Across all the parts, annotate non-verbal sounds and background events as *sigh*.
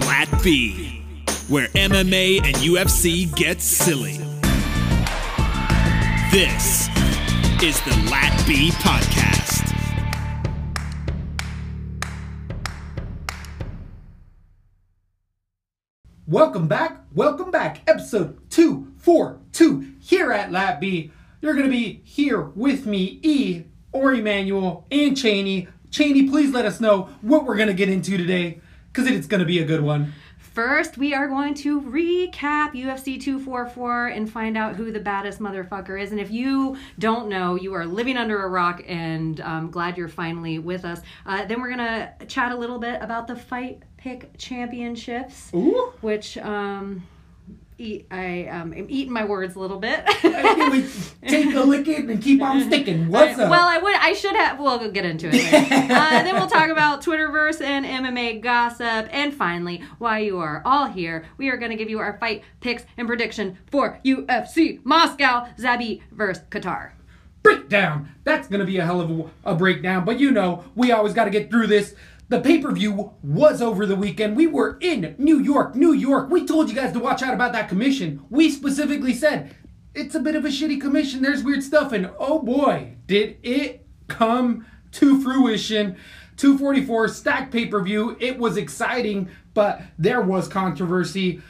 Lat B, where MMA and UFC get silly. This is the Lat B Podcast. Welcome back, welcome back. Episode 242 here at Lat B. You're going to be here with me, E, or Emmanuel, and Cheney. Cheney, please let us know what we're going to get into today because it's going to be a good one. First, we are going to recap UFC 244 and find out who the baddest motherfucker is. And if you don't know, you are living under a rock and I'm glad you're finally with us. Uh, then we're going to chat a little bit about the Fight Pick Championships, Ooh. which um, eat, I um, am eating my words a little bit. *laughs* Take a licking and keep on sticking. What's I- up? Well, I would. I should have. We'll get into it. *laughs* uh, then we'll talk about Twitterverse and MMA gossip, and finally, why you are all here. We are going to give you our fight picks and prediction for UFC Moscow Zabit versus Kattar. breakdown. That's going to be a hell of a, a breakdown, but you know, we always got to get through this. The pay per view was over the weekend. We were in New York, New York. We told you guys to watch out about that commission. We specifically said it's a bit of a shitty commission. There's weird stuff, and oh boy, did it come to fruition. 244 stack pay per view. It was exciting, but there was controversy.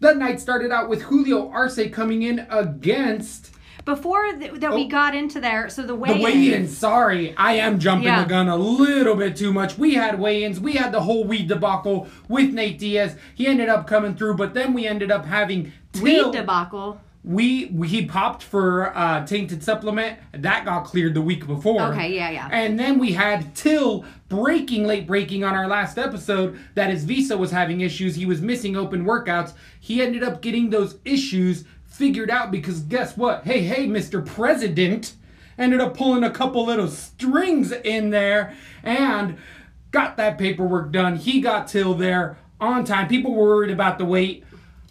The night started out with Julio Arce coming in against Before th- that, we Oh. got into there. So the weigh the weigh-ins. Sorry, I am jumping Yeah. the gun a little bit too much. We had weigh-ins. We had the whole weed debacle with Nate Diaz. He ended up coming through, but then we ended up having weed debacle. We, we he popped for uh, tainted supplement. That got cleared the week before. Okay, yeah, yeah. And then we had Till breaking, late breaking on our last episode that his visa was having issues. He was missing open workouts. He ended up getting those issues figured out because guess what? Hey, hey, Mr. President ended up pulling a couple little strings in there and got that paperwork done. He got Till there on time. People were worried about the wait.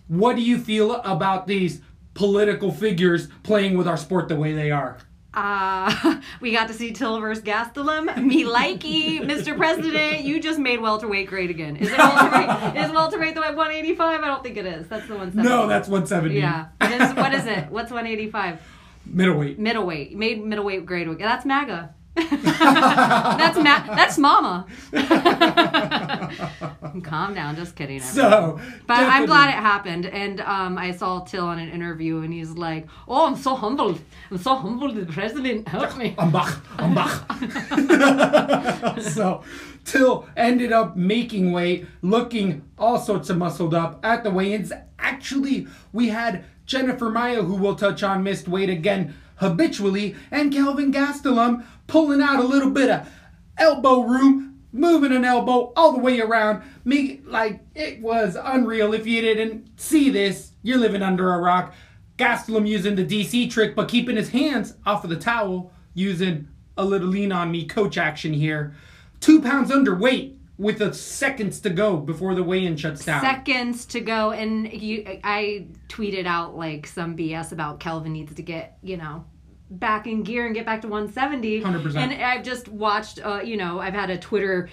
What do you feel about these political figures playing with our sport the way they are? Uh, *laughs* we got to see Till versus Gastelum. Me likey, Mr. President. You just made welterweight great again. Is it welterweight? *laughs* is welterweight the 185? I don't think it is. That's the 170. No, that's 170. Yeah. It is, what is it? What's 185? Middleweight. Middleweight. Made middleweight great again. That's MAGA. *laughs* that's ma- That's Mama. *laughs* Calm down. Just kidding. everyone. So, But I'm glad it happened, and um, I saw Till on an interview, and he's like, "Oh, I'm so humbled. I'm so humbled. The president helped me." I'm back. I'm back. *laughs* so, Till ended up making weight, looking all sorts of muscled up at the weigh-ins. Actually, we had Jennifer Maia, who we'll touch on, missed weight again habitually, and Kelvin Gastelum pulling out a little bit of elbow room, moving an elbow all the way around. Me, like it was unreal. If you didn't see this, you're living under a rock. Gastelum using the DC trick, but keeping his hands off of the towel, using a little lean on me coach action here. Two pounds underweight with the seconds to go before the weigh-in shuts down. Seconds to go, and you, I tweeted out like some BS about Kelvin needs to get, you know, back in gear and get back to 170. 100%. And I've just watched, uh, you know, I've had a Twitter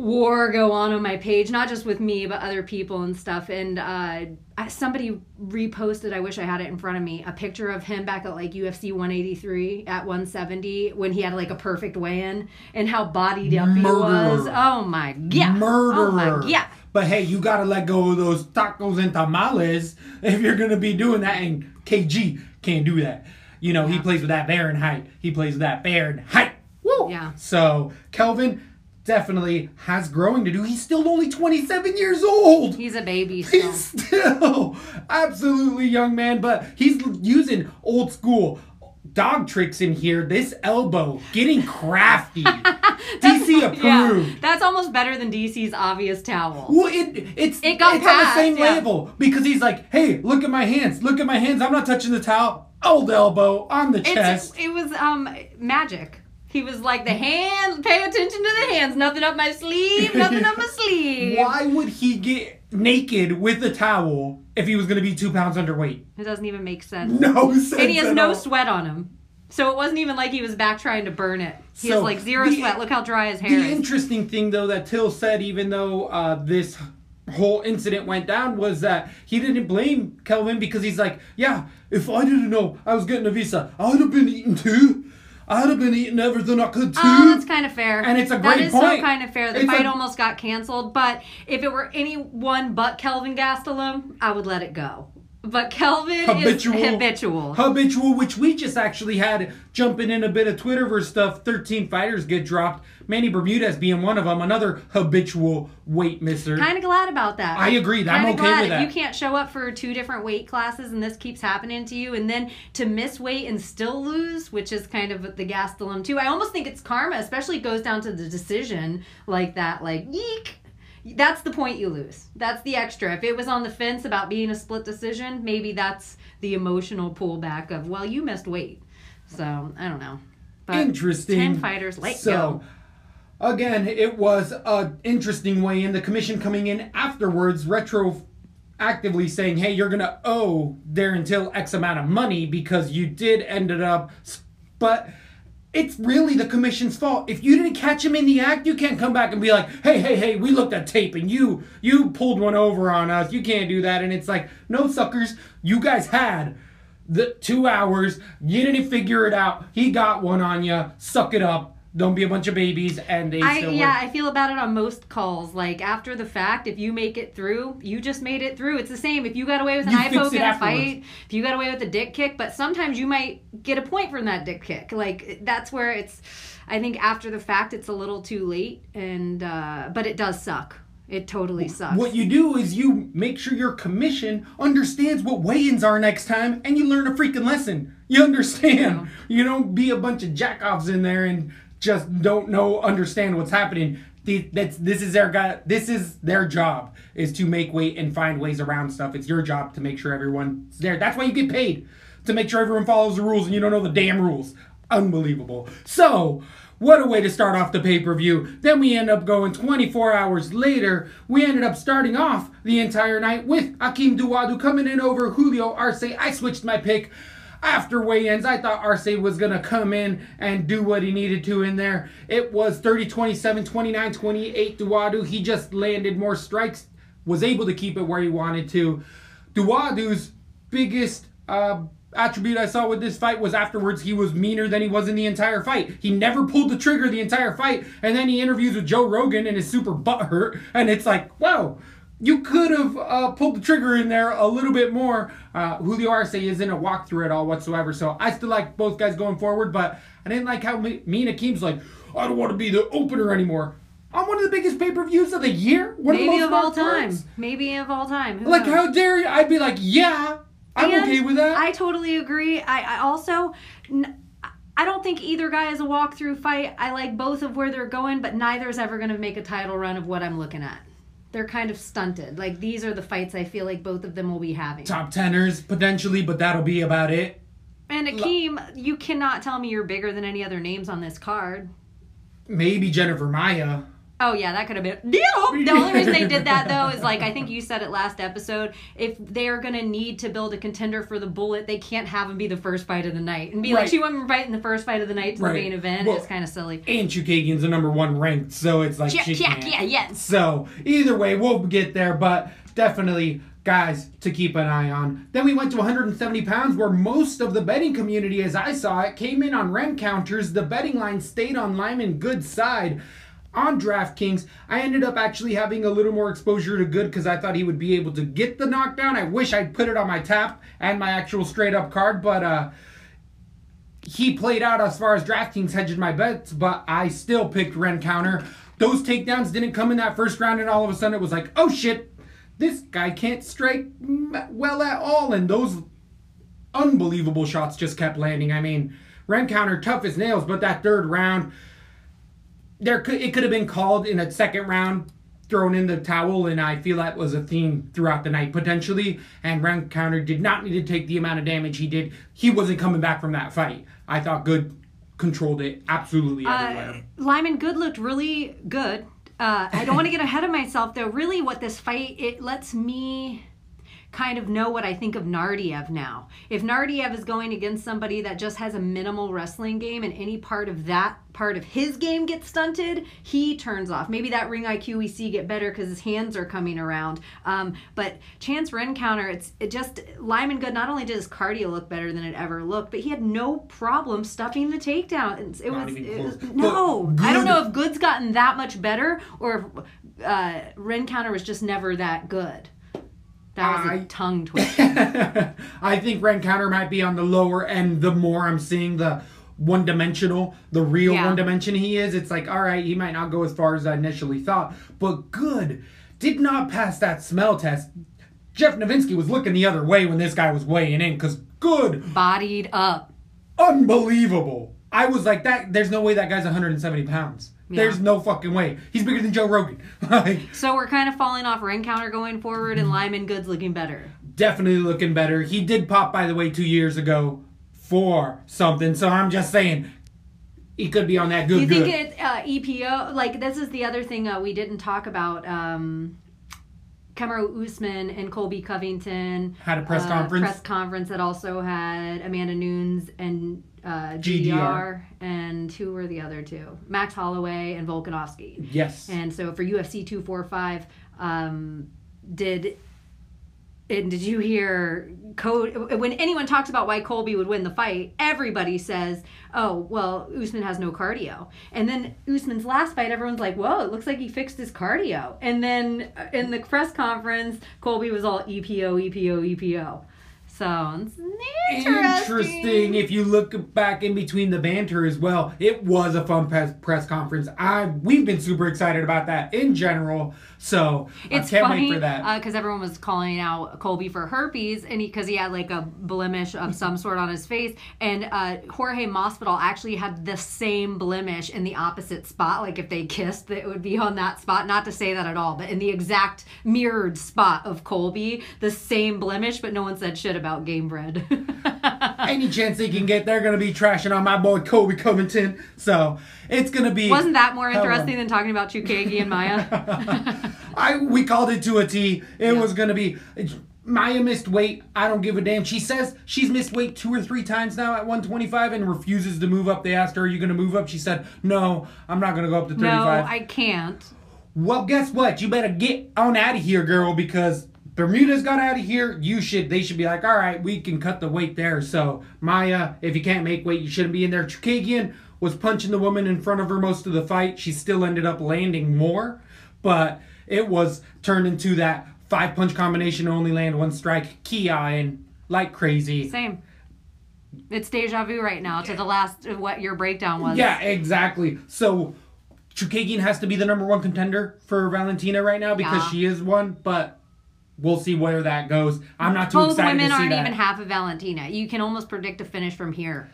war go on on my page, not just with me, but other people and stuff. And uh, somebody reposted, I wish I had it in front of me, a picture of him back at like UFC 183 at 170 when he had like a perfect weigh in and how bodied up he was. Oh my God. Murderer. Oh my God. But hey, you gotta let go of those tacos and tamales if you're gonna be doing that. And KG can't do that. You know, he plays with that Fahrenheit. He plays with that Fahrenheit. Woo! Yeah. So Kelvin definitely has growing to do. He's still only 27 years old. He's a baby still. He's still absolutely young man, but he's using old school dog tricks in here. This elbow getting crafty. *laughs* DC approved. Yeah, that's almost better than DC's obvious towel. Well, it it's It got it's on the same yeah. level because he's like, hey, look at my hands, look at my hands. I'm not touching the towel. Old elbow on the It's, chest. it was um magic. He was like the hands. Pay attention to the hands. Nothing up my sleeve. Nothing up my *laughs* sleeve. Why would he get naked with a towel if he was going to be two pounds underweight? It doesn't even make sense. No sense. and he has no all. sweat on him. So it wasn't even like he was back trying to burn it. He So, has like zero the- sweat. Look how dry his hair The is. The interesting thing, though, that Till said, even though uh, this whole incident went down was that he didn't blame Kelvin because he's like, yeah, if I didn't know I was getting a visa, I'd have been eating too. I'd have been eating everything I could oh, too. Oh, that's kind of fair. And it's a That great is so point. kind of fair. The It's fight a- almost got canceled, but if it were anyone but Kelvin Gastelum, I would let it go. But Kelvin habitual, is habitual. habitual, which we just actually had jumping in a bit of Twitterverse stuff. Thirteen fighters get dropped. Manny Bermudez being one of them, another habitual weight misser. kind of glad about that. I agree. I'm okay glad with if that. you can't show up for two different weight classes and this keeps happening to you, and then to miss weight and still lose, which is kind of the Gastelum too. I almost think it's karma, especially it goes down to the decision like that. Like yeek. That's the point you lose. That's the extra. If it was on the fence about being a split decision, maybe that's the emotional pullback of well, you missed weight. So I don't know. But Interesting. Ten fighters, let so, go. Again, it was an interesting way in. The commission coming in afterwards, retro actively saying, "Hey, you're gonna owe Darren Till X amount of money because you did ended up." But it's really the commission's fault. If you didn't catch him in the act, you can't come back and be like, "Hey, hey, hey, we looked at tape and you you pulled one over on us. You can't do that." And it's like, "No, suckers, you guys had." the two hours. You didn't figure it out. He got one on you. Suck it up. Don't be a bunch of babies. And they I yeah, were- I feel about it on most calls. Like after the fact, if you make it through, you just made it through. It's the same. If you got away with an You eye poke in a fight, if you got away with a dick kick, but sometimes you might get a point from that dick kick. Like that's where it's. I think after the fact, it's a little too late, and uh, but it does suck. It totally sucks. What you do is you make sure your commission understands what weigh-ins are next time, and you learn a freaking lesson. You understand. You don't be a bunch of jackoffs in there and just don't know understand what's happening. That's this is their guy. This is their job is to make weight and find ways around stuff. It's your job to make sure everyone's there. That's why you get paid to make sure everyone follows the rules and you don't know the damn rules. Unbelievable. So. What a way to start off the pay per view. Then we end up going 24 hours later. We ended up starting off the entire night with Akeem Dawodu coming in over Julio Arce. I switched my pick after weigh-ins. I thought Arce was going to come in and do what he needed to in there. It was 30 27, 29 28 Dawodu. He just landed more strikes, was able to keep it where he wanted to. Dawodu's biggest uh, attribute I saw with this fight was afterwards he was meaner than he was in the entire fight. He never pulled the trigger the entire fight, and then he interviews with Joe Rogan and is super butthurt, and it's like, wow. You could have uh, pulled the trigger in there a little bit more. Uh, Julio Arce isn't a walkthrough at all whatsoever, so I still like both guys going forward, but I didn't like how me, me and Akeem's like, I don't want to be the opener anymore. On one of the biggest pay per views of the year? One Maybe of, the of all time. Maybe of all time. Who Like, knows? how dare you? I'd be like, yeah, I'm And okay with that. I totally agree. I, I also, n- I don't think either guy is a walkthrough fight. I like both of where they're going, but neither is ever going to make a title run of what I'm looking at. They're kind of stunted. Like these are the fights I feel like both of them will be having. Top teners, potentially, but that'll be about it. And Akeem, you cannot tell me you're bigger than any other names on this card. Maybe Jennifer Maia. Oh yeah, that could have been. *laughs* The only reason they did that though is like I think you said it last episode. If they are gonna need to build a contender for the bullet, they can't have him be the first fight of the night and be Right. like, "She went right in the first fight of the night to Right. the main event." Well- it's kind of silly. And Chookagian's the number one ranked, so it's like Yeah, she can't. yeah, yes. So either way, we'll get there, but definitely guys to keep an eye on. Then we went to 170 pounds, where most of the betting community, as I saw it, came in on Rencountre's. The betting line stayed on Lyman Good's side. On DraftKings, I ended up actually having a little more exposure to Good because I thought he would be able to get the knockdown. I wish I'd put it on my tap and my actual straight up card, but uh, he played out as far as DraftKings hedged my bets, but I still picked Rencountre. Those takedowns didn't come in that first round, and all of a sudden it was like, oh shit, this guy can't strike well at all. And those unbelievable shots just kept landing. I mean, Rencountre tough as nails, but that third round, there could it could have been called in a second round, thrown in the towel, and I feel that was a theme throughout the night potentially. And Rencountre did not need to take the amount of damage he did. He wasn't coming back from that fight. I thought Good controlled it absolutely everywhere. Uh, Lyman Good looked really good. Uh, I don't want to get ahead of myself though. Really, what this fight it lets me kind of know what I think of Naurdiev now. If Naurdiev is going against somebody that just has a minimal wrestling game and any part of that part of his game gets stunted, he turns off. Maybe that ring IQ we see get better because his hands are coming around. Um, but Chance Rencountre, it's it just Lyman Good. Not only did his cardio look better than it ever looked, but he had no problem stuffing the takedown. It, was, it was no. I don't know if Good's gotten that much better or if uh, Rencountre was just never that good. That was a I- tongue *laughs* twist. I think Rencountre might be on the lower end the more I'm seeing the one dimensional, the real Yeah. one dimension he is. It's like, all right, he might not go as far as I initially thought, but good. Did not pass that smell test. Jeff Novitzky was looking the other way when this guy was weighing in because good, Bodied up. unbelievable. I was like, that. There's no way that guy's 170 pounds. There's no fucking way. He's bigger than Joe Rogan. *laughs* like, So we're kind of falling off Rencountre going forward, and Lyman Good's looking better. definitely looking better. He did pop, by the way, two years ago for something. So I'm just saying, he could be on that good. You think good. it uh, EPO? Like this is the other thing uh, we didn't talk about. Um, Kamaru Usman and Colby Covington Had a press uh, conference? Press conference that also had Amanda Nunes and uh, GDR. GDR, and who were the other two? Max Holloway and Volkanovski. yes. And so for UFC 245, um, did and did you hear Col- when anyone talks about why Colby would win the fight, everybody says, "Oh, well, Usman has no cardio." And then Usman's last fight, everyone's like, "Whoa, it looks like he fixed his cardio." And then uh, in the press conference, Colby was all EPO, EPO, EPO. So it's interesting. Interesting. If you look back in between the banter as well, it was a fun press, press conference. I we've been super excited about that in general. So It's I can't funny wait for that. because everyone was calling out Colby for herpes, and because he, had like a blemish of some sort on his face, and uh, Jorge Masvidal actually had the same blemish in the opposite spot. Like if they kissed, it would be on that spot. Not to say that at all, but in the exact mirrored spot of Colby, the same blemish, but no one said shit about Gamebred. *laughs* Any chance they can get, they're gonna be trashing on my boy Colby Covington. So it's gonna be. Wasn't that more interesting than talking about Chukagi and Maia? *laughs* I we called it to a T. It Yeah. was gonna be. Maia missed weight. I don't give a damn. She says she's missed weight two or three times now at 125 and refuses to move up. They asked her, "Are you gonna move up?" She said, "No, I'm not gonna go up to 35." no, I can't. Well, guess what? You better get on out of here, girl, because Bermudez got out of here. You should. They should be like, all right, we can cut the weight there. So Maia, if you can't make weight, you shouldn't be in there. Chookagian was punching the woman in front of her most of the fight. She still ended up landing more, but it was turned into that five punch combination only land one strike. Kia and like crazy. Same. It's deja vu right now to the last uh, what your breakdown was. Yeah, exactly. So Chookagian has to be the number one contender for Valentina right now because Yeah. she is one, but we'll see where that goes. I'm not too Both excited women to see aren't that. even half of Valentina. You can almost predict a finish from here.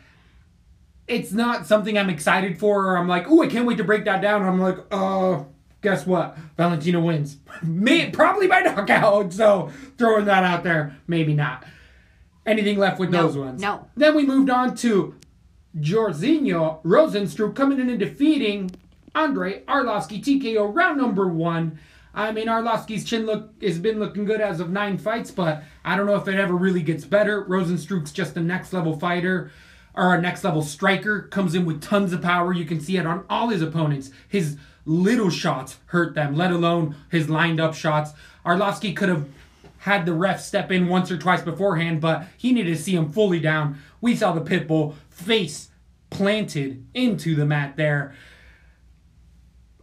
it's not something I'm excited for, or I'm like, oh, I can't wait to break that down. I'm like, uh, guess what? Valentina wins. *laughs* Me, probably by knockout. So throwing that out there, maybe not. Anything left with No, those ones? no. Then we moved on to Jairzinho Rozenstruik coming in and defeating Andre Arlovski TKO round number one. I mean, Arlovski's chin look has been looking good as of nine fights, but I don't know if it ever really gets better. Rozenstruik's just a next level fighter or a next level striker. Comes in with tons of power. You can see it on all his opponents. His little shots hurt them, let alone his lined up shots. Arlovski could have had the ref step in once or twice beforehand, but he needed to see him fully down. We saw the pit bull face planted into the mat there.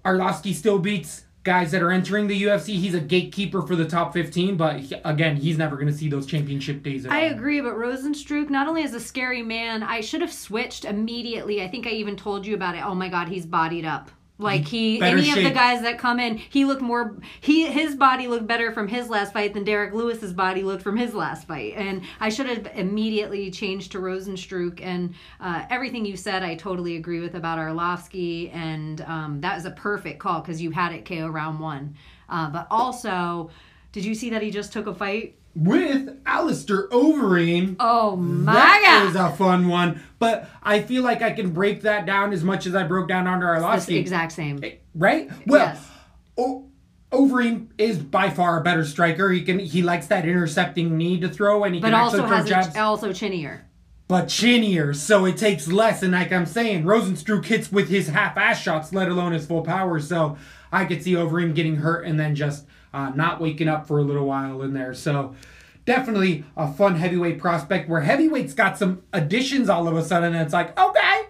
Arlovski still beats guys that are entering the UFC. He's a gatekeeper for the top 15, but he- again, he's never going to see those championship days. At I all. agree, but Rozenstruik not only is a scary man, I should have switched immediately. I think I even told you about it. Oh my god, he's bodied up. Like he Better any of the guys that come in, he looked more he his body looked better from his last fight than Derek Lewis's body looked from his last fight. And I should have immediately changed to Rozenstruik and uh, everything you said I totally agree with about Arlovski and um, that was a perfect call because you had it KO round one. Uh, but also, did you see that he just took a fight? With Alistair Overeem. Oh my That god. is a fun one, but I feel like I can break that down as much as I broke down under It's Arlovski. the exact same. Eh, right? Well, Yes. o- Overeem is by far a better striker. He can he likes that intercepting knee to throw, and he But can also throw has jabs. a, also chinnier. but chinnier, so it takes less. And like I'm saying, Rozenstruik hits with his half-ass shots, let alone his full power. So I could see Overeem getting hurt and then just uh, not waking up for a little while in there. So definitely a fun heavyweight prospect where heavyweight's got some additions all of a sudden. And it's like, okay,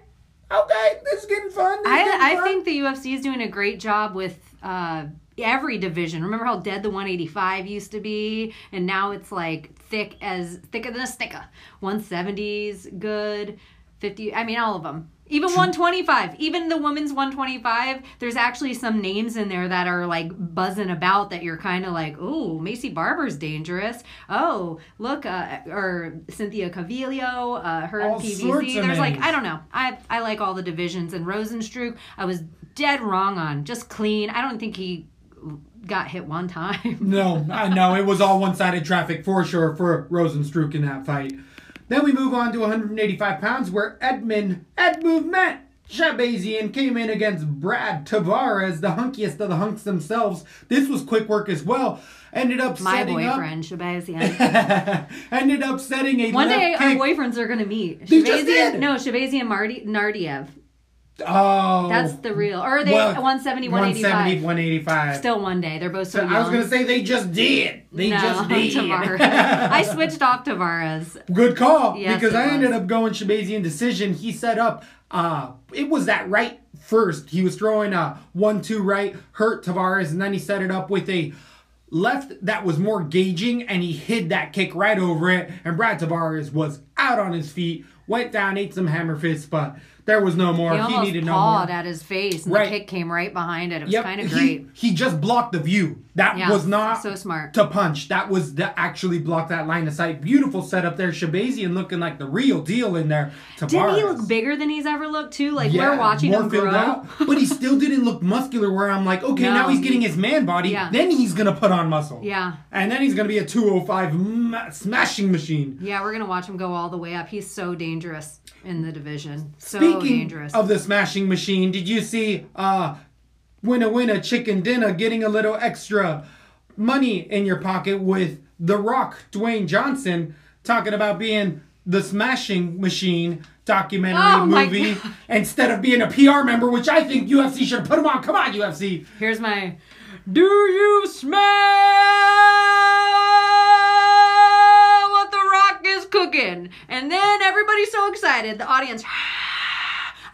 okay, this is getting fun. is getting I, I fun. think the UFC is doing a great job with uh, every division. Remember how dead the 185 used to be, and now it's like thick as thicker than a sticker. 170's good. 50. I mean, all of them. Even 125, even the women's 125, there's actually some names in there that are like buzzing about that you're kind of like, oh, Maycee Barber's dangerous. Oh, look, uh, or Cynthia Calvillo, uh, her All PVC. There's like, names. I don't know. I I like all the divisions. And Rozenstruik, I was dead wrong on. Just clean. I don't think he got hit one *laughs* time. No, I know it was all one-sided traffic for sure for Rozenstruik in that fight. Then we move on to 185 pounds, where Edmen Ed Movement Shahbazyan came in against Brad Tavares, the hunkiest of the hunks themselves. This was quick work as well. Ended up My setting boyfriend, Shahbazyan. *laughs* ended up setting a One day kick. our boyfriends are gonna meet. They did. no, Shahbazyan Marty Naurdiev. Oh, That's the real. Or are they well, 170, 170, 185? 185. Still one day. They're both so young. I was gonna say they just did. They no, just *laughs* did. Tavares. *laughs* I switched off Tavares. Good call. Yes, because I ended up going Shahbazyan decision. He set up uh it was that right first. He was throwing a one two right, hurt Tavares, and then he set it up with a left that was more gauging and he hid that kick right over it. And Brad Tavares was out on his feet, went down, ate some hammer fists, but there was no more. He He, almost needed no more. at his face, and Right. the kick came right behind it. It was Yep, kind of he- great. He, just blocked the view. That Yeah, was not so smart. to punch. That was to actually block that line of sight. Beautiful setup there. Shahbazyan looking like the real deal in there. Didn't he look bigger than he's ever looked too? Like Yeah, we're watching more him filled grow. out, but he still didn't look muscular. Where I'm like, okay, No, now he's getting his man body. Yeah. Then he's gonna put on muscle. Yeah. and then he's gonna be a 205 ma- smashing machine. Yeah, we're gonna watch him go all the way up. He's so dangerous in the division. So Speaking dangerous. of the smashing machine, did you see uh winna winna chicken dinner getting a little extra money in your pocket with The Rock, Dwayne Johnson, talking about being the smashing machine documentary Oh movie instead of being a PR member, which I think UFC should put him on. Come on, UFC. Here's my Do you smell what the rock is cooking? And then everybody's so excited. The audience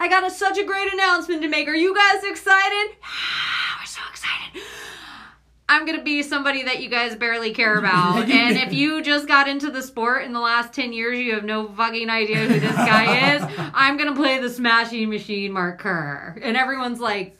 I got a, such a great announcement to make. Are you guys excited? *sighs* We're so excited. I'm gonna be somebody that you guys barely care about. *laughs* and if you just got into the sport in the last 10 years, you have no fucking idea who this guy is. *laughs* I'm gonna play the smashing machine Mark Kerr. And everyone's like,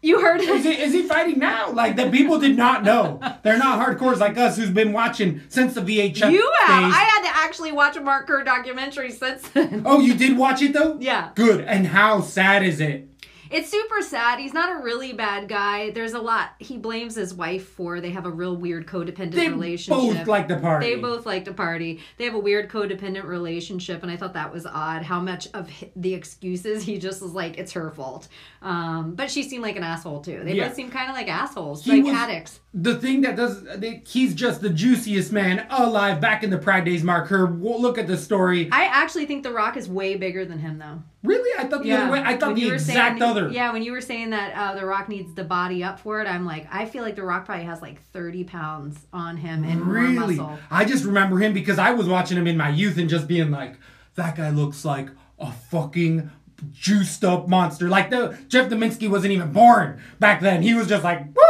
You heard Is he, is he fighting now? Like the people did not know. They're not hardcores like us who's been watching since the VHS. You have. days. I had to actually watch a Mark Kerr documentary since then. Oh, you did watch it though? Yeah. Good. And how sad is it? It's super sad. He's not a really bad guy. There's a lot he blames his wife for. They have a real weird codependent relationship. They relationship. both like the party. They both like to party. They have a weird codependent relationship, and I thought that was odd. How much of the excuses he just was like, it's her fault. Um, but she seemed like an asshole too. They Yeah. both seem kind of like assholes, He like was- addicts. the thing that does they, he's just the juiciest man alive back in the Pride Days marker. Well, look at the story. I actually think The Rock is way bigger than him, though. Really? I thought the other way. I thought When the exact saying, other. Yeah, when you were saying that uh, The Rock needs the body up for it, I'm like, I feel like The Rock probably has like 30 pounds on him and Really? more muscle. I just remember him because I was watching him in my youth and just being like, that guy looks like a fucking juiced up monster. Like the Jeff Dominski wasn't even born back then. He was just like, woo!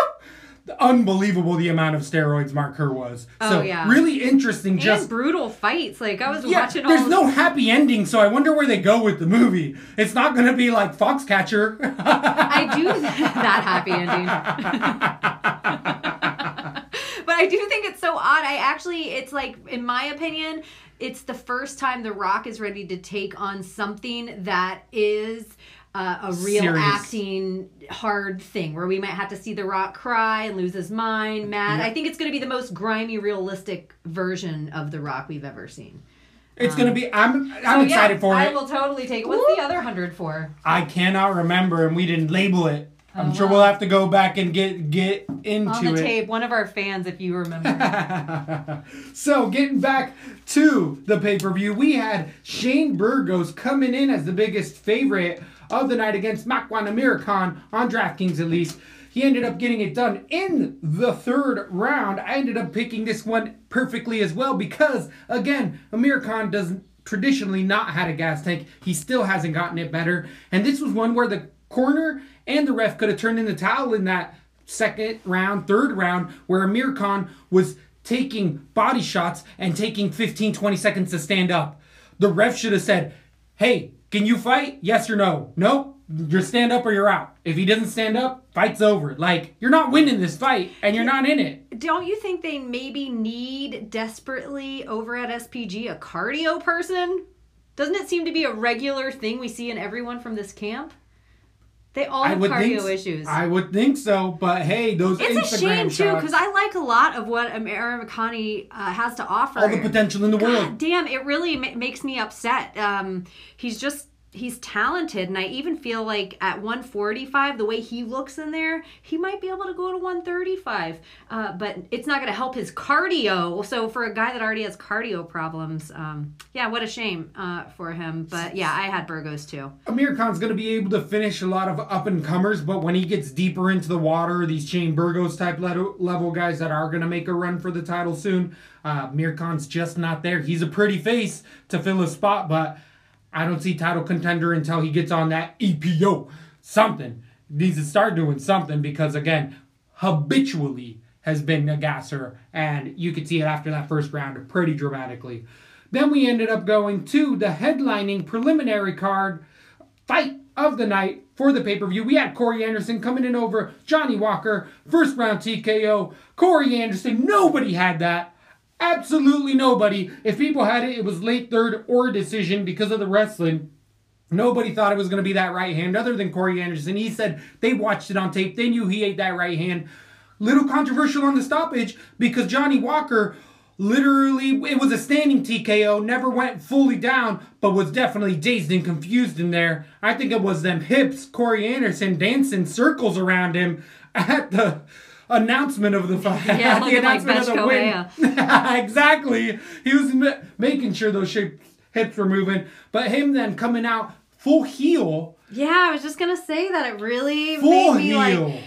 Unbelievable the amount of steroids Mark Kerr was. Oh, so yeah. really interesting. And just brutal fights. Like I was yeah, watching all. there's no happy ending, so I wonder where they go with the movie. It's not gonna be like Foxcatcher. I do *laughs* that happy ending. but I do think it's so odd. I actually, it's like, in my opinion, it's the first time The Rock is ready to take on something that is. Uh, a real Serious. acting hard thing where we might have to see The Rock cry and lose his mind, mad. I think it's going to be the most grimy, realistic version of The Rock we've ever seen. it's gonna be. I'm. I'm So, excited yeah, for I it. I will totally take it. What's the other hundred for? I cannot remember, and we didn't label it. I'm sure we'll have to go back and get get into On the it. tape, one of our fans, if you remember. *laughs* so getting back to the pay-per-view, we had Shane Burgos coming in as the biggest favorite of the night against Makwan Amir Khan on DraftKings at least. He ended up getting it done in the third round. I ended up picking this one perfectly as well because again, Amir Khan doesn't traditionally not had a gas tank. He still hasn't gotten it better. And this was one where the corner and the ref could have turned in the towel in that second round, third round, where Amir Khan was taking body shots and taking 15, 20 seconds to stand up. The ref should have said, hey, can you fight? Yes or no? Nope. You're stand up or you're out. If he doesn't stand up, fight's over. Like, you're not winning this fight and you're not in it. Don't you think they maybe need desperately over at SPG a cardio person? Doesn't it seem to be a regular thing we see in everyone from this camp? They all I have would think cardio issues. I would think so, but hey, those it's Instagram a shame too, because I like a lot of what Amara McConney uh, has to offer. all the potential in the world. Damn, it really ma- makes me upset. Um, he's just he's talented, and I even feel like at 145, the way he looks in there, he might be able to go to 135. Uh, but it's not going to help his cardio. So for a guy that already has cardio problems, um, yeah, what a shame uh, for him. But yeah, I had Burgos too. Amir Khan's going to be able to finish a lot of up and comers, but when he gets deeper into the water, these Shane Burgos type level, guys that are going to make a run for the title soon, uh, Amir Khan's just not there. He's a pretty face to fill a spot, but I don't see title contender until he gets on that EPO. Something needs to start doing something because again, habitually has been a gasser, and you could see it after that first round pretty dramatically. Then we ended up going to the headlining preliminary card fight of the night for the pay per view. We had Corey Anderson coming in over Johnny Walker, first round TKO. Corey Anderson, nobody had that. Absolutely nobody. If people had it, it was late third or decision because of the wrestling. Nobody thought it was going to be that right hand other than Corey Anderson. He said they watched it on tape. They knew he ate that right hand. Little controversial on the stoppage because Johnny Walker literally, it was a standing TKO, never went fully down, but was definitely dazed and confused in there. I think it was them hips, Corey Anderson dancing circles around him *laughs* at the announcement of the *laughs* fight. Yeah, *laughs* the looking like announcement of the win. *laughs* exactly. He was ma- making sure those shapes, hips were moving, but him then coming out full heel, Yeah, I was just gonna say that it really full made me heel. like.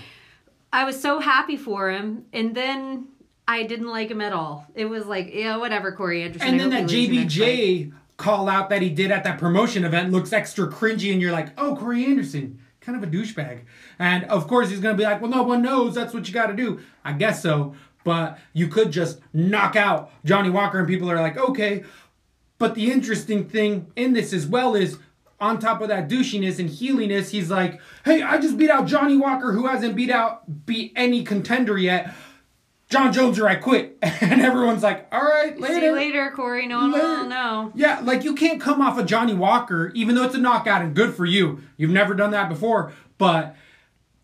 I was so happy for him, and then I didn't like him at all. It was like, yeah, whatever, Corey Anderson. and I then that you lose your next fight. JBJ call out that he did at that promotion event looks extra cringy, and you're like, oh, Corey Anderson, kind of a douchebag. And of course, he's gonna be like, well, no one knows. That's what you got to do. I guess so. But you could just knock out Johnny Walker, and people are like, okay. But the interesting thing in this as well is on top of that douchiness and healiness, he's like, hey, I just beat out Johnny Walker, who hasn't beat out beat any contender yet. John Jones or I quit. *laughs* And everyone's like, all right, later. See you later, Corey. No one Later. will know. Yeah, like you can't come off of Johnny Walker, even though it's a knockout and good for you. You've never done that before, but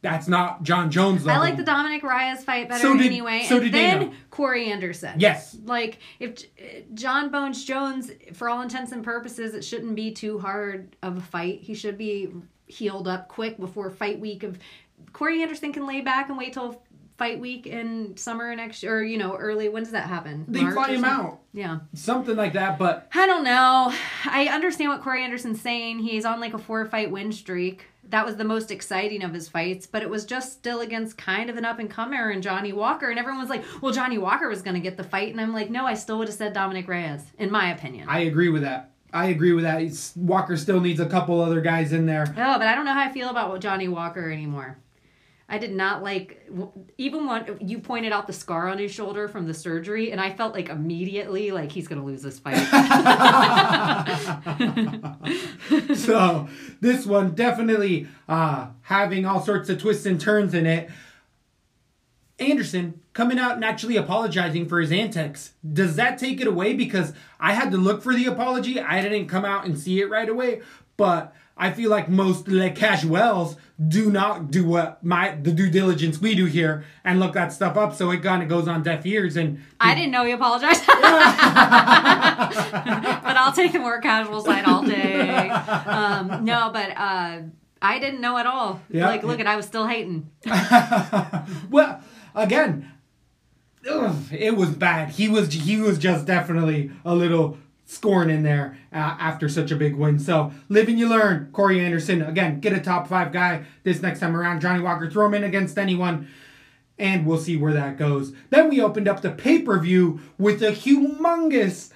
that's not John Jones I like the Dominick Reyes fight better So did- anyway. so and did then Dana. Corey Anderson. Yes. Like if John Bones Jones, for all intents and purposes, it shouldn't be too hard of a fight. He should be healed up quick before fight week. Of Corey Anderson can lay back and wait till fight week in summer next or you know early. When does that happen? They March fly him out. Yeah. Something like that, but I don't know. I understand what Corey Anderson's saying. He's on like a four fight win streak. That was the most exciting of his fights, but it was just still against kind of an up and comer and Johnny Walker. And everyone was like, well, Johnny Walker was going to get the fight. And I'm like, no, I still would have said Dominick Reyes, in my opinion. I agree with that. I agree with that. He's- Walker still needs a couple other guys in there. Oh, but I don't know how I feel about Johnny Walker anymore. I did not like even when you pointed out the scar on his shoulder from the surgery, and I felt like immediately like he's gonna lose this fight. *laughs* so this one definitely uh, having all sorts of twists and turns in it. Anderson coming out and actually apologizing for his antics. Does that take it away? Because I had to look for the apology. I didn't come out and see it right away. But I feel like most Le Casuals do not do what my the due diligence we do here and look that stuff up. So it kind of goes on deaf ears. And I didn't know he apologized. *laughs* but I'll take the more casual side all day. Um, no, but uh, I didn't know at all. Yeah. Like, look at, I was still hating. *laughs* well, again, ugh, it was bad. He was he was just definitely a little scorn in there uh, after such a big win. So live and you learn. Corey Anderson again, get a top five guy this next time around. Johnny Walker, throw him in against anyone. And we'll see where that goes. Then we opened up the pay per view with a humongous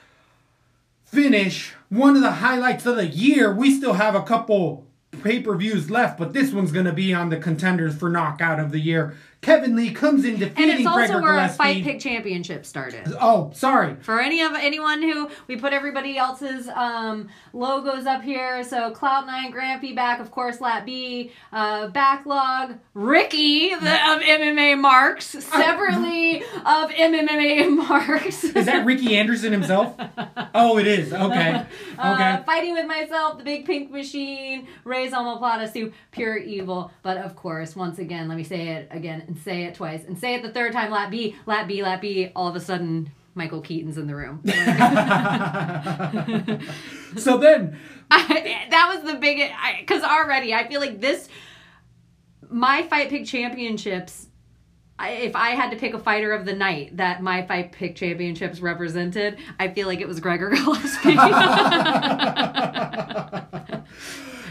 finish. One of the highlights of the year. We still have a couple pay per views left, but this one's going to be on the contenders for knockout of the year. Kevin Lee comes in defeating And it's also Gregor where a Gillespie. Fight Pick Championship started. Oh, sorry. For any of anyone who we put everybody else's um, logos up here, so Cloud9, Grampy back, of course, Lat B, uh, Backlog, Ricky the, of MMA Marks, *laughs* separately of MMA Marks. Is that Ricky Anderson himself? *laughs* Oh, it is. Okay. Okay. Uh, fighting with myself, the big pink machine, Ray's Omoplata Soup, pure evil. But of course, once again, let me say it again and say it twice and say it the third time. Lat B, Lat B, Lat B. All of a sudden, Michael Keaton's in the room. *laughs* *laughs* so then, *laughs* I, that was the biggest because already I feel like this my fight pick championships I, if I had to pick a fighter of the night that my fight pick championships represented, I feel like it was Gregor Gillespie.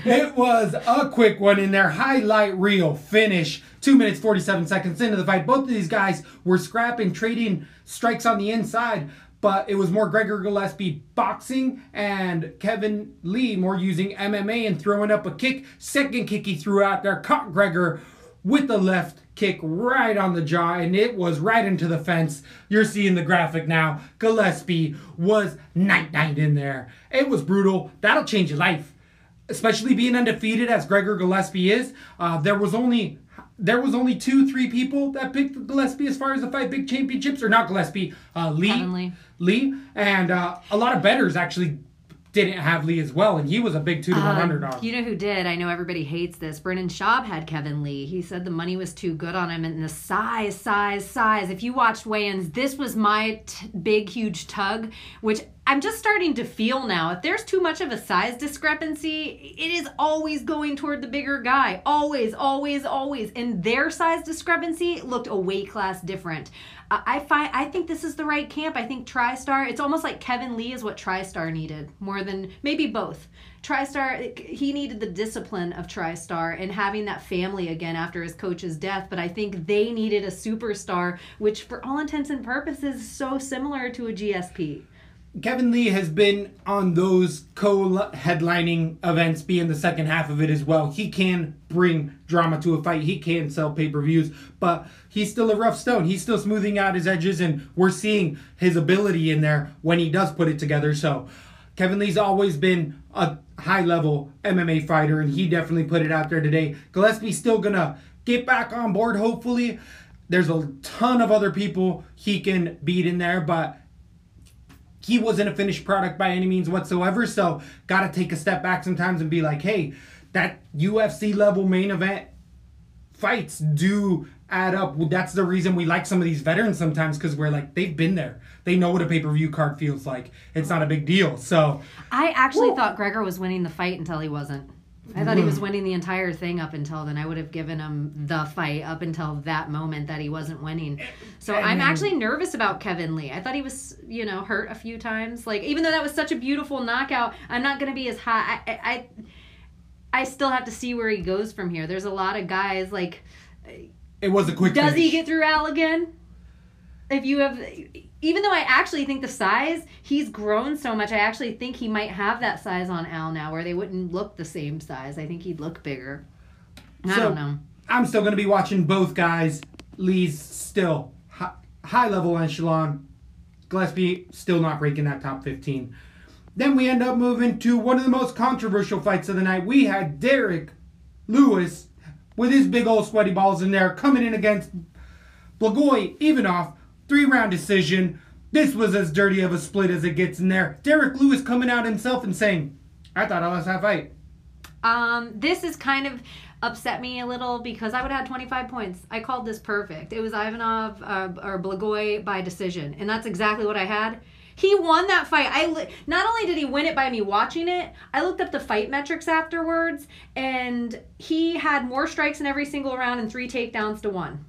It was a quick one in their highlight reel finish. Two minutes, 47 seconds into the fight. Both of these guys were scrapping, trading strikes on the inside, but it was more Gregor Gillespie boxing and Kevin Lee more using MMA and throwing up a kick. Second kick he threw out there caught Gregor with the left kick right on the jaw, and it was right into the fence. You're seeing the graphic now. Gillespie was night night in there. It was brutal. That'll change your life especially being undefeated as Gregor Gillespie is, uh, there was only there was only two, three people that picked Gillespie as far as the five big championships, or not Gillespie, uh, Lee. Lee, and uh, a lot of betters actually didn't have Lee as well, and he was a big two to one Um, underdog. You know who did? I know everybody hates this. Brendan Schaub had Kevin Lee. He said the money was too good on him and the size, size, size. If you watched weigh-ins, this was my t- big, huge tug, which I'm just starting to feel now. If there's too much of a size discrepancy, it is always going toward the bigger guy. Always, always, always. And their size discrepancy looked a weight class different. I find I think this is the right camp. I think TriStar. It's almost like Kevin Lee is what TriStar needed more than maybe both. TriStar, he needed the discipline of TriStar and having that family again after his coach's death. But I think they needed a superstar, which for all intents and purposes is so similar to a GSP. Kevin Lee has been on those co-headlining events, being the second half of it as well. He can bring drama to a fight. He can sell pay-per-views, but he's still a rough stone. He's still smoothing out his edges, and we're seeing his ability in there when he does put it together. So, Kevin Lee's always been a high-level MMA fighter, and he definitely put it out there today. Gillespie's still gonna get back on board, hopefully. There's a ton of other people he can beat in there, but he wasn't a finished product by any means whatsoever. So, got to take a step back sometimes and be like, hey, that UFC level main event fights do add up. That's the reason we like some of these veterans sometimes because we're like, they've been there. They know what a pay per view card feels like. It's not a big deal. So, I actually thought Gregor was winning the fight until he wasn't. I thought he was winning the entire thing up until then. I would have given him the fight up until that moment that he wasn't winning. So I I'm actually nervous about Kevin Lee. I thought he was, you know, hurt a few times. Like even though that was such a beautiful knockout, I'm not going to be as high. I, I I still have to see where he goes from here. There's a lot of guys like it was a quick does he get through Al again? If you have, even though I actually think the size, he's grown so much. I actually think he might have that size on Al now, where they wouldn't look the same size. I think he'd look bigger. I So- don't know. I'm still going to be watching both guys. Lee's still high, high level echelon. Gillespie still not breaking that top 15. Then we end up moving to one of the most controversial fights of the night. We had Derek Lewis with his big old sweaty balls in there coming in against Blagoy Ivanov. Three round decision. This was as dirty of a split as it gets in there. Derek Lewis coming out himself and saying, I thought I lost that fight. Um, this is kind of upset me a little because I would have had 25 points. I called this perfect. It was Ivanov uh, or Blagoy by decision, and that's exactly what I had. He won that fight. I li- not only did he win it by me watching it, I looked up the fight metrics afterwards, and he had more strikes in every single round and three takedowns to one.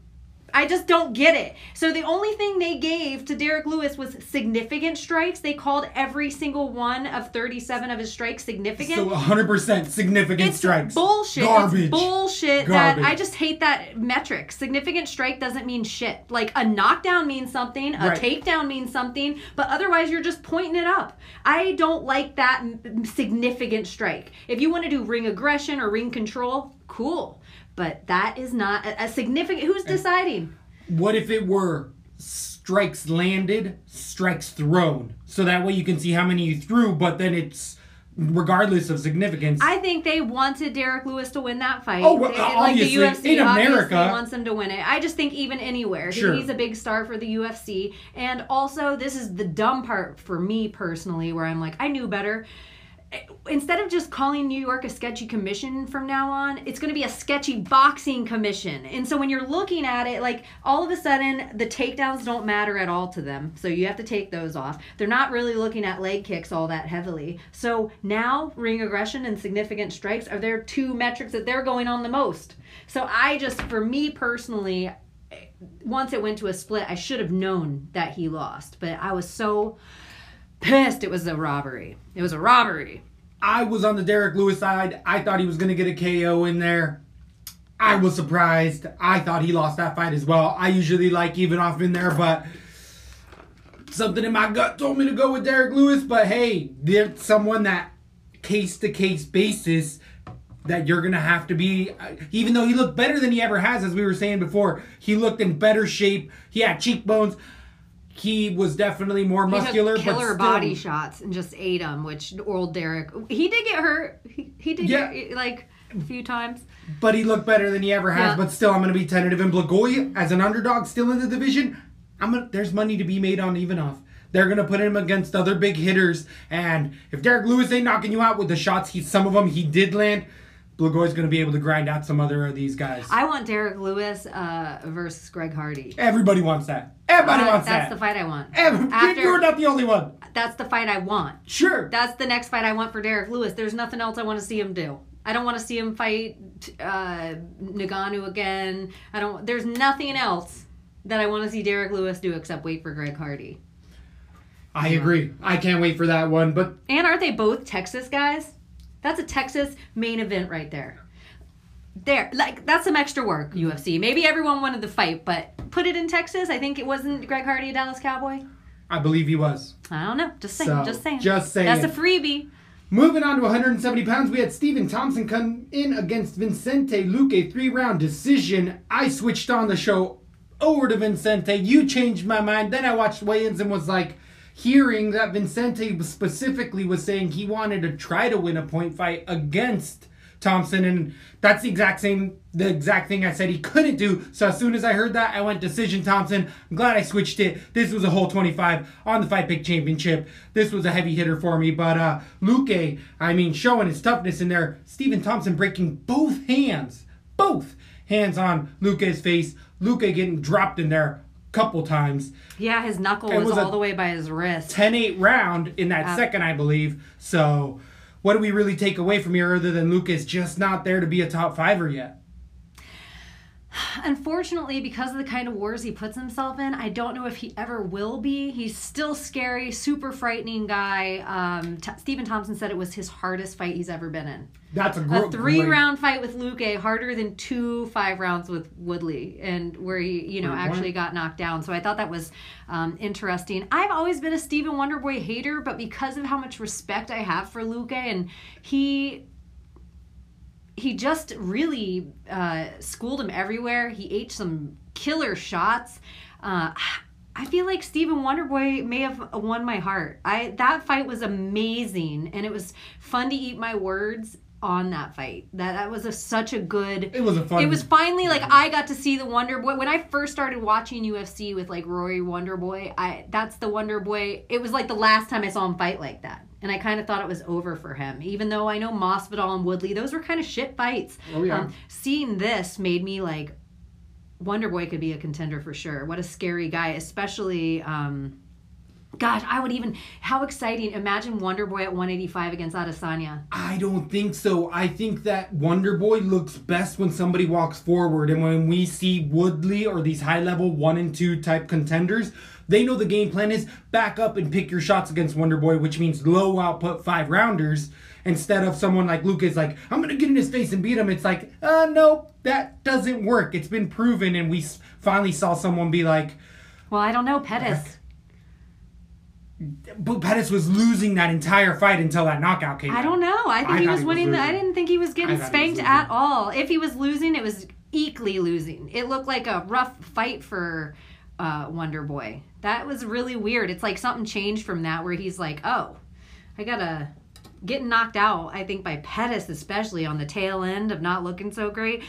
I just don't get it. So the only thing they gave to Derek Lewis was significant strikes. They called every single one of 37 of his strikes significant. So 100% significant it's strikes. bullshit. Garbage. It's bullshit. Garbage. That I just hate that metric. Significant strike doesn't mean shit. Like a knockdown means something, a Right. takedown means something, but otherwise you're just pointing it up. I don't like that significant strike. If you want to do ring aggression or ring control, cool. But that is not a, a significant. Who's deciding? What if it were strikes landed, strikes thrown? So that way you can see how many you threw, but then it's regardless of significance. I think they wanted Derek Lewis to win that fight. Oh, well, They- obviously, like the UFC in America- wants him to win it. I just think even anywhere, Sure. he's a big star for the UFC. And also, this is the dumb part for me personally, where I'm like, I knew better. Instead of just calling New York a sketchy commission from now on, it's going to be a sketchy boxing commission. And so when you're looking at it, like all of a sudden the takedowns don't matter at all to them. So you have to take those off. They're not really looking at leg kicks all that heavily. So now ring aggression and significant strikes are their two metrics that they're going on the most. So I just, for me personally, once it went to a split, I should have known that he lost. But I was so pissed. It was a robbery. It was a robbery. I was on the Derek Lewis side. I thought he was going to get a KO in there. I was surprised. I thought he lost that fight as well. I usually like even off in there, but something in my gut told me to go with Derek Lewis. But hey, there's someone that case to case basis that you're to have to be, uh, even though he looked better than he ever has, as we were saying before, he looked in better shape. He had cheekbones. He was definitely more muscular, he took killer but still, body shots and just ate them. Which old Derek, he did get hurt. He, he did Yeah. get like a few times. but he looked better than he ever has. Yeah. But still, I'm going to be tentative. And Blagoy, as an underdog, still in the division, I'm gonna. There's money to be made on Ivanov. They're gonna put him against other big hitters, and if Derek Lewis ain't knocking you out with the shots, he some of them he did land. Blagoy's gonna be able to grind out some other of these guys. I want Derek Lewis uh, versus Greg Hardy. Everybody wants that. Everybody Uh, wants that's that. That's the fight I want. Every- After- you're not the only one. That's the fight I want. Sure. That's the next fight I want for Derek Lewis. There's nothing else I want to see him do. I don't want to see him fight uh, Nagano again. I don't. There's nothing else that I want to see Derek Lewis do except wait for Greg Hardy. I agree. I can't wait for that one. But And aren't they both Texas guys? That's a Texas main event right there. There, like that's some extra work. Mm-hmm. UFC. Maybe everyone wanted the fight, but put it in Texas. I think it wasn't Greg Hardy a Dallas Cowboy. I believe he was. I don't know. Just saying. So, just saying. just saying. That's a freebie. Moving on to 170 pounds, we had Stephen Thompson come in against Vincente Luque, three round decision. I switched on the show over to Vincente. You changed my mind. Then I watched weigh-ins and was like, hearing that Vincente specifically was saying he wanted to try to win a point fight against Thompson, and that's the exact same, the exact thing I said he couldn't do. So as soon as I heard that, I went decision Thompson. I'm glad I switched it. This was a whole 25 on the Fight Pick Championship. This was a heavy hitter for me, but uh, Luque, I mean, showing his toughness in there. Stephen Thompson breaking both hands, both hands on Luque's face. Luque getting dropped in there couple times. Yeah, his knuckle was, was all the way by his wrist. 10-8 round in that Uh, second, I believe. So, what do we really take away from here other than Luque is just not there to be a top fiver yet? Unfortunately, because of the kind of wars he puts himself in, I don't know if he ever will be. He's still scary, super frightening guy. Um, T- Stephen Thompson said it was his hardest fight he's ever been in. That's a, A three great- round fight with Luque harder than two five rounds with Woodley, and where he, you know, Great actually point. got knocked down. So I thought that was um, interesting. I've always been a Stephen Wonderboy hater, but because of how much respect I have for Luque, and he he just really uh, schooled him everywhere. He ate some killer shots. Uh, I feel like Stephen Wonderboy may have won my heart. I that fight was amazing, and it was fun to eat my words on that fight. That that was a, such a good. It was a fun. It was finally like I got to see the Wonder Boy when I first started watching UFC with like Rory Wonder Boy. I that's the Wonder Boy. It was like the last time I saw him fight like that, and I kind of thought it was over for him. Even though I know Masvidal and Woodley, those were kind of shit fights. Oh, yeah. Um, seeing this made me like Wonder Boy could be a contender for sure. What a scary guy, especially. Um, gosh, I would even. How exciting! Imagine Wonder Boy at 185 against Adesanya. I don't think so. I think that Wonder Boy looks best when somebody walks forward, and when we see Woodley or these high level one and two type contenders, they know the game plan is back up and pick your shots against Wonder Boy, which means low output five rounders. Instead of someone like Lucas, like I'm gonna get in his face and beat him. It's like, uh, no, that doesn't work. It's been proven, and we s- finally saw someone be like, Well, I don't know, Pettis. but Pettis was losing that entire fight until that knockout came. I out. don't know. I think I he was he was winning. the, I didn't think he was getting thought was spanked at all. If he was losing, it was equally losing. It looked like a rough fight for uh, Wonder Boy. That was really weird. It's like something changed from that where he's like, oh, I gotta getting knocked out. I think by Pettis, especially on the tail end of not looking so great.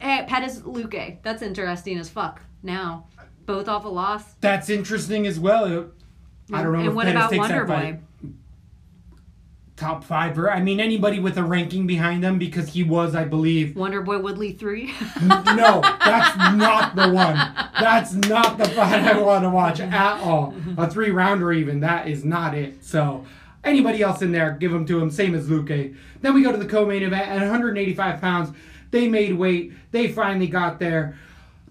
Eh, Pettis, Luque. That's interesting as fuck. Now, both off a loss. That's interesting as well. I don't know And what Pettis about takes Wonder that Boy? fight. Top five, or I mean anybody with a ranking behind them because he was, I believe. Wonder Boy Woodley three. No, that's not the one. That's not the fight I want to watch at all. A three rounder, even that is not it. So anybody else in there, give them to him. Same as Luque. Then we go to the co-main event at 185 pounds. They made weight. They finally got there.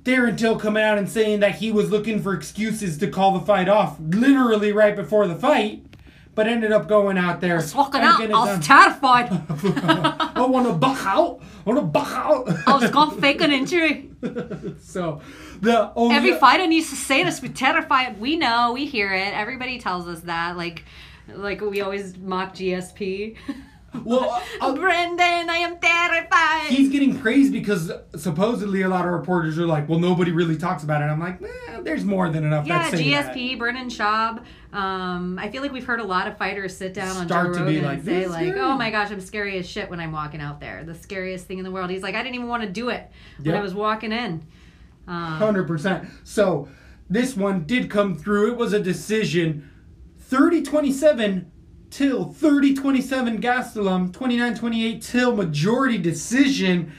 Darren Till coming out and saying that he was looking for excuses to call the fight off, literally right before the fight, but ended up going out there. Walking out, I was terrified. *laughs* I want to buck out. I want to buck out. I was gonna fake an injury. *laughs* so the only Every fighter needs to say this. We're terrified. We know. We hear it. Everybody tells us that. Like, like we always mock GSP. *laughs* well, *laughs* uh, Brendan, I am terrified. he's getting praised because supposedly a lot of reporters are like, well, nobody really talks about it. I'm like, eh, there's more than enough. yeah, say that. GSP, Brendan Schaub. Um, I feel like we've heard a lot of fighters sit down on Start Joe to be Rogan like, and say like, guy." "Oh my gosh, I'm scary as shit when I'm walking out there. The scariest thing in the world." He's like, "I didn't even want to do it when Yep. I was walking in." Um, Hundred percent. So this one did come through. It was a decision. 30-27 Till 30-27 Gastelum. 29-28 Till majority decision.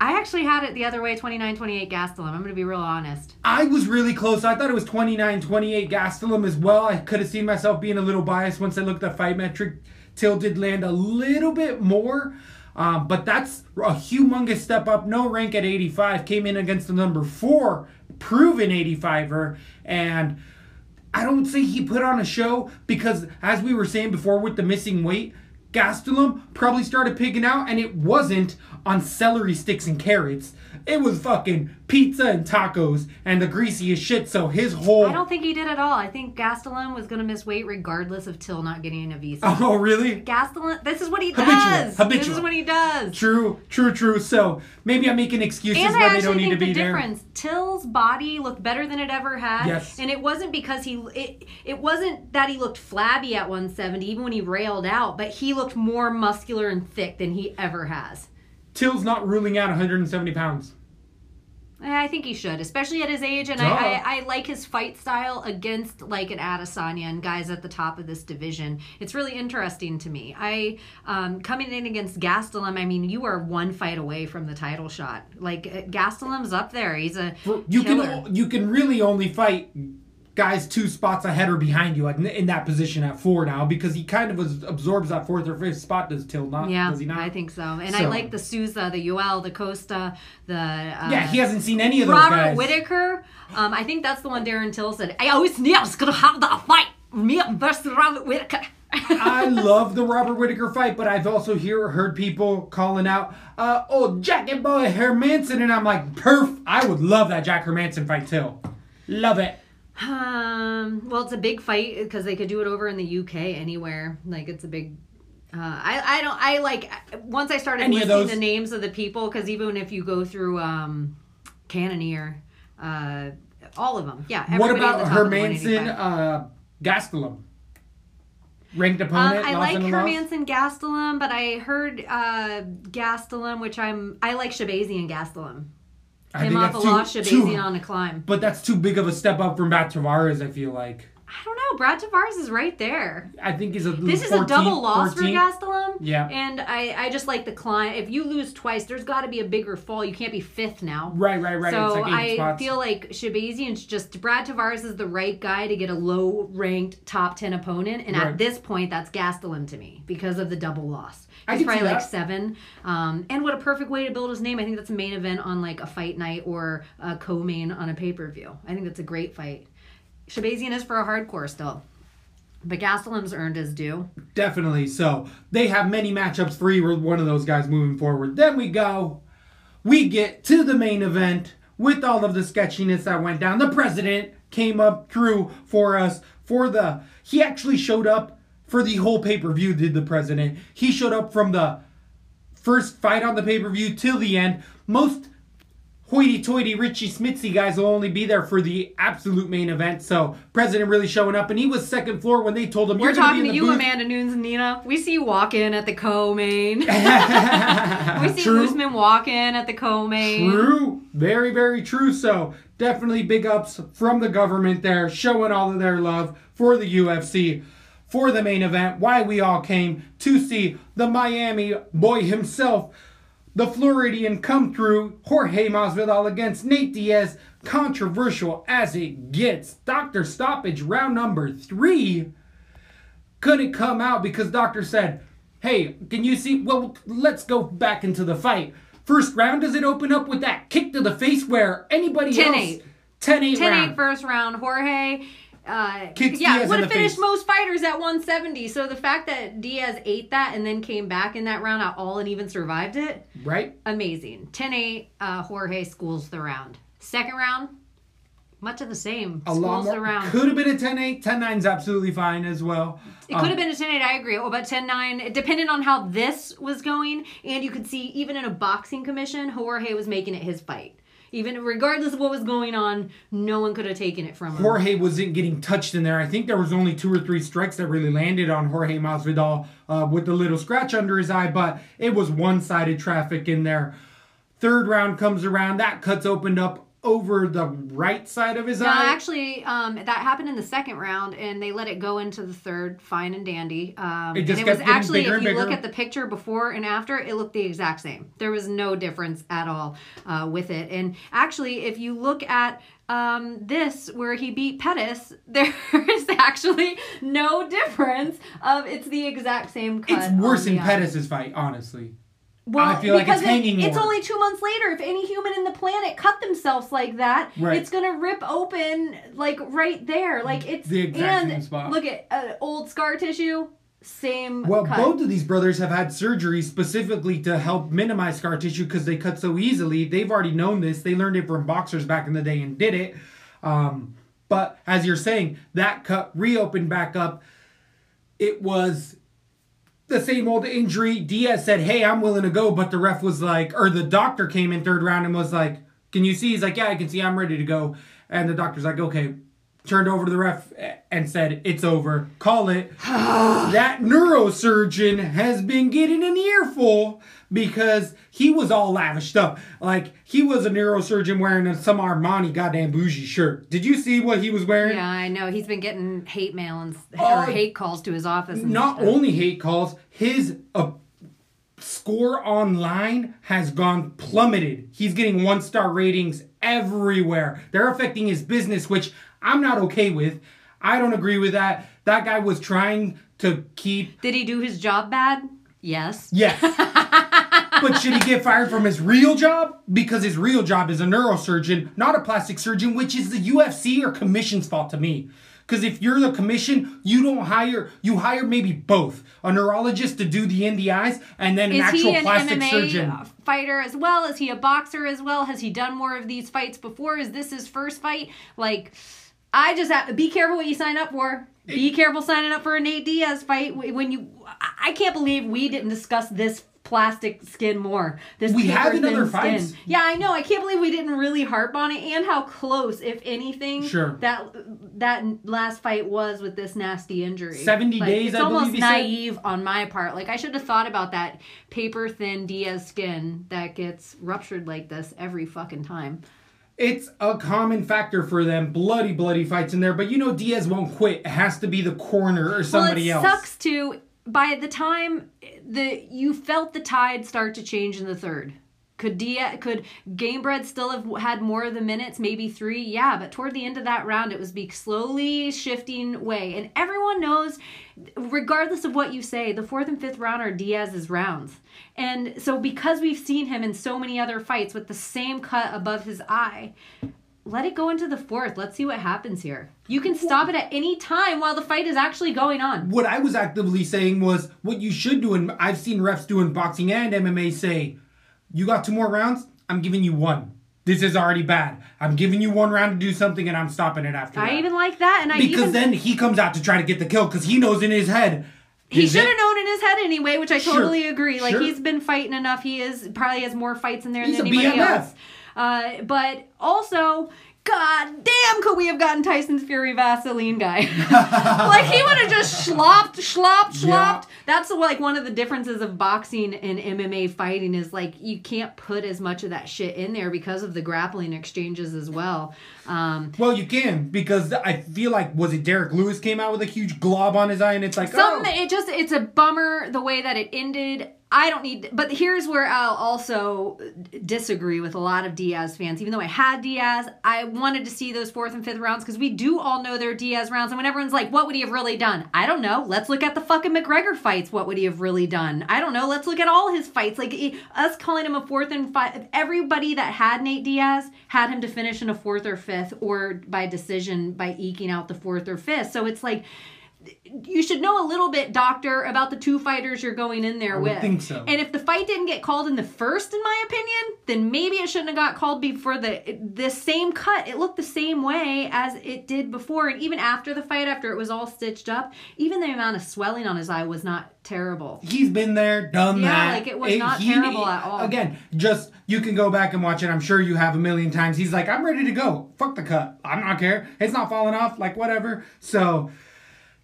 I actually had it the other way, 29-28 Gastelum. I'm going to be real honest. I was really close. I thought it was 29-28 Gastelum as well. I could have seen myself being a little biased once I looked at fight metric. Till did land a little bit more. Um, but that's a humongous step up. No rank at 85. Came in against the number four proven 85er. And I don't say he put on a show because, as we were saying before with the missing weight, Gastelum probably started picking out, and it wasn't on celery sticks and carrots. It was fucking pizza and tacos and the greasiest shit. So his whole. I don't think he did at all. I think Gastelum was going to miss weight regardless of Till not getting a visa. *laughs* Oh, really? Gastelum, this is what he Habitual, does. This is what he does. True, true, true. So maybe I'm making excuses And I where they don't need to think be the there. difference. Till's body looked better than it ever had. Yes. And it wasn't because he it it wasn't that he looked flabby at 170, even when he railed out, but he looked more muscular and thick than he ever has. Till's not ruling out 170 pounds. I think he should, especially at his age, and I, I, I like his fight style against like an Adesanya and guys at the top of this division. It's really interesting to me. I um, coming in against Gastelum. I mean, you are one fight away from the title shot. Like uh, Gastelum's up there. He's a You killer. can you can really only fight guys two spots ahead or behind you in, in that position at four now because he kind of was, absorbs that fourth or fifth spot. Does Till not? Yeah, does he not? I think so. And I like the Souza, the Yoel, the Costa, the uh, Yeah, he hasn't seen any of those Robert. Whitaker. Um, I think that's the one Darren Till said. I always knew I was gonna have that fight. Me versus Robert Whitaker. *laughs* I love the Robert Whitaker fight, but I've also hear heard people calling out, uh, "Oh, Jack and Boy Hermansson," and I'm like, "Perf! I would love that Jack Hermansson fight too. Love it." Um, well, it's a big fight because they could do it over in the UK anywhere. Like it's a big. Uh, I I don't I like once I started Any listing those? the names of the people because even if you go through um, Cannonier, uh, all of them, yeah. What about the top of the Hermansson uh, Gastelum? Ranked Um, opponent. I lost like? Hermansson Gastelum, but I heard uh, Gastelum, which I'm I like Shahbazyan Gastelum. I Him off a that's too- loss, too- on a climb. But that's too big of a step up from Brad Tavares, I feel like. I don't know. Brad Tavares is right there. I think he's a This is a double loss 14. for Gastelum. Yeah. And I, I just like the climb. If you lose twice, there's got to be a bigger fall. You can't be fifth now. Right, right, right. So like I spots. feel like Shahbazyan's just Brad Tavares is the right guy to get a low ranked top ten opponent, and Right. at this point, that's Gastelum to me because of the double loss. I He's probably like that. seven, um, and what a perfect way to build his name. I think that's a main event on like a fight night or a co-main on a pay per view. I think that's a great fight. Shahbazyan is for a hardcore still, but Gastelum's earned his due. Definitely. So they have many matchups for either one of those guys moving forward. Then we go, we get to the main event with all of the sketchiness that went down. The president came up through for us for the. He actually showed up for the whole pay per view. Did the president? He showed up from the first fight on the pay per view till the end. Most hoity-toity Richie Smitsy guys will only be there for the absolute main event. So president really showing up, and he was second floor when they told him We're you're talking be to you, booth. Amanda Nunes and Nina. We see you walk in at the co-main. *laughs* we see True. Usman walk in at the co-main. True. Very, very true. So definitely big ups from the government there, showing all of their love for the UFC, for the main event, why we all came to see the Miami boy himself, the Floridian come through, Jorge Masvidal against Nate Diaz. Controversial as it gets. Doctor stoppage round number three couldn't come out because doctor said, "Hey, can you see? Well, let's go back into the fight. First round, does it open up with that kick to the face where anybody 10-8. else 10-8 10 round. 8 first round. Jorge. Uh, Kicks yeah, Diaz would have finished face. most fighters at 170. So the fact that Diaz ate that and then came back in that round at all and even survived it, right? amazing. 10 8, uh, Jorge schools the round. Second round, much of the same. A lot schools the more. round. Could have been a 10-8. 10-9's absolutely fine as well. It could have been a 10 8, I agree. Oh, but 10 9, it depended on how this was going. And you could see, even in a boxing commission, Jorge was making it his fight. Even regardless of what was going on, no one could have taken it from him. Jorge wasn't getting touched in there. I think there was only two or three strikes that really landed on Jorge Masvidal uh, with the little scratch under his eye, but it was one-sided traffic in there. Third round comes around, that cuts opened up over the right side of his eye. No, eye. actually, um, that happened in the second round, and they let it go into the third, fine and dandy. Um, It just and it was actually, if you look at the picture before and after, it looked the exact same. There was no difference at all uh, with it. And actually, if you look at um, this where he beat Pettis, *laughs* there is actually no difference. Of it's the exact same cut. it's worse in the eye. Pettis' fight, honestly. Well, I feel like it's it- hanging It's only two months later. If any human in the planet cut themselves like that, Right. it's gonna rip open like right there. Like it's The exact and same spot. look at uh, old scar tissue, same. Well, cut. both of these brothers have had surgery specifically to help minimize scar tissue because they cut so easily. They've already known this. They learned it from boxers back in the day and did it. Um, but as you're saying, that cut reopened back up. It was the same old injury. Diaz said, "Hey, I'm willing to go," but the ref was like, or the doctor came in third round and was like, "Can you see?" He's like, "Yeah, I can see. I'm ready to go." And the doctor's like, "Okay." Turned over to the ref and said, "It's over. Call it." *sighs* that neurosurgeon has been getting an earful because he was all lavished up. Like he was a neurosurgeon wearing some Armani goddamn bougie shirt. Did you see what he was wearing? Yeah, I know. He's been getting hate mail and Oh, or hate calls to his office. And Not stuff. only hate calls, his uh, score online has gone plummeted. He's getting one star ratings everywhere. They're affecting his business, which I'm not okay with. I don't agree with that. That guy was trying to keep Did he do his job bad? Yes. Yes. but should he get fired from his real job? Because his real job is a neurosurgeon, not a plastic surgeon, which is the UFC or commission's fault to me. Because if you're the commission, you don't hire, you hire maybe both a neurologist to do the NDIs and then an Is actual he an plastic MMA surgeon. fighter as well? Is he a boxer as well? Has he done more of these fights before? Is this his first fight? Like, I just have be careful what you sign up for. Be careful signing up for a Nate Diaz fight when you. I can't believe we didn't discuss this plastic skin more. This We have in paper-thin. Yeah, I know. I can't believe we didn't really harp on it and how close, if anything, Sure. that that last fight was with this nasty injury. 70 Like, days, It's I almost believe he said? naive on my part. Like I should have thought about that paper thin Diaz skin that gets ruptured like this every fucking time. It's a common factor for them. Bloody, bloody fights in there. But you know Diaz won't quit. It has to be the corner or somebody well, it else. sucks too. By the time the you felt the tide start to change in the third. Could Dia could Gamebred still have had more of the minutes, maybe three? Yeah, but toward the end of that round, it was be slowly shifting way, and everyone knows, regardless of what you say, the fourth and fifth round are Diaz's rounds, and so because we've seen him in so many other fights with the same cut above his eye. Let it go into the fourth. Let's see what happens here. You can stop it at any time while the fight is actually going on. What I was actively saying was what you should do, and I've seen refs do in boxing and MMA say, you got two more rounds, I'm giving you one. This is already bad. I'm giving you one round to do something, and I'm stopping it after that. I even like that, and I because even then he comes out to try to get the kill because he knows in his head. He should have known in his head anyway, which I Sure. totally agree. Like Sure. he's been fighting enough. He is probably has more fights in there He's than anybody BMF. else. Uh, but also, god damn, could we have gotten Tyson's Fury Vaseline guy? *laughs* *laughs* like he would have just slopped, slopped, slopped. That's like one of the differences of boxing and MMA fighting is like you can't put as much of that shit in there because of the grappling exchanges as well. Um, Well, you can because I feel like was it Derek Lewis came out with a huge glob on his eye, and it's like Some oh, it just it's a bummer the way that it ended. I don't need but here's where I'll also disagree with a lot of Diaz fans. Even though I had Diaz, I wanted to see those fourth and fifth rounds because we do all know they're Diaz rounds. And when everyone's like, what would he have really done? I don't know. Let's look at the fucking McGregor fights. What would he have really done? I don't know. Let's look at all his fights. Like us calling him a fourth and five everybody that had Nate Diaz had him to finish in a fourth or fifth or by decision by eking out the fourth or fifth. So it's like you should know a little bit, doctor, about the two fighters you're going in there would with. I think so. And if the fight didn't get called in the first, in my opinion, then maybe it shouldn't have got called before the this same cut. It looked the same way as it did before, and even after the fight, after it was all stitched up, even the amount of swelling on his eye was not terrible. he's been there, done Yeah, that. Yeah, like, it was not terrible at all. Again, just you can go back and watch it. I'm sure you have a million times. He's like, I'm ready to go. Fuck the cut. I'm not care. It's not falling off. Like whatever. So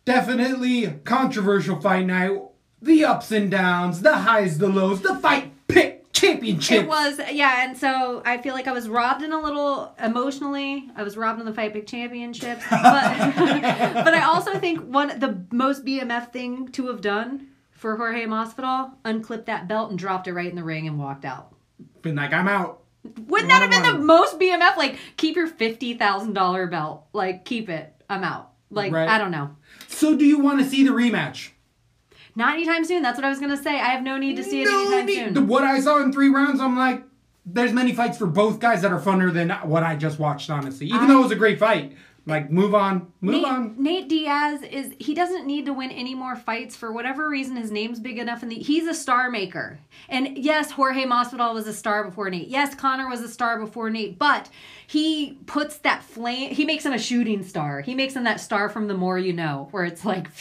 definitely controversial fight night. The ups and downs, the highs, the lows, the fight pick championship. It was, yeah, and so I feel like I was robbed in a little emotionally. I was robbed in the Fight pick Championships, *laughs* but *laughs* but I also think one the most BMF thing to have done for Jorge Masvidal unclipped that belt and dropped it right in the ring and walked out. Been like, I'm out. Wouldn't that have been the most BMF? Like, keep your fifty thousand dollar belt. Like, keep it. I'm out. Like, Right. I don't know. So do you want to see the rematch? Not anytime soon. That's what I was gonna say. I have no need to see it No anytime need- soon. the- What I saw in three rounds, I'm like, there's many fights for both guys that are funner than what I just watched, honestly. Even though it was a great fight. Like, move on. Move Nate, on. Nate Diaz is he doesn't need to win any more fights for whatever reason his name's big enough and he's a star maker. And yes, Jorge Masvidal was a star before Nate. Yes, Conor was a star before Nate, but he puts that flame he makes him a shooting star. He makes him that star from the more you know where it's like *laughs*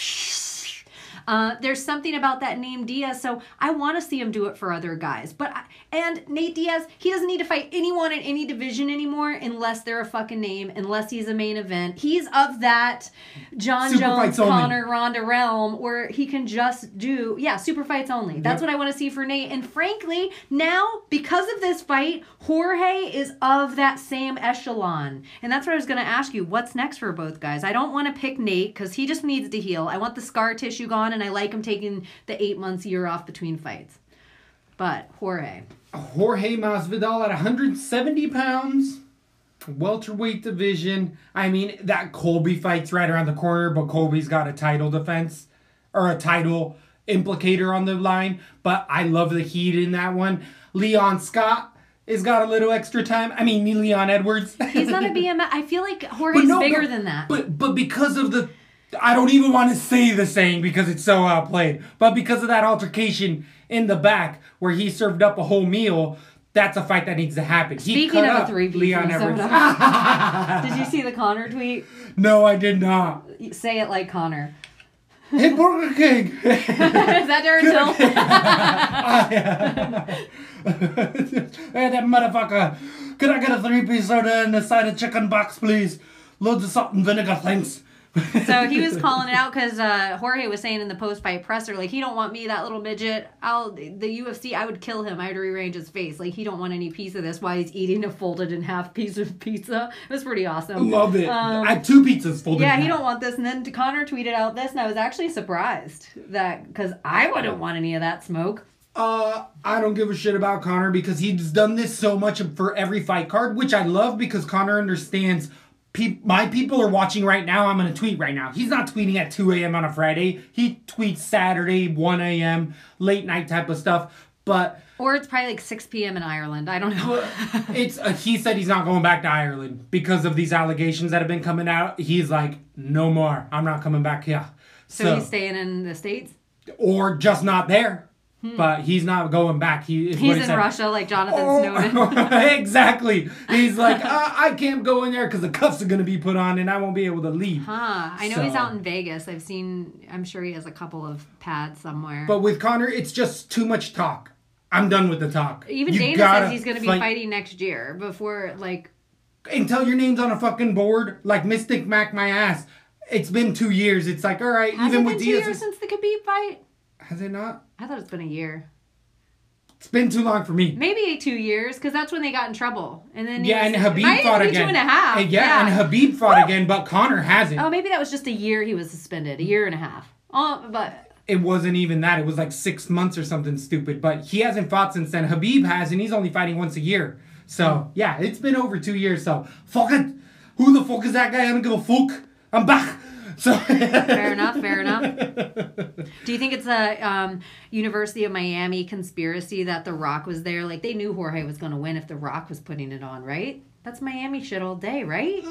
uh, there's something about that name Diaz, so I want to see him do it for other guys. But I, and Nate Diaz, he doesn't need to fight anyone in any division anymore unless they're a fucking name, unless he's a main event. He's of that Jon Super Jones. Conor, Ronda realm where he can just do yeah, super fights only. That's Yep. what I want to see for Nate. And frankly, now because of this fight, Jorge is of that same echelon. And that's what I was going to ask you. What's next for both guys? I don't want to pick Nate because he just needs to heal. I want the scar tissue gone, and I like him taking the eight months year off between fights. But Jorge, Jorge Masvidal at 170 pounds, welterweight division. I mean, that Colby fight's right around the corner, but Colby's got a title defense or a title implicator on the line. But I love the heat in that one. Leon Scott has got a little extra time. I mean, Leon Edwards. he's not a *laughs* BMF. I feel like Jorge's no, bigger but- than that. But but because of the I don't even want to say the saying because it's so outplayed. But because of that altercation in the back where he served up a whole meal, that's a fight that needs to happen. Speaking of a three piece Leon Edwards. *laughs* Did you see the Conor tweet? no, I did not. Say it like Conor. Hey Burger King. *laughs* Is that Darren Till? *laughs* Uh, hey that motherfucker. Could I get a three piece soda and a side of chicken box, please? Loads of salt and vinegar, thanks. *laughs* so he was calling it out because uh, Jorge was saying in the post-fight presser, like he don't want me, that little midget. I'll the UFC, I would kill him. I'd rearrange his face. Like he don't want any piece of this. While he's eating a folded in half piece of pizza. It was pretty awesome. Love it. Um, I had two pizzas folded. yeah, he don't want this. And then Conor tweeted out this, and I was actually surprised that because I wouldn't want any of that smoke. Uh, I don't give a shit about Conor because he's done this so much for every fight card, which I love because Conor understands. Pe- my people are watching right now. I'm gonna tweet right now. He's not tweeting at 2 a.m. on a Friday. He tweets Saturday 1 a.m. late night type of stuff. But Or it's probably like 6 p.m. in Ireland. I don't know. it's uh, he said he's not going back to Ireland because of these allegations that have been coming out. He's like, no more. I'm not coming back here. so he's staying in the states. or just not there. But he's not going back. He Hmm. He's he in said. Russia, like Jonathan Oh, Snowden. *laughs* *laughs* exactly. He's like, uh, I can't go in there because the cuffs are gonna be put on and I won't be able to leave. Huh. I know he's out in Vegas. I've seen. I'm sure he has a couple of pads somewhere. But with Conor, it's just too much talk. I'm done with the talk. Even You Dana says he's going to be fight- fighting next year before, like, until your name's on a fucking board. Like Mystic Mac, my ass. It's been two years. It's like, all right, has even it with been two Diaz, years since the Khabib fight? Has it not? I thought it's been a year. It's been too long for me. Maybe two years, because that's when they got in trouble. And then Yeah, was- and Khabib fought again. Two and a half. And yeah, and Khabib fought again, but Conor hasn't. Oh, maybe that was just a year he was suspended. A year and a half. Oh, but it wasn't even that. It was like six months or something stupid. But he hasn't fought since then. Khabib has, and he's only fighting once a year. So yeah, it's been over two years. So fuck it. Who the fuck is that guy? I don't give a fuck. I'm back. So *laughs* fair enough. Fair enough. *laughs* Do you think it's a um, University of Miami conspiracy that The Rock was there? Like they knew Jorge was going to win if The Rock was putting it on, right? That's Miami shit all day, right?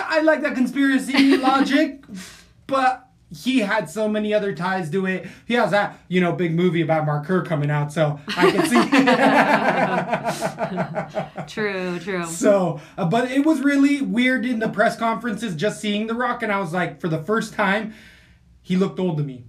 I like that conspiracy logic, *laughs* but he had so many other ties to it. He has that, you know, big movie about Mark Kerr coming out, so I can see. *laughs* *laughs* True. True. So, uh, but it was really weird in the press conferences just seeing The Rock, and I was like, for the first time, he looked old to me.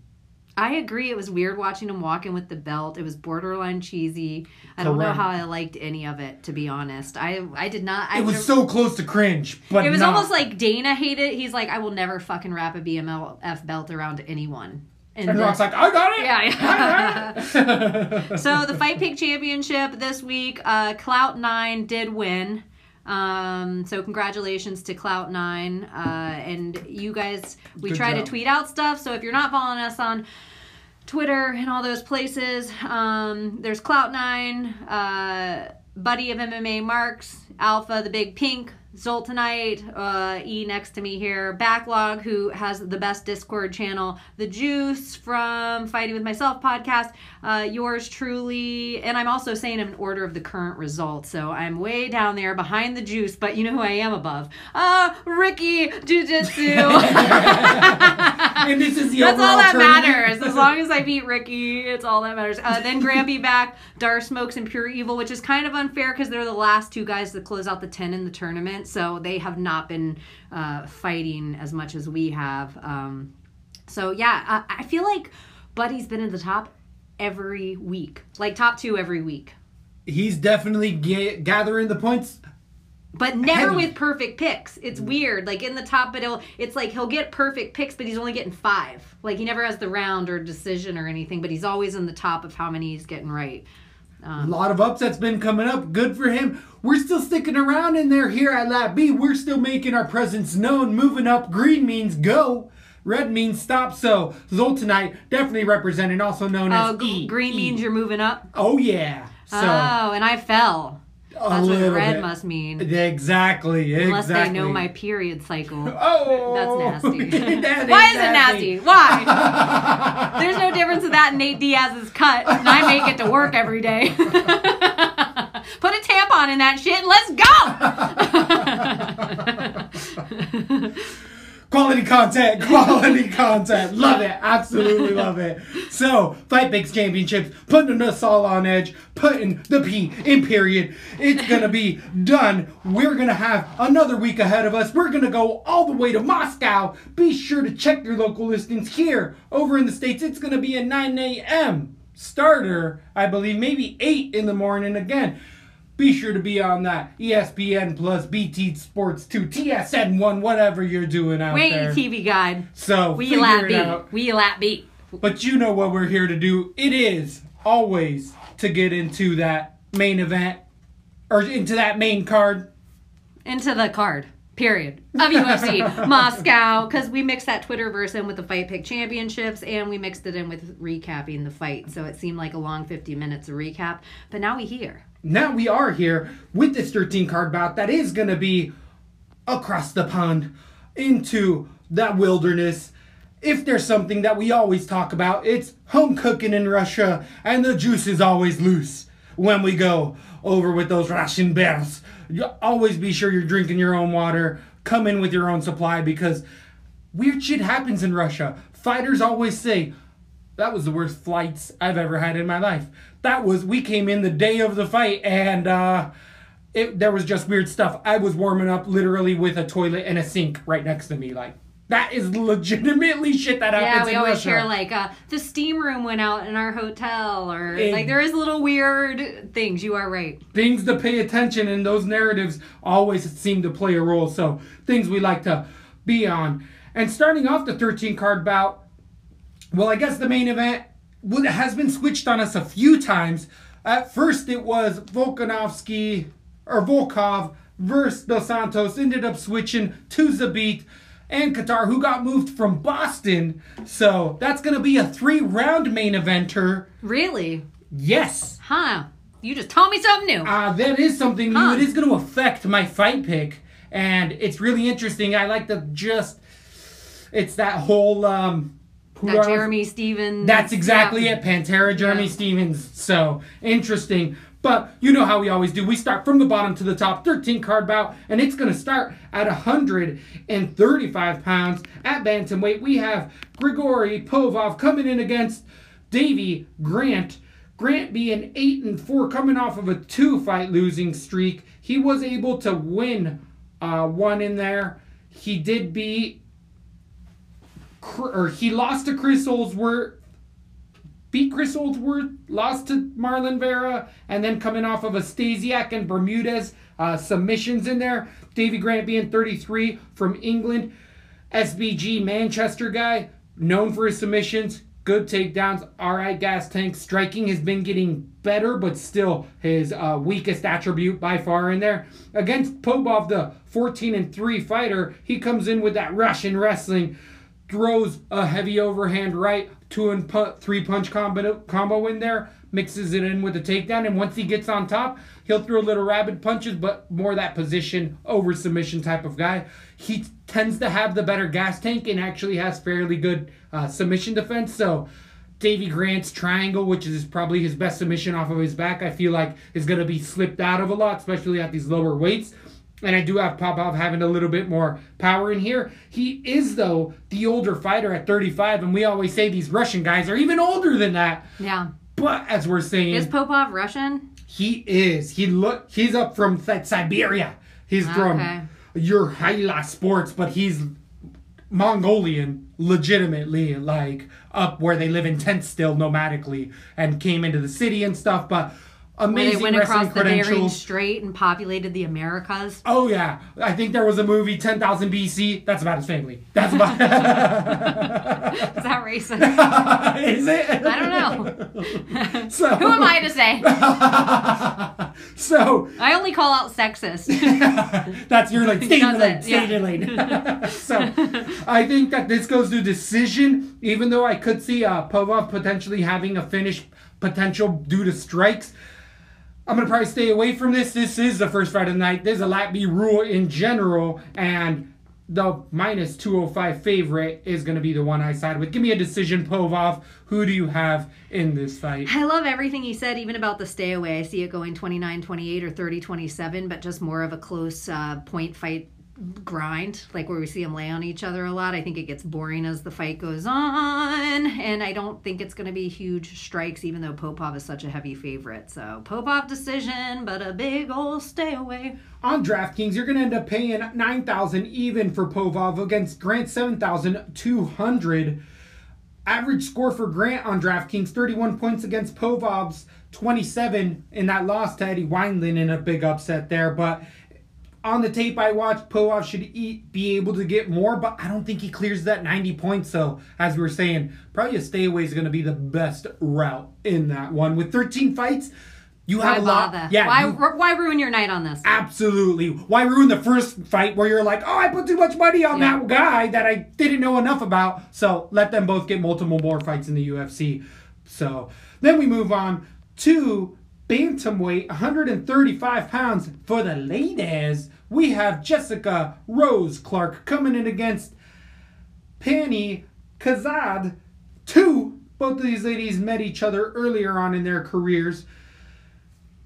I agree. It was weird watching him walking with the belt. It was borderline cheesy. I don't know how I liked any of it, to be honest. I I did not. I It was so close to cringe, but It was not. almost like Dana hated. He's like, I will never fucking wrap a BMLF belt around anyone. And then- Rock's like, I got it. Yeah, yeah. Got it." *laughs* *laughs* so the Fight Pick Championship this week, uh, Clout Nine did win. Um, so congratulations to Clout Nine. Uh, and you guys, we Good try job. to tweet out stuff. So if you're not following us on Twitter and all those places, um, there's Clout Nine, uh, Buddy of MMA Marks, Alpha the Big Pink, Zoltanite, uh, E next to me here, Backlog, who has the best Discord channel, The Juice from Fighting with Myself podcast, uh, yours truly, and I'm also saying I'm in order of the current results, so I'm way down there behind The Juice, but you know who I am above? Uh, Ricky Jiu Jitsu. *laughs* *laughs* and this is the That's all that tournament. matters. As long as I beat *laughs* Ricky, it's all that matters. Uh, then Grampy back, Dar Smokes and Pure Evil, which is kind of unfair because they're the last two guys to close out the 10 in the tournament. So they have not been uh, fighting as much as we have. Um, so yeah, I, I feel like Buddy's been in the top every week, like top two every week. He's definitely ga- gathering the points. But never with perfect picks. It's weird. Like in the top, but he'll, it's like he'll get perfect picks, but he's only getting five. Like he never has the round or decision or anything, but he's always in the top of how many he's getting right. A lot of upsets been coming up. Good for him. We're still sticking around in there here at Lab B. We're still making our presence known. Moving up. Green means go. Red means stop. So Zoltanite definitely representing, also known Oh, as g- E. green E. means you're moving up. Oh yeah. So oh, and I fell. That's what red bit. must mean. Exactly. Unless exactly. they know my period cycle. Oh, That's nasty. *laughs* That *laughs* Why is it nasty? Why? *laughs* There's no difference in that and Nate Diaz's cut, and I make it to work every day. Put a tampon in that shit and let's go! Quality content, *laughs* quality content. Love it. Absolutely love it. So, Fight Picks Championships, putting us all on edge, putting the P in period. It's going to be done. We're going to have another week ahead of us. We're going to go all the way to Moscow. Be sure to check your local listings here. Over in the States, it's going to be at 9 a.m. Starter, I believe, maybe 8 in the morning again. Be sure to be on that ESPN Plus, BT Sports 2, TSN 1, whatever you're doing out We ain't there. TV guide. So We figure lap it beat. out. We lap beat. But you know what we're here to do. It is always to get into that main event or into that main card. Into the card. Period. Of UFC *laughs* Moscow. Because we mixed that Twitterverse in with the Fight Pick Championships and we mixed it in with recapping the fight. So it seemed like a long 50 minutes of recap. But now we here. Now we are here with this 13 card bout that is going to be across the pond into that wilderness. If there's something that we always talk about, it's home cooking in Russia, and the juice is always loose when we go over with those Russian bears. You always be sure you're drinking your own water, come in with your own supply because weird shit happens in Russia. Fighters always say, that was the worst flights I've ever had in my life. That was we came in the day of the fight and uh it there was just weird stuff. I was warming up literally with a toilet and a sink right next to me. Like that is legitimately shit that happens Yeah, we in always Russia. hear like uh, the steam room went out in our hotel, or Ex- like there is little weird things. You are right. things to pay attention and those narratives always seem to play a role so things we like to be on and starting off the 13 card bout well i guess the main event has been switched on us a few times at first it was volkanovski or volkov versus dos santos ended up switching to zabit and Kattar, who got moved from Boston. So that's going to be a three round main eventer. Really? Yes. Huh? You just taught me something new. Uh, that is something Huh. new. It is going to affect my fight pick, and it's really interesting. I like to just, it's that whole um. That Jeremy Stephens. That's exactly yeah. it, Pantera, Jeremy Yeah. Stephens. So interesting. But you know how we always do. We start from the bottom to the top, 13 card bout, and it's going to start at 135 pounds. At bantamweight, we have Grigory Popov coming in against Davey Grant. Grant being 8 and 4, coming off of a two fight losing streak. He was able to win uh, one in there. He did beat, or he lost to Chris Holdsworth beat Chris Holdsworth, lost to Marlon Vera, and then coming off of a Stasiak and Bermudez uh, submissions in there. Davey Grant being 33 from England. SBG Manchester guy, known for his submissions, good takedowns, all right gas tank. Striking has been getting better, but still his uh, weakest attribute by far in there. Against Popov, the 14 and 3 fighter, he comes in with that Russian wrestling throws a heavy overhand right, two and pu- three punch combo combo in there, mixes it in with a takedown, and once he gets on top, he'll throw little rapid punches, but more that position over submission type of guy. He tends to have the better gas tank and actually has fairly good uh, submission defense. So. Davey Grant's triangle, which is probably his best submission off of his back, I feel like is going to be slipped out of a lot, especially at these lower weights. And I do have Popov having a little bit more power in here. He is, though, the older fighter at 35, and we always say these Russian guys are even older than that. Yeah. But as we're saying, Is Popov Russian? he is. He look. He's up from Siberia. He's ah, Okay. from your Haila Sports, but he's Mongolian, legitimately, like up where they live in tents still nomadically, and came into the city and stuff. But Where they amazing went across the Bering. Strait and populated the Americas. Oh yeah, I think there was a movie 10,000 BC. That's about his family. That's about. *laughs* Is that racist? *laughs* Is it? I don't know. *laughs* So Who am I to say? So I only call out sexist. that's your like your lane, That's it, stay your lane. so I think that this goes to decision, even though I could see uh, Popov potentially having a finish potential due to strikes. I'm gonna probably stay away from this. This is the first Friday night. There's a lap B rule in general, and the minus 205 favorite is gonna be the one I side with. Give me a decision, Popov. Who do you have in this fight? I love everything he said, even about the stay away. I see it going 29 28 or 30 27, but just more of a close uh, point fight grind, like where we see them lay on each other a lot. I think it gets boring as the fight goes on, and I don't think it's going to be huge strikes, even though Popov is such a heavy favorite. So, Popov decision, but a big old stay away. On DraftKings, you're going to end up paying 9000 even for Popov against Grant 7200 Average score for Grant on DraftKings 31 points against Popov's 27 in that loss to Eddie Wineland in a big upset there. But on the tape I watched, Poaf should eat, be able to get more, but I don't think he clears that 90 points. So, as we were saying, probably a stay away is going to be the best route in that one. With 13 fights, you have Why a lot. Yeah, Why, you- why ruin your night on this? Absolutely. Why ruin the first fight where you're like, oh, I put too much money on Yeah. that guy that I didn't know enough about? So let them both get multiple more fights in the UFC. So then we move on to bantamweight, 135 pounds for the ladies. We have Jessica Rose Clark coming in against Pannie Kianzad. Two. Both of these ladies met each other earlier on in their careers.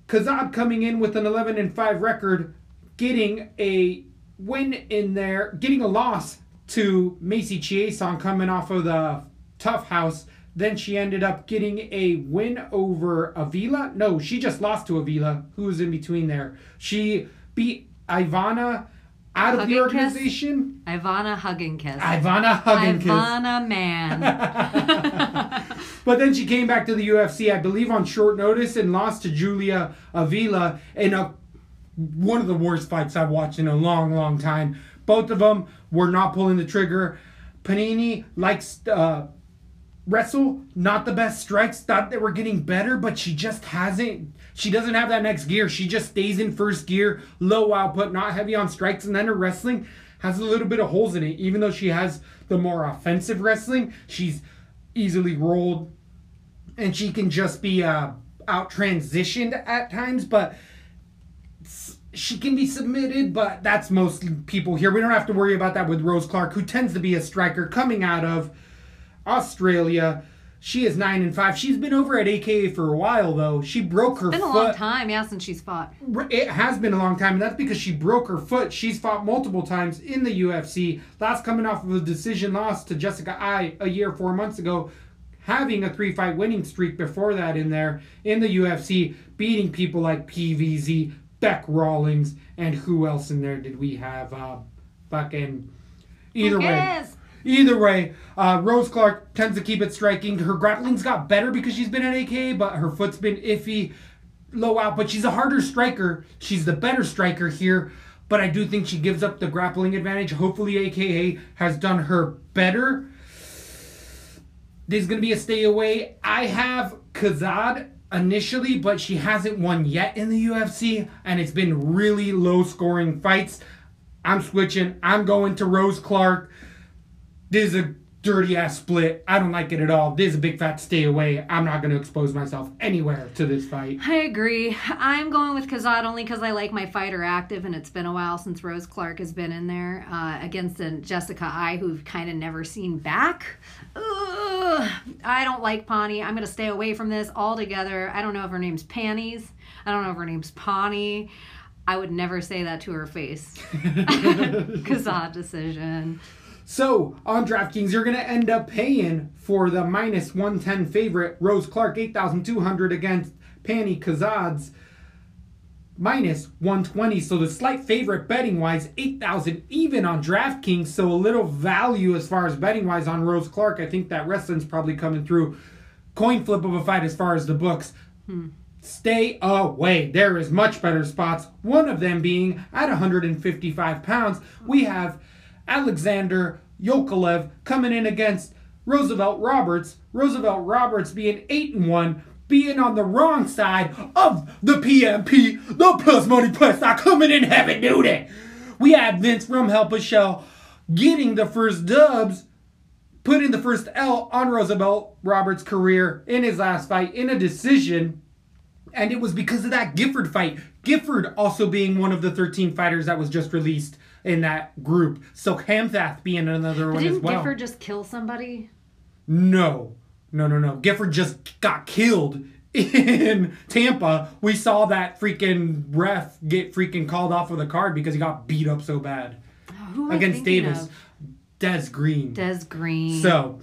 Kianzad coming in with an 11 and 5 record, getting a win in there, getting a loss to Macy Chiasson coming off of the Tough House. Then she ended up getting a win over Avila. No, she just lost to Avila. Who was in between there? She beat Ivana out of the and kiss? organization. Ivana Hug and Kiss. Ivana Huggins. Ivana Man. *laughs* But then she came back to the UFC, I believe, on short notice and lost to Julia Avila in a one of the worst fights I've watched in a long, long time. Both of them were not pulling the trigger. Panini likes uh, wrestle, not the best strikes. Thought they were getting better, but she just hasn't. She doesn't have that next gear. She just stays in first gear, low output, not heavy on strikes, and then her wrestling has a little bit of holes in it. Even though she has the more offensive wrestling, she's easily rolled, and she can just be uh, out transitioned at times. But she can be submitted, but that's most people here. We don't have to worry about that with Rose Clark, who tends to be a striker coming out of Australia. She is nine and five. She's been over at AKA for a while though. She broke her foot. Been a long time, yeah, since she's fought. It has been a long time, and that's because she broke her foot. She's fought multiple times in the UFC. Last coming off of a decision loss to Jessica Eye a year, four months ago, having a three fight winning streak before that in there in the UFC, beating people like PVZ, Bec Rawlings, and who else in there did we have? Uh, fucking either way. Either way, uh, Rose Clark tends to keep it striking. Her grappling's got better because she's been at AK, but her foot's been iffy, low out. But she's a harder striker. She's the better striker here. But I do think she gives up the grappling advantage. Hopefully, AKA has done her better. This is going to be a stay away. I have Kianzad initially, but she hasn't won yet in the UFC, and it's been really low scoring fights. I'm switching. I'm going to Rose Clark. This is a dirty ass split. I don't like it at all. This is a big fat stay away. I'm not going to expose myself anywhere to this fight. I agree. I'm going with Kianzad only because I like my fighter active, and it's been a while since Rose Clark has been in there uh, against Jessica Eye, who've kind of never seen back. Ugh. I don't like Pawnee. I'm going to stay away from this altogether. I don't know if her name's Panties. I don't know if her name's Pawnee. I would never say that to her face. *laughs* *laughs* Kianzad decision. So on DraftKings, you're going to end up paying for the minus 110 favorite Rose Clark 8,200 against Pannie Kianzad's minus 120. So the slight favorite betting wise, 8,000 even on DraftKings. So a little value as far as betting wise on Rose Clark. I think that wrestling's probably coming through. Coin flip of a fight as far as the books. Hmm. Stay away. There is much better spots. One of them being at 155 pounds, we have Alexander Yokolev coming in against Roosevelt Roberts. Roosevelt Roberts being 8 and 1, being on the wrong side of the PMP, the Plus Money Plus Stock coming in heavy duty. We had Vince from Help Us Show getting the first dubs putting the first L on Roosevelt Roberts' career in his last fight in a decision. And it was because of that Gifford fight. Gifford also being one of the 13 fighters that was just released in that group. So Hamthath being another But one as didn't well. Gifford just kill somebody? No. No, no, no. Gifford just got killed in Tampa. We saw that freaking ref get freaking called off of the card because he got beat up so bad Who against Davis. of? Des Green. Des Green. So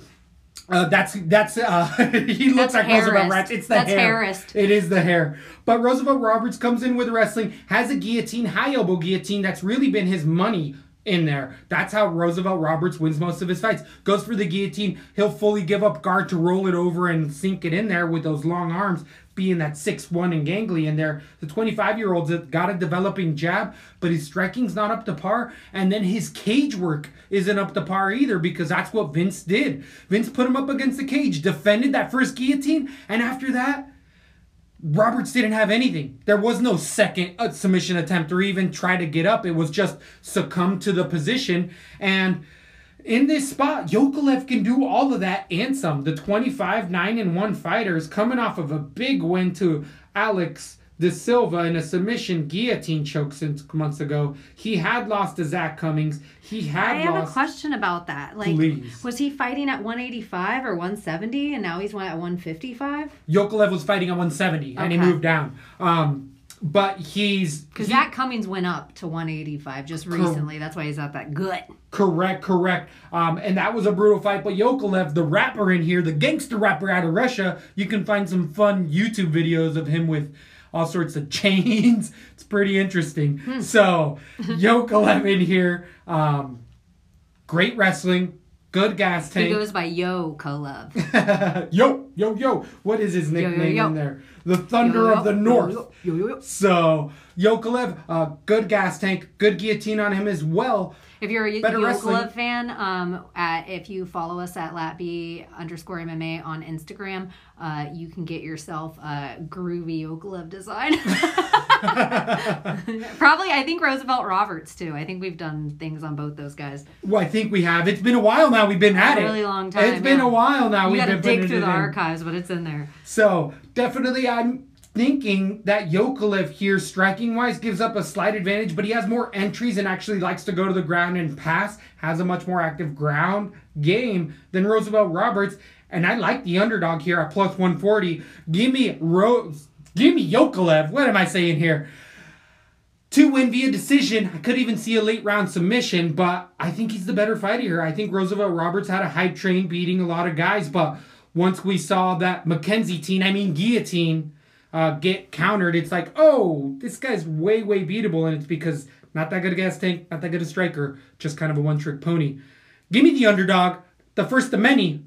uh, that's that's uh, *laughs* he looks That's like Roosevelt Harris. Roberts. It's the That's hair. Harris. It is the hair. But Roosevelt Roberts comes in with wrestling, has a guillotine, high elbow guillotine. That's really been his money in there. That's how Roosevelt Roberts wins most of his fights. Goes for the guillotine. He'll fully give up guard to roll it over and sink it in there with those long arms, being that 6'1 and gangly in there. The 25 year old's got a developing jab, but his striking's not up to par. And then his cage work isn't up to par either because that's what Vince did. Vince put him up against the cage, defended that first guillotine, and after that, Roberts didn't have anything. There was no second uh, submission attempt or even try to get up. It was just succumb to the position. And in this spot, Yokolev can do all of that and some. The 25 9 and 1 fighter is coming off of a big win to Alex De Silva in a submission guillotine choke since months ago. He had lost to Zak Cummings. He had I have lost. a question about that. Like, Please. was he fighting at 185 or 170, and now he's at 155? Yokolev was fighting at 170 and he moved down. Um, but he's Because he- Zak Cummings went up to 185 just recently. That's why he's at that good. Correct, correct. Um, and that was a brutal fight. But Yokolev, the rapper in here, the gangster rapper out of Russia, you can find some fun YouTube videos of him with all sorts of *laughs* chains. It's pretty interesting. So, Yokolev in here, um, great wrestling, good gas tank. He goes by Yo Kolov. *laughs* yo, yo, yo. What is his yo, nickname yo. in there? The Thunder of the North. Yo, yo, yo. So, Yokolev, uh, good gas tank, good guillotine on him as well. If you're a Better Yokolev wrestling. fan, um, at, if you follow us at latb underscore MMA on Instagram, uh, you can get yourself a groovy Yokolev design. *laughs* Probably, I think Roosevelt Roberts too. I think we've done things on both those guys. Well, I think we have. It's been a while now. We've been at it. really long time, It's been yeah. a while now. You We've got to been dig putting through it the in. archives, but it's in there. So definitely, I'm thinking that Yokolev here, striking wise, gives up a slight advantage, but he has more entries and actually likes to go to the ground and pass. Has a much more active ground game than Roosevelt Roberts. And I like the underdog here at plus 140. Give me Rose. Give me Yokolev. What am I saying here? to win via decision. I could even see a late round submission, but I think he's the better fighter here. I think Roosevelt Roberts had a hype train beating a lot of guys, but once we saw that Mackenzie team, I mean guillotine, uh, get countered, it's like, oh, this guy's way, way beatable, and it's because not that good a gas tank, not that good a striker, just kind of a one trick pony. Give me the underdog, the first of many.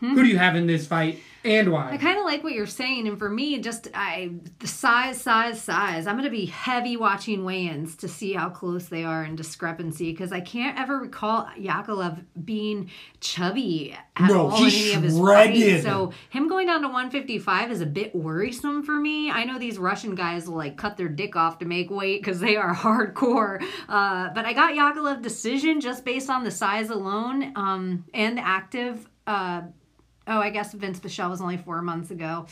Who do you have in this fight and why? I kind of like what you're saying, and for me, just I the size, size, size. I'm gonna be heavy watching weigh-ins to see how close they are in discrepancy because I can't ever recall Yakovlev being chubby at No, all in any of his fights. So him going down to 155 is a bit worrisome for me. I know these Russian guys will like cut their dick off to make weight because they are *laughs* hardcore. Uh, but I got Yakovlev decision just based on the size alone um, and the active. Uh, oh, I guess Vince Pichel was only four months ago.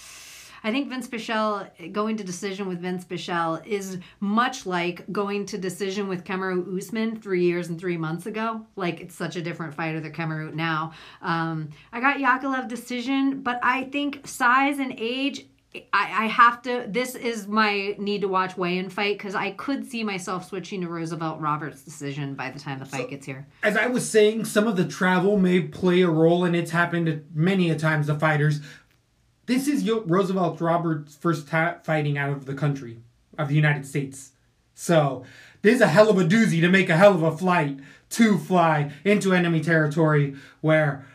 I think Vince Pichel going to decision with Vince Pichel is much like going to decision with Kamaru Usman three years and three months ago. Like it's such a different fighter than Kamaru now. Um, I got Yakovlev decision, but I think size and age. I, I have to. This is my need to watch weigh-in fight because I could see myself switching to Roosevelt Roberts' decision by the time the fight gets here. as I was saying, some of the travel may play a role, and it's happened many a times to fighters. This is Yo- Roosevelt Roberts' first ta- fighting out of the country, of the United States. So, this is a hell of a doozy to make a hell of a flight to fly into enemy territory where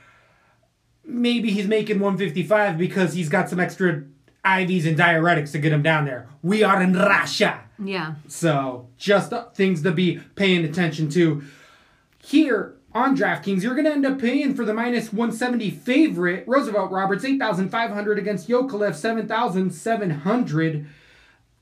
maybe he's making 155 because he's got some extra IVs and diuretics to get him down there. We are in Russia. Yeah. So, just things to be paying attention to. Here on DraftKings, you're going to end up paying for the minus 170 favorite, Roosevelt Roberts, 8,500 against Yokolev, 7,700.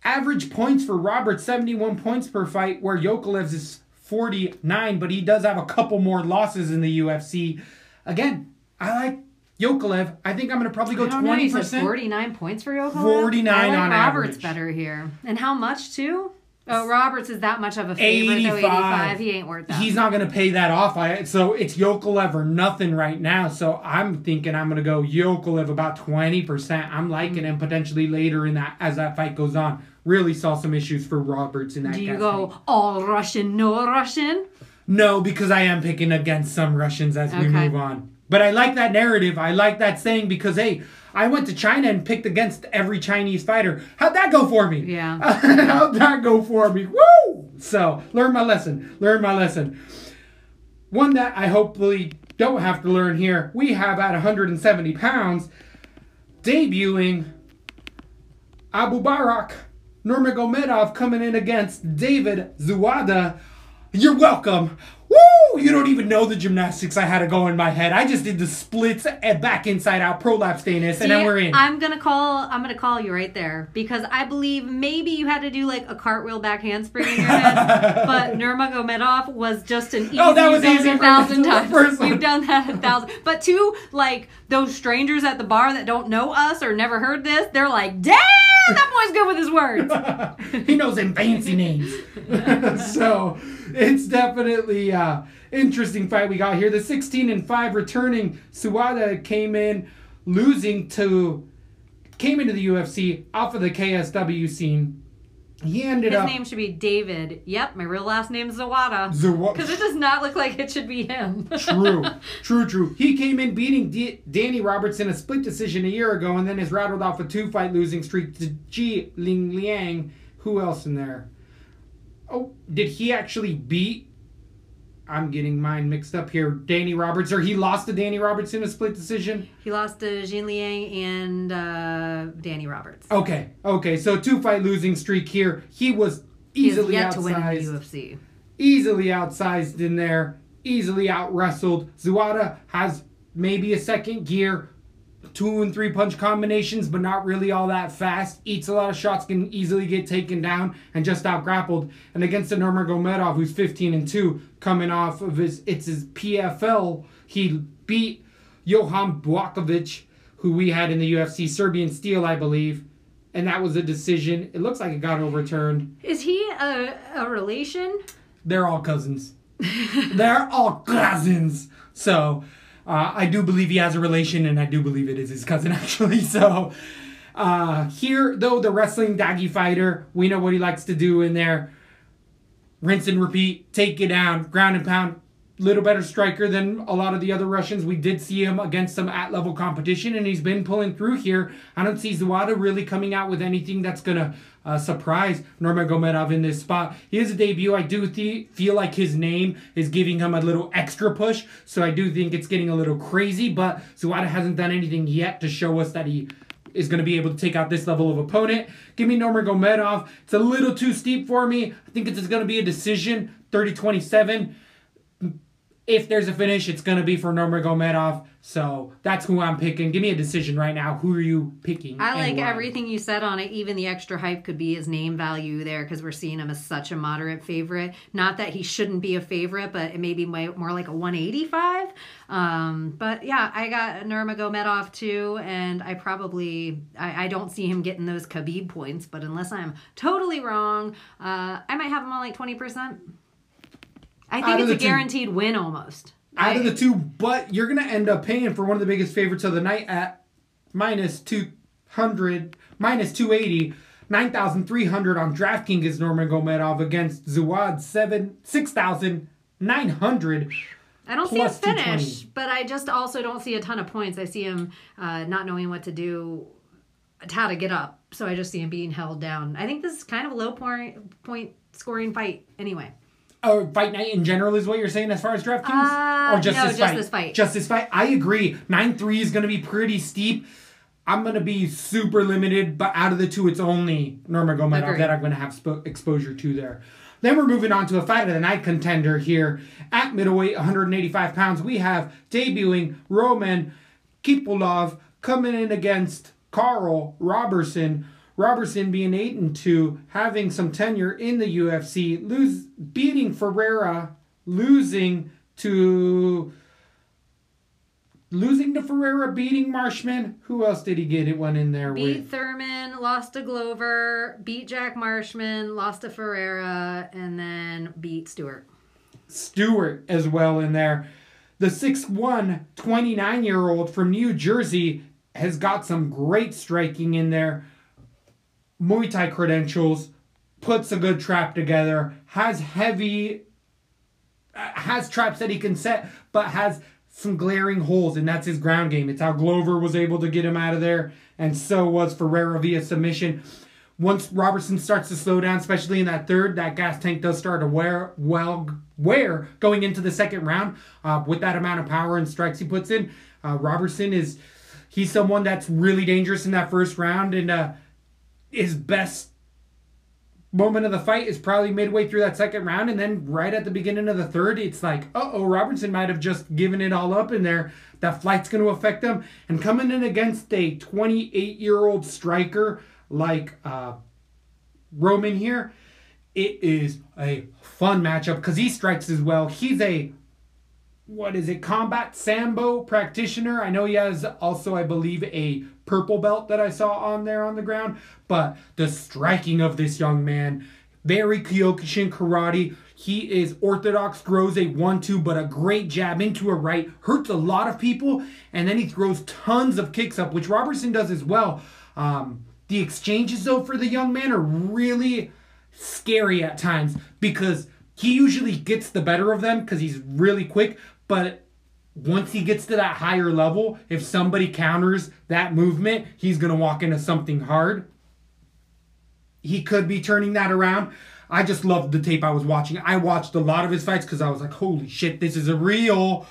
Average points for Roberts, 71 points per fight, where Yokolev's is 49, but he does have a couple more losses in the UFC. Again, I like Yokolev. I think I'm going to probably go I don't know, you said 20%. 49 points for Yokolev? 49 I like on Roberts average. better here. And how much, too? Oh, Roberts is that much of a favorite, though 85. He ain't worth that. He's not going to pay that off. I, so it's Yokolev or nothing right now. So I'm thinking I'm going to go Yokolev about 20%. I'm liking Mm. him potentially later in that as that fight goes on. Really saw some issues for Roberts in that Do you go tank. all Russian, no Russian? No, because I am picking against some Russians as we move on. But I like that narrative. I like that saying because, hey, I went to China and picked against every Chinese fighter. How'd that go for me? Yeah. *laughs* How'd that go for me? Woo! So, learn my lesson. Learn my lesson. one that I hopefully don't have to learn here. We have at 170 pounds, debuting Abubakar Nurmagomedov coming in against David Zawada. You're welcome. Woo! You don't even know the gymnastics I had to go in my head. I just did the splits and back inside out prolapse Danis, and then we're in. I'm gonna call. I'm gonna call you right there because I believe maybe you had to do like a cartwheel back handspring in your head, *laughs* but Nurmagomedov was just an easy Oh, that was easy a thousand times. first. You've done that a thousand. But to like those strangers at the bar that don't know us or never heard this, they're like, "Damn, that boy's good with his words." *laughs* he knows them fancy names. *laughs* so it's definitely uh interesting fight we got here. The 16 and 5 returning Zawada came in losing to came into the UFC off of the KSW scene. He ended His up His name should be David. Yep, my real last name is Zawada. Zawa- Because it does not look like it should be him. True, *laughs* true, true. He came in beating D- Danny Roberts in a split decision a year ago, and then has rattled off a two-fight losing streak to Ji Ling Liang. Who else in there? Oh, did he actually beat? I'm getting mine mixed up here. Danny Roberts, or he lost to Danny Roberts in a split decision. He lost to Jin Liang and uh, Danny Roberts. Okay, okay. So two-fight losing streak here. He was He easily yet to win in outsized. the UFC. easily outsized in there, easily out wrestled. Zawada has maybe a second gear, two and three punch combinations, but not really all that fast. Eats a lot of shots, can easily get taken down, and just out grappled. And against the Nurmagomedov, who's 15 and two, coming off of his it's his PFL, he beat Johan Błakovic, who we had in the UFC, Serbian Steel, I believe. And that was a decision. It looks like it got overturned. Is he a, a relation? They're all cousins. *laughs* They're all cousins. So uh, I do believe he has a relation, and I do believe it is his cousin *laughs* actually. So uh, here, though, the wrestling doggy fighter, we know what he likes to do in there. Rinse and repeat, take it down, ground and pound. Little better striker than a lot of the other Russians. We did see him against some at level competition, and he's been pulling through here. I don't see Zawada really coming out with anything that's gonna uh, surprise Nurmagomedov in this spot. He a debut. I do th- feel like his name is giving him a little extra push, so I do think it's getting a little crazy. But Zawada hasn't done anything yet to show us that he is going to be able to take out this level of opponent. Give me Nurmagomedov. It's a little too steep for me. I think it's going to be a decision, 30-27 if there's a finish, it's going to be for Nurmagomedov. So that's who I'm picking. Give me a decision right now. Who are you picking? I like why? everything you said on it. Even the extra hype could be his name value there because we're seeing him as such a moderate favorite. Not that he shouldn't be a favorite, but it may be more like a 185. Um, but yeah, I got Nurmagomedov too, and I probably I, I don't see him getting those Khabib points. But unless I'm totally wrong, uh, I might have him on like 20 percent. I think it's a two- guaranteed win almost. Out of the two, but you're going to end up paying for one of the biggest favorites of the night at minus 200, minus 280. 9,300 on DraftKings is Nurmagomedov against Zawad 7, 6,900. I don't see a finish, but I just also don't see a ton of points. I see him uh, not knowing what to do, how to get up. So I just see him being held down. I think this is kind of a low point point scoring fight. Anyway, Oh, fight night in general is what you're saying as far as DraftKings, Uh, or just no, this just fight? this fight. Just this fight. I agree. Nine three is going to be pretty steep. I'm going to be super limited, but out of the two, it's only Nurmagomedov Agreed. that I'm going to have sp- exposure to there. Then we're moving on to a fight of the night contender here at middleweight, 185 pounds. We have debuting Roman Kopylov coming in against Carl Robertson. Robertson being eight and two, having some tenure in the UFC, lose beating Ferreira, losing to losing to Ferreira, beating Marshman. Who else did he get it one in there beat with? Thurman, lost to Glover, beat Jack Marshman, lost to Ferreira, and then beat Stewart. Stewart as well in there. The 6'1, 29 year old from New Jersey has got some great striking in there. Muay Thai credentials, puts a good trap together, has heavy, has traps that he can set, but has some glaring holes, and that's his ground game. It's how Glover was able to get him out of there, and so was Ferreira via submission. once Robertson starts to slow down, especially in that third, that gas tank does start to wear well wear going into the second round. Uh, with that amount of power and strikes he puts in, uh, Robertson is he's someone that's really dangerous in that first round, and uh, his best moment of the fight is probably midway through that second round, and then right at the beginning of the third, it's like, uh oh, Robertson might have just given it all up in there. That flight's going to affect him, and coming in against a 28 year old striker like uh, Roman here, it is a fun matchup because he strikes as well. He's a what is it, combat sambo practitioner. I know he has also, I believe, a purple belt that I saw on there on the ground. But the striking of this young man, very Kyokushin karate. He is orthodox, throws a one-two, but a great jab into a right, hurts a lot of people, and then he throws tons of kicks up, which Robertson does as well. Um, the exchanges, though, for the young man are really scary at times because he usually gets the better of them because he's really quick. But once he gets to that higher level, if somebody counters that movement, he's going to walk into something hard. He could be turning that around. I just loved the tape I was watching. I watched a lot of his fights because I was like, holy shit, this is a real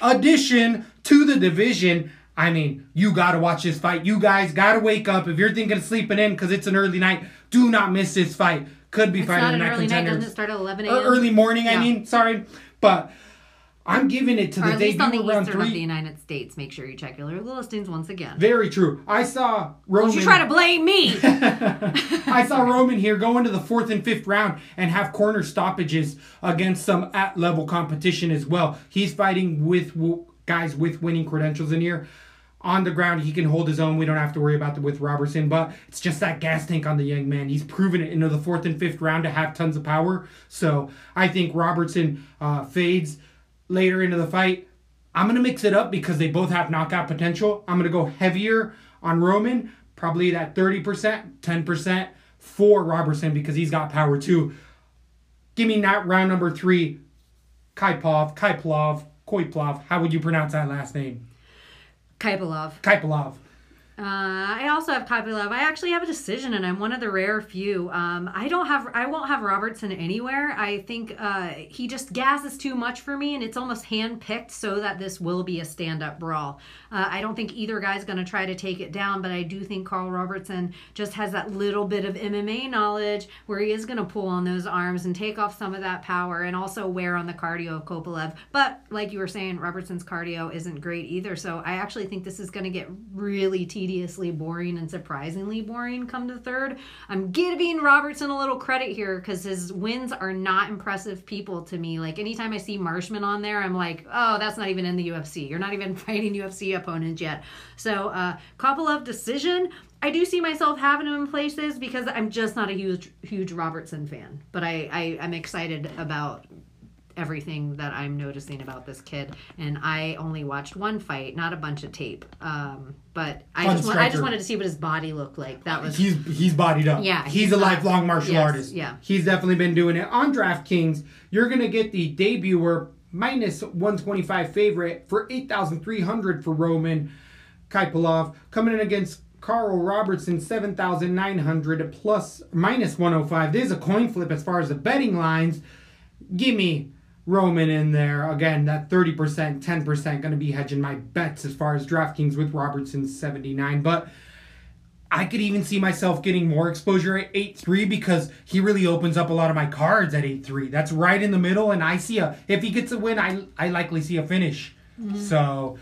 addition to the division. I mean, you got to watch this fight. You guys got to wake up. If you're thinking of sleeping in because it's an early night, do not miss this fight. Could be It's fighting not an early night. Doesn't it start at 11 uh, Or a.m.? early morning, I mean, sorry. But I'm giving it to Or the least on the eastern of the. United States. Make sure you check your listings once again. Very true. I saw Roman. Don't you try to blame me. *laughs* *laughs* I saw Roman here go into the fourth and fifth round and have corner stoppages against some at level competition as well. He's fighting with guys with winning credentials in here. On the ground, he can hold his own. We don't have to worry about the with Robertson, but it's just that gas tank on the young man. He's proven it into the fourth and fifth round to have tons of power. So I think Robertson uh, fades later into the fight. I'm gonna mix it up because they both have knockout potential. I'm gonna go heavier on Roman, probably that 30%, 10% for Robertson because he's got power too. Give me that round number three, Kaipov, Kaiplov, Koiplov. How would you pronounce that last name? Kaipalov. Kaipalov. Uh, I also have Kopylov. I actually have a decision, and I'm one of the rare few. Um, I don't have, I won't have Robertson anywhere. I think uh, he just gasses too much for me, and it's almost handpicked so that this will be a stand-up brawl. Uh, I don't think either guy's going to try to take it down, but I do think Carl Robertson just has that little bit of MMA knowledge where he is going to pull on those arms and take off some of that power, and also wear on the cardio of Kopylov. But like you were saying, Robertson's cardio isn't great either. So I actually think this is going to get really tediously boring and surprisingly boring come to third. I'm giving Robertson a little credit here because his wins are not impressive people to me. Like anytime I see Marshman on there, I'm like, oh, that's not even in the UFC. You're not even *laughs* fighting UFC opponents yet. So uh, Kopylov decision. I do see myself having him in places because I'm just not a huge huge Robertson fan, but I, I I'm excited about everything that I'm noticing about this kid. And I only watched one fight, not a bunch of tape. Um, but I Fun just want, I just wanted to see what his body looked like. That was He's he's bodied up. Yeah, he's, he's a not- lifelong martial yes, artist. yeah. he's definitely been doing it on DraftKings. You're gonna get the debuter minus 125 favorite for 8,300 for Roman Kaipalov coming in against Carl Robertson 7,900 plus minus 105. This is a coin flip as far as the betting lines. Give me Roman in there. Again, that 30%, 10% going to be hedging my bets as far as DraftKings with Robertson 79. But I could even see myself getting more exposure at 8-3 because he really opens up a lot of my cards at 8-3. That's right in the middle, and I see a if he gets a win, I I likely see a finish. So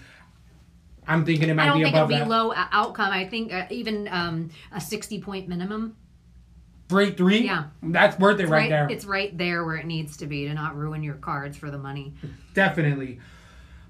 I'm thinking it might Mm-hmm. I don't be think it'll be that. low outcome. I think uh, even um, a 60 point minimum. For 8-3? Yeah. That's worth it It's right, there. It's right there where it needs to be to not ruin your cards for the money. Definitely.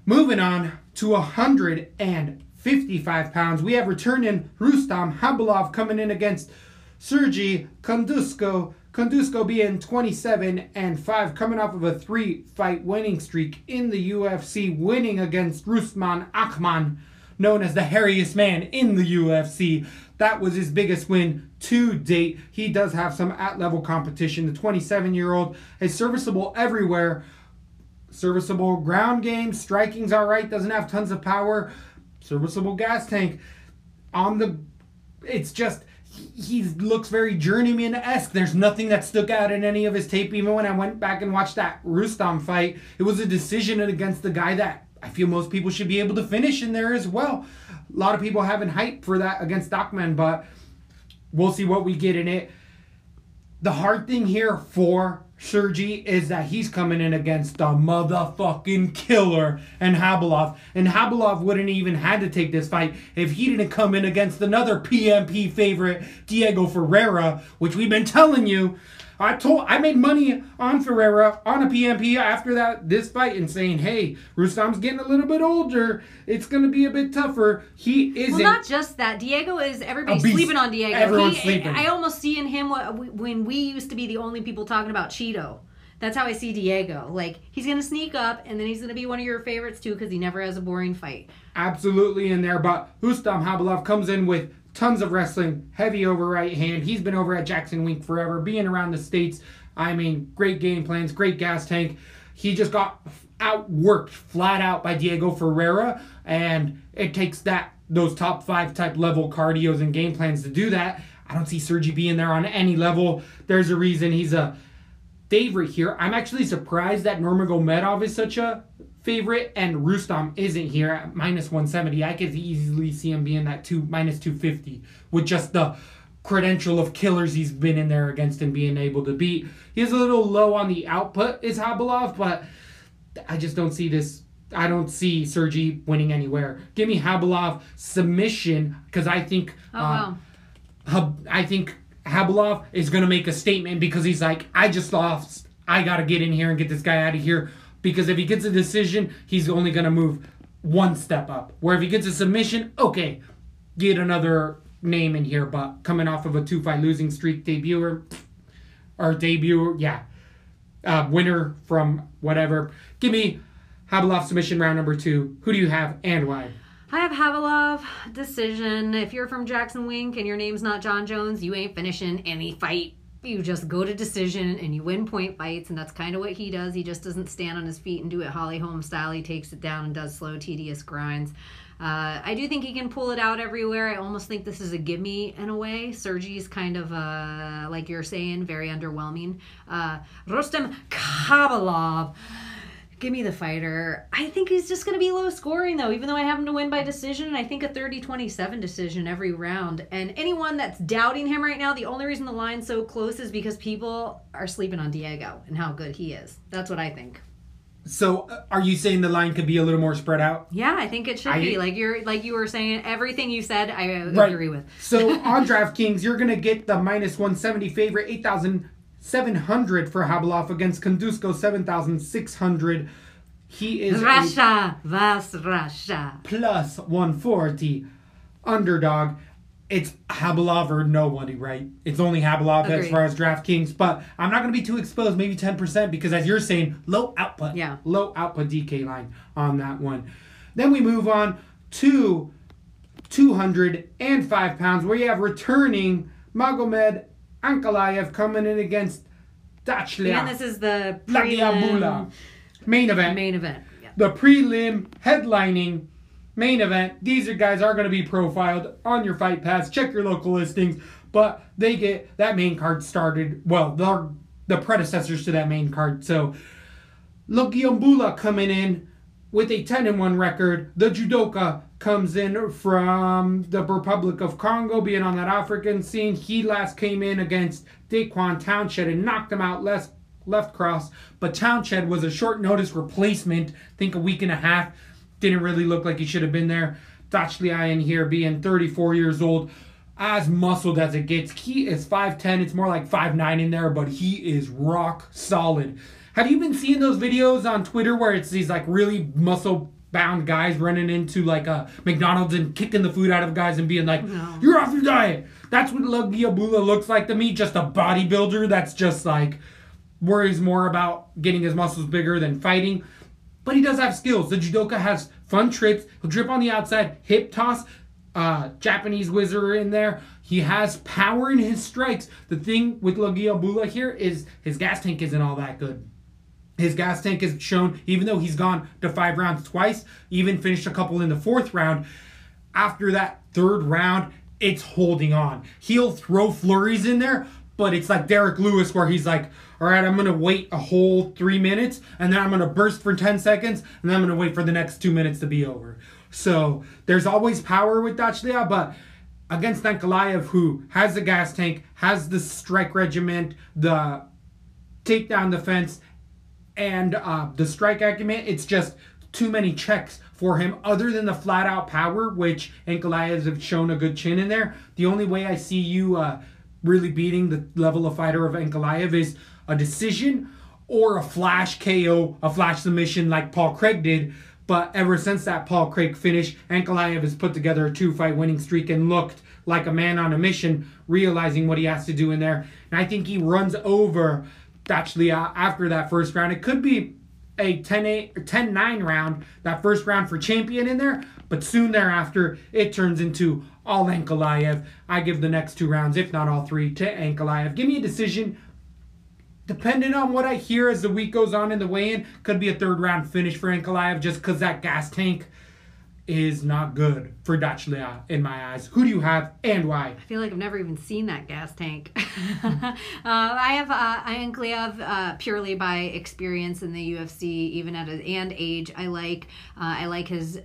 Moving on to 155 pounds, we have returning Rustam Khabilov coming in against Sergey Khandozhko. Khandozhko being 27 and 5, coming off of a three fight winning streak in the UFC, winning against Rostem Akman, known as the hairiest man in the UFC. That was his biggest win to date. He does have some at level competition. The 27 year old is serviceable everywhere serviceable ground game. Striking's all right. Doesn't have tons of power. Serviceable gas tank. On the, it's just he looks very journeyman esque. There's nothing that stuck out in any of his tape. Even when I went back and watched that Rustam fight, it was a decision against the guy that I feel most people should be able to finish in there as well. A lot of people having hype for that against Stockman, but we'll see what we get in it. The hard thing here for Sergi is that he's coming in against the motherfucking killer and Khabilov. And Khabilov wouldn't even had to take this fight if he didn't come in against another PMP favorite, Diego Ferreira, which we've been telling you. I told I made money on Ferreira on a PMP after that this fight and saying, hey, Rustam's getting a little bit older. It's gonna be a bit tougher. He isn't. Well, not just that. Diego is everybody's sleeping on Diego. Everyone's He- sleeping. I almost see in him what when we used to be the only people talking about Cheeto. That's how I see Diego. Like he's gonna sneak up, and then he's gonna be one of your favorites too, because he never has a boring fight. absolutely in there. But Ustam Khabilov comes in with tons of wrestling, heavy over right hand. He's been over at Jackson Wink forever, being around the states. I mean, great game plans, great gas tank. He just got outworked flat out by Diego Ferreira, and it takes that those top five type level cardios and game plans to do that. I don't see Sergi being there on any level. There's a reason he's a favorite here. I'm actually surprised that Nurmagomedov is such a favorite and Rustam isn't here at minus 170. I could easily see him being that two minus 250 with just the credential of killers he's been in there against and being able to beat. He's a little low on the output is Khabilov, but I just don't see this. I don't see Sergi winning anywhere. Give me Khabilov submission because I think Oh uh, wow. Hub, I think Khabilov is going to make a statement because he's like, I just lost. I got to get in here and get this guy out of here. Because if he gets a decision, he's only going to move one step up. Where if he gets a submission, okay, get another name in here. But coming off of a two fight losing streak debuter, or debut, yeah, uh, winner from whatever. Give me Khabilov submission round number two. Who do you have and why? I have Havilov decision. If you're from Jackson Wink and your name's not Jon Jones, you ain't finishing any fight. You just go to decision and you win point fights, and that's kind of what he does. He just doesn't stand on his feet and do it Holly Holm style. He takes it down and does slow, tedious grinds. Uh, I do think he can pull it out everywhere. I almost think this is a gimme in a way. Sergi's kind of, uh, like you're saying, very underwhelming. Uh, Rostem Kabalov. Give me the fighter. I think he's just going to be low scoring, though, even though I have him to win by decision. I think a 30 27 decision every round. And anyone that's doubting him right now, the only reason the line's so close is because people are sleeping on Diego and how good he is. That's what I think. So, uh, are you saying the line could be a little more spread out? Yeah, I think it should I- be. Like you're like you were saying, everything you said, I Right. agree with. So *laughs* on DraftKings, you're gonna get the minus 170 favorite, 8,700 for Khabilov against Khandozhko, 7,600. He is Russia, vas Russia. plus 140 underdog. It's Khabilov or nobody, right? It's only Khabilov as far as DraftKings, but I'm not going to be too exposed, maybe 10%, because as you're saying, low output. Yeah. Low output DK line on that one. Then we move on to 205 pounds, where you have returning Magomed Ankalaev coming in against Dalcha And this is the prelim Main event main event. Yeah. the prelim headlining main event. These are guys are going to be profiled on your Fight Pass. Check your local listings, but they get that main card started. Well, they're the predecessors to that main card. So, Lungiambula coming in with a 10 and 1 record. The judoka comes in from the Republic of Congo, being on that African scene. He last came in against Dequan Townsend and knocked him out left left cross. But Townsend was a short notice replacement. I think a week and a half. Didn't really look like he should have been there. Dalcha in here being 34 years old. As muscled as it gets. He is 5'10. It's more like 5'9 in there, but he is rock solid. Have you been seeing those videos on Twitter where it's these like really muscle bound guys running into like a McDonald's and kicking the food out of guys and being like, You're off your diet. That's what Lungiambula looks like to me. Just a bodybuilder that's just like worries more about getting his muscles bigger than fighting. But he does have skills. The judoka has fun trips. He'll drip on the outside, hip toss, uh, Japanese whizzer in there. He has power in his strikes. The thing with Lungiambula here is his gas tank isn't all that good. His gas tank is shown, even though he's gone to five rounds twice, even finished a couple in the fourth round. After that third round, it's holding on. He'll throw flurries in there, but it's like Derrick Lewis where he's like, all right, I'm gonna wait a whole three minutes, and then I'm gonna burst for ten seconds, and then I'm gonna wait for the next two minutes to be over. So there's always power with Dalcha, but against Ankalaev, who has the gas tank, has the strike regiment, the takedown defense, and uh, the strike acumen, it's just too many checks for him other than the flat out power, which Ankalaev have shown a good chin in there. The only way I see you uh, really beating the level of fighter of Ankalaev is a decision or a flash KO, a flash submission like Paul Craig did. But ever since that Paul Craig finish, Ankalaev has put together a two fight winning streak and looked like a man on a mission, realizing what he has to do in there. And I think he runs over actually uh, after that first round. It could be a 10 9 round, that first round for champion in there, but soon thereafter it turns into all Ankalaev. I give the next two rounds, if not all three, to Ankalaev. Give me a decision. Depending on what I hear as the week goes on in the weigh-in, could be a third round finish for Ankalaev just because that gas tank is not good for Dalcha in my eyes. Who do you have and why? I feel like I've never even seen that gas tank. *laughs* uh, I have uh, Ankalaev uh, purely by experience in the UFC, even at a, and age. I like uh, I like his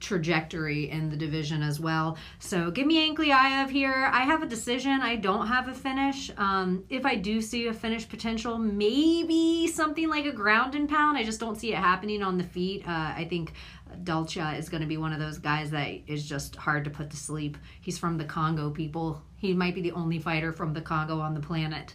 trajectory in the division as well. So give me Ankalaev here. I have a decision. I don't have a finish. Um, if I do see a finish potential, maybe something like a ground and pound. I just don't see it happening on the feet. Uh, I think Dalcha is going to be one of those guys that is just hard to put to sleep. He's from the Congo, people. He might be the only fighter from the Congo on the planet.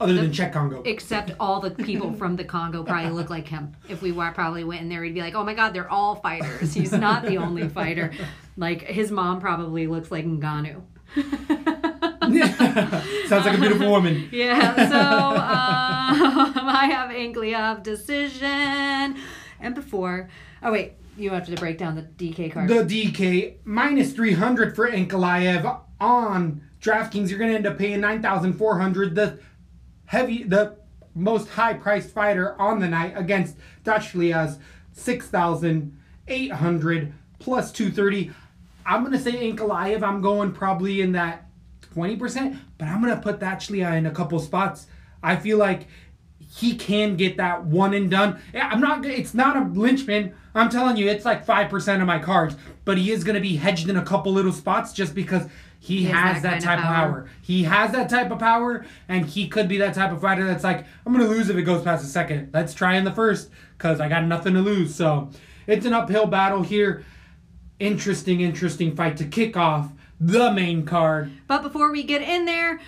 Other than Czech Congo. Except all the people from the Congo probably look like him. If we were, probably went in there, he'd be like, oh my God, they're all fighters. He's not the only fighter. Like, his mom probably looks like Ngannou. *laughs* Sounds like a beautiful woman. Yeah, so um, *laughs* I have Ankalaev decision. And before, oh wait, you have to break down the DK card. The DK minus 300 for Ankalaev on DraftKings. You're going to end up paying 9,400. The heavy, the most high priced fighter on the night against Dalcha's 6,800 plus 230. I'm going to say Ankalaev. I'm going probably in that 20%, but I'm going to put Dalcha in a couple spots. I feel like he can get that one and done. I'm not. It's not a linchpin. I'm telling you, it's like five percent of my cards, but he is going to be hedged in a couple little spots just because he, He has has, that that, type of power. power. He has that type of power, and he could be that type of fighter that's like, I'm going to lose if it goes past the second. Let's try in the first because I got nothing to lose. So it's an uphill battle here. Interesting, interesting fight to kick off the main card. But before we get in there,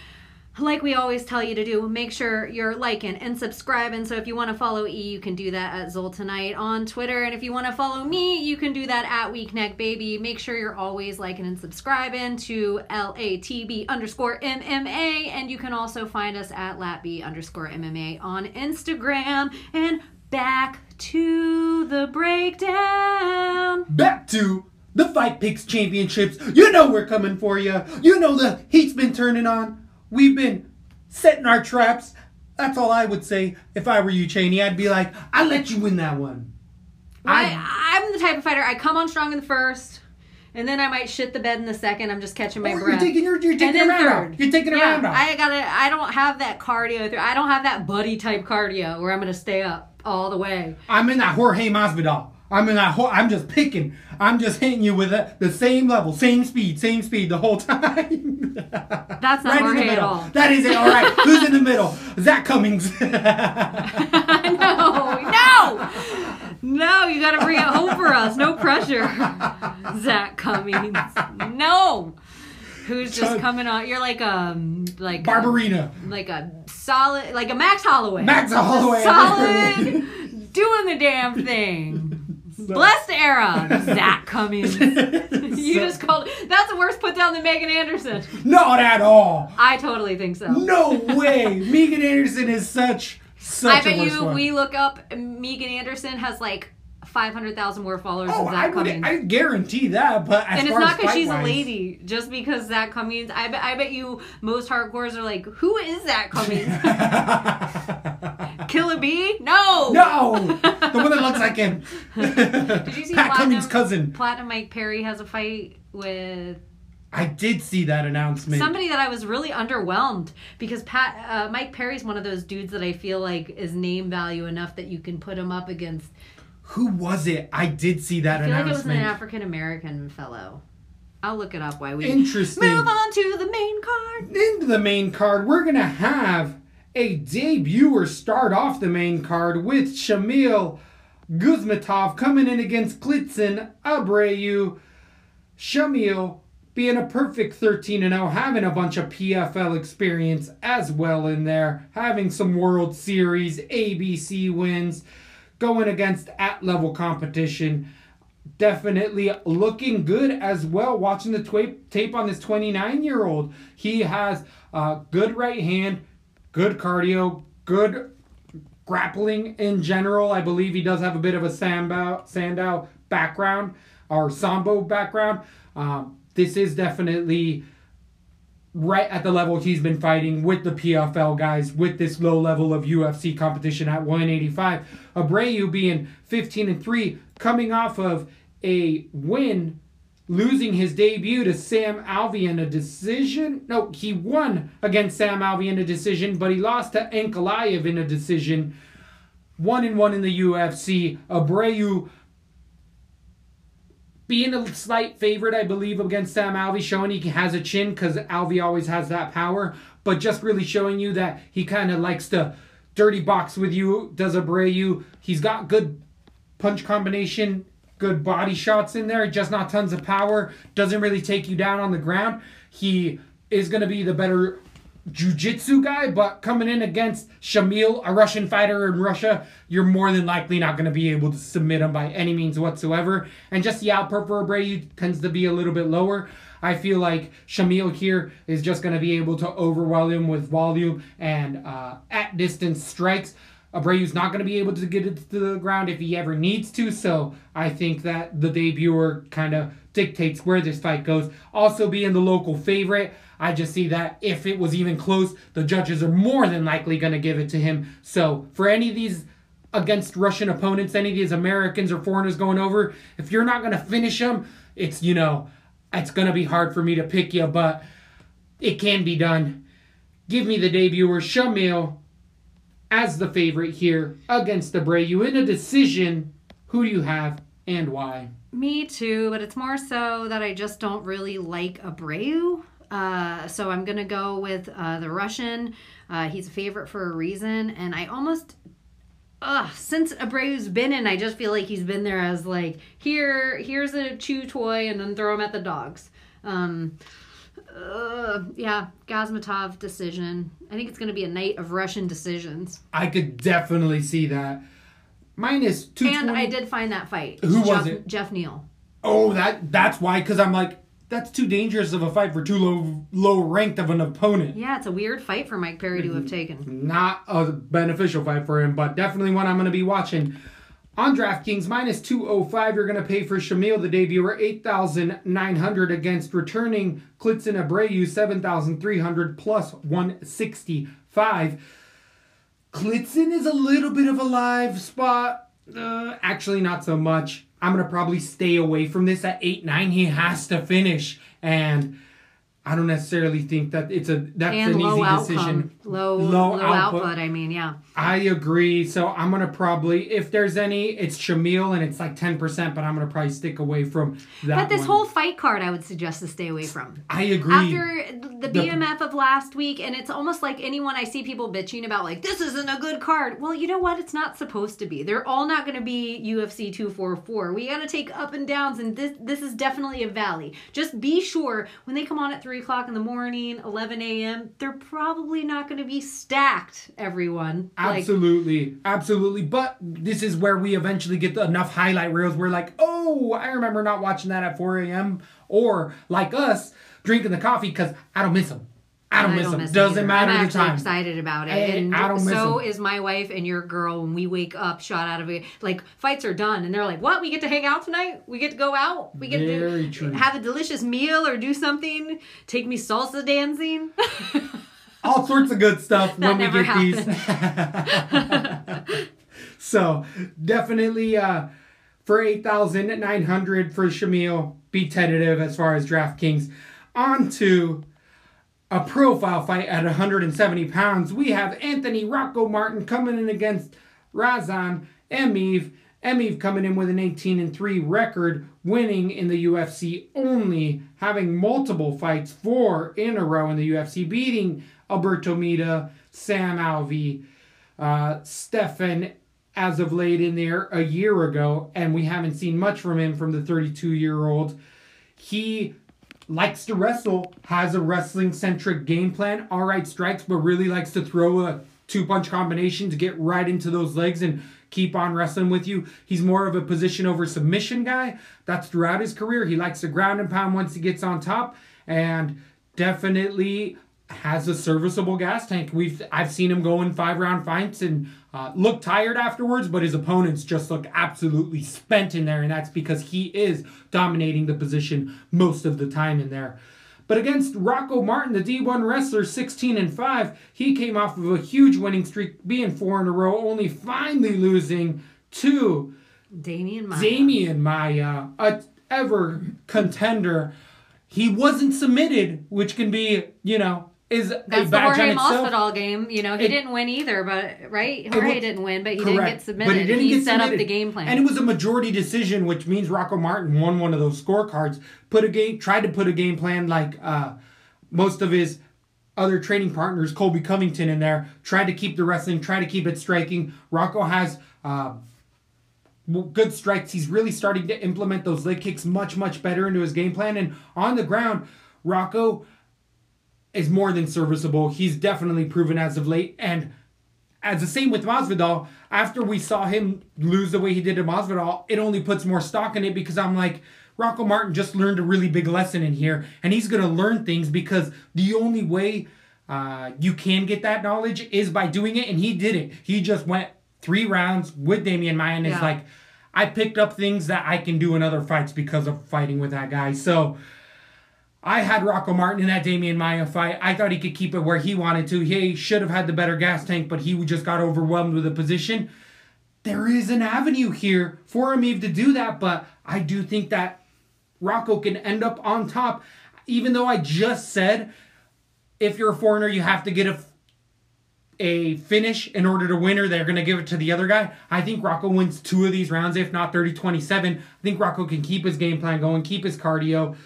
like we always tell you to do, make sure you're liking and subscribing. So if you want to follow E, you can do that at Zol Tonight on Twitter. And if you want to follow me, you can do that at Weakneck Baby. Make sure you're always liking and subscribing to LATB underscore MMA. And you can also find us at LatB underscore MMA on Instagram. And back to the breakdown. back to the Fight Picks Championships. You know we're coming for you. You know the heat's been turning on. We've been setting our traps. That's all I would say if I were you, Cheney. I'd be like, I'll let you win that one. I, I'm the type of fighter. I come on strong in the first, and then I might shit the bed in the second. I'm just catching my Or breath. you're taking your, you're taking a round off. You're taking a yeah, round off. I gotta. I don't have that cardio. Through, I don't have that buddy type cardio where I'm gonna stay up all the way. I'm in that Jorge Masvidal. I'm in. Ho- I'm just picking. I'm just hitting you with the, the same level, same speed, same speed the whole *laughs* time. That's not right in Jorge the at middle. all. That is it. All right. *laughs* Who's in the middle? Zak Cummings. *laughs* no, no, no! You gotta bring it home for us. No pressure, Zak Cummings. No. Who's just Chug. coming on? You're like um like a- Barbarina. like a solid, like a Max Holloway. Max Holloway. Solid, doing the damn thing. Blessed era, *laughs* Zak Cummings. *laughs* You just called. That's a worse put down than Megan Anderson. Not at all. I totally think so. No way. Megan Anderson is such such I a bet you one. we look up Megan Anderson has like 500,000 more followers Oh, than I Zak would Cummings. I guarantee that, but as and it's not because she's a lady, just because Zak Cummings. I bet, I bet you most hardcores are like, who is Zak Cummings? *laughs* Killer Bee? No! no, the one that looks like him. Did you see Pat Platinum, Cummings' cousin? Platinum Mike Perry has a fight with I did see that announcement. Somebody that I was really underwhelmed because Pat uh, Mike Perry's one of those dudes that I feel like is name value enough that you can put him up against. Who was it? I did see that I feel like it was an. African American fellow. I'll look it up while we Interesting. move on to the main card. into the main card, we're gonna have a debuter start off the main card with Shamil Gamzatov coming in against Klidson Abreu. Shamil being a perfect 13 and 0, having a bunch of PFL experience as well in there, having some World Series, ABC wins, going against at level competition definitely looking good as well. Watching the twa- tape on this 29 year old, he has uh, good right hand, good cardio, good grappling in general. I believe he does have a bit of a Sandow, Sandow background or Sambo background. Um, this is definitely right at the level he's been fighting with the PFL guys with this low level of UFC competition at 185. Abreu being 15 and 3 coming off of a win losing his debut to Sam Alvey in a decision. No, he won against Sam Alvey in a decision, but he lost to Ankalaev in a decision. One and one in the UFC. Abreu being a slight favorite, I believe, against Sam Alvey, showing he has a chin because Alvey always has that power, but just really showing you that he kind of likes to dirty box with you, does Abreu. He's got good punch combination, good body shots in there, just not tons of power, doesn't really take you down on the ground. He is going to be the better jiu-jitsu guy, but coming in against Shamil, a Russian fighter in Russia, you're more than likely not going to be able to submit him by any means whatsoever. And just the output for Abreu tends to be a little bit lower. I feel like Shamil here is just going to be able to overwhelm him with volume and uh, at distance strikes. Abreu's not going to be able to get it to the ground if he ever needs to, so I think that the debuter kind of dictates where this fight goes. Also, being the local favorite, I just see that if it was even close, the judges are more than likely going to give it to him. So, for any of these against Russian opponents, any of these Americans or foreigners going over, if you're not going to finish them, it's, you know, it's going to be hard for me to pick you, but it can be done. Give me the debuter, Shamil, as the favorite here against Abreu in a decision. Who do you have and why? Me too, but it's more so that I just don't really like Abreu. Uh, so I'm gonna go with uh, the Russian. Uh, he's a favorite for a reason, and I almost, ugh, since Abreu's been in, I just feel like he's been there as like here, here's a chew toy, and then throw him at the dogs. Um, uh, yeah, Gamzatov decision. I think it's gonna be a night of Russian decisions. I could definitely see that. Minus two. And I did find that fight. Who Jeff, was it? Jeff Neal. Oh, that that's why. Because I'm like, that's too dangerous of a fight for too low low ranked of an opponent. Yeah, it's a weird fight for Mike Perry to have taken. Not a beneficial fight for him, but definitely one I'm going to be watching. On DraftKings, minus 205, you're going to pay for Shamil, the debuter, 8,900 against returning Klidson Abreu, 7,300 plus 165. Klidson is a little bit of a live spot. Uh, actually, not so much. I'm going to probably stay away from this at 8 9. He has to finish. And I don't necessarily think that it's a that's and an easy outcome, decision. low Low low, output. output. I mean, yeah. I agree. So I'm gonna probably, if there's any, it's Shamil and it's like 10%, but I'm gonna probably stick away from that. But this one. whole fight card, I would suggest to stay away from. I agree. After the BMF of last week, and it's almost like anyone I see people bitching about, like this isn't a good card. Well, you know what? It's not supposed to be. They're all not going to be UFC two four four. We got to take up and downs, and this this is definitely a valley. Just be sure when they come on at three o'clock in the morning, eleven a.m., they're probably not going to be stacked. Everyone, Like, Absolutely, absolutely. But this is where we eventually get enough highlight reels. We're like, oh, I remember not watching that at 4 a.m. Or like us, drinking the coffee because I don't miss them. I don't I miss don't them. miss it Doesn't either. matter I'm the time. excited about it, Hey, and I don't miss so 'em. is my wife and your girl. When we wake up, shot out of it, like fights are done, and they're like, "What? We get to hang out tonight? We get to go out? We get Very to have a delicious meal or do something? Take me salsa dancing?" *laughs* all sorts of good stuff when we get these. *laughs* so definitely uh, for eight thousand nine hundred for Shamil, be tentative as far as DraftKings. On to a profile fight at 170 pounds. We have Anthony Rocco Martin coming in against Ramazan Emeev. Emeev coming in with an 18 and 3 record, winning in the UFC only, having multiple fights, four in a row in the UFC, beating Alberto Mina, Sam Alvey, uh, Stefan as of late in there a year ago, and we haven't seen much from him from the 32 year old. He likes to wrestle, has a wrestling centric game plan, all right strikes, but really likes to throw a two punch combination to get right into those legs and keep on wrestling with you. He's more of a position over submission guy. That's throughout his career. He likes to ground and pound once he gets on top and definitely has a serviceable gas tank. We've I've seen him go in five round fights and uh, look tired afterwards, but his opponents just look absolutely spent in there, and that's because he is dominating the position most of the time in there. But against Rocco Martin, the D1 wrestler, 16 and 5, he came off of a huge winning streak, being four in a row, only finally losing to Damian Maia. Damian Maia, a ever contender. He wasn't submitted, which can be, you know, is That's a the Jorge. Masvidal game. You know, he It- didn't win either, but right? Jorge wa- didn't win, but he didn't get submitted. But he didn't get set up the game plan. And it was a majority decision, which means Rocco Martin won one of those scorecards. Put a game, tried to put a game plan like uh, most of his other training partners, Colby Covington in there. Tried to keep the wrestling, tried to keep it striking. Rocco has. Uh, good strikes. He's really starting to implement those leg kicks much, much better into his game plan. And on the ground, Rocco is more than serviceable. He's definitely proven as of late. And as the same with Masvidal, after we saw him lose the way he did to Masvidal, it only puts more stock in it because I'm like, Rocco Martin just learned a really big lesson in here, and he's gonna learn things because the only way uh, you can get that knowledge is by doing it, and he did it. He just went three rounds with Damian Maia, and it's Yeah. like, I picked up things that I can do in other fights because of fighting with that guy. So. I had Rocco Martin in that Damian Maia fight. I thought he could keep it where he wanted to. He should have had the better gas tank, but he just got overwhelmed with the position. There is an avenue here for Emeev to do that, but I do think that Rocco can end up on top. Even though I just said if you're a foreigner, you have to get a a finish in order to win or they're going to give it to the other guy. I think Rocco wins two of these rounds, if not 30 27. I think Rocco can keep his game plan going, keep his cardio.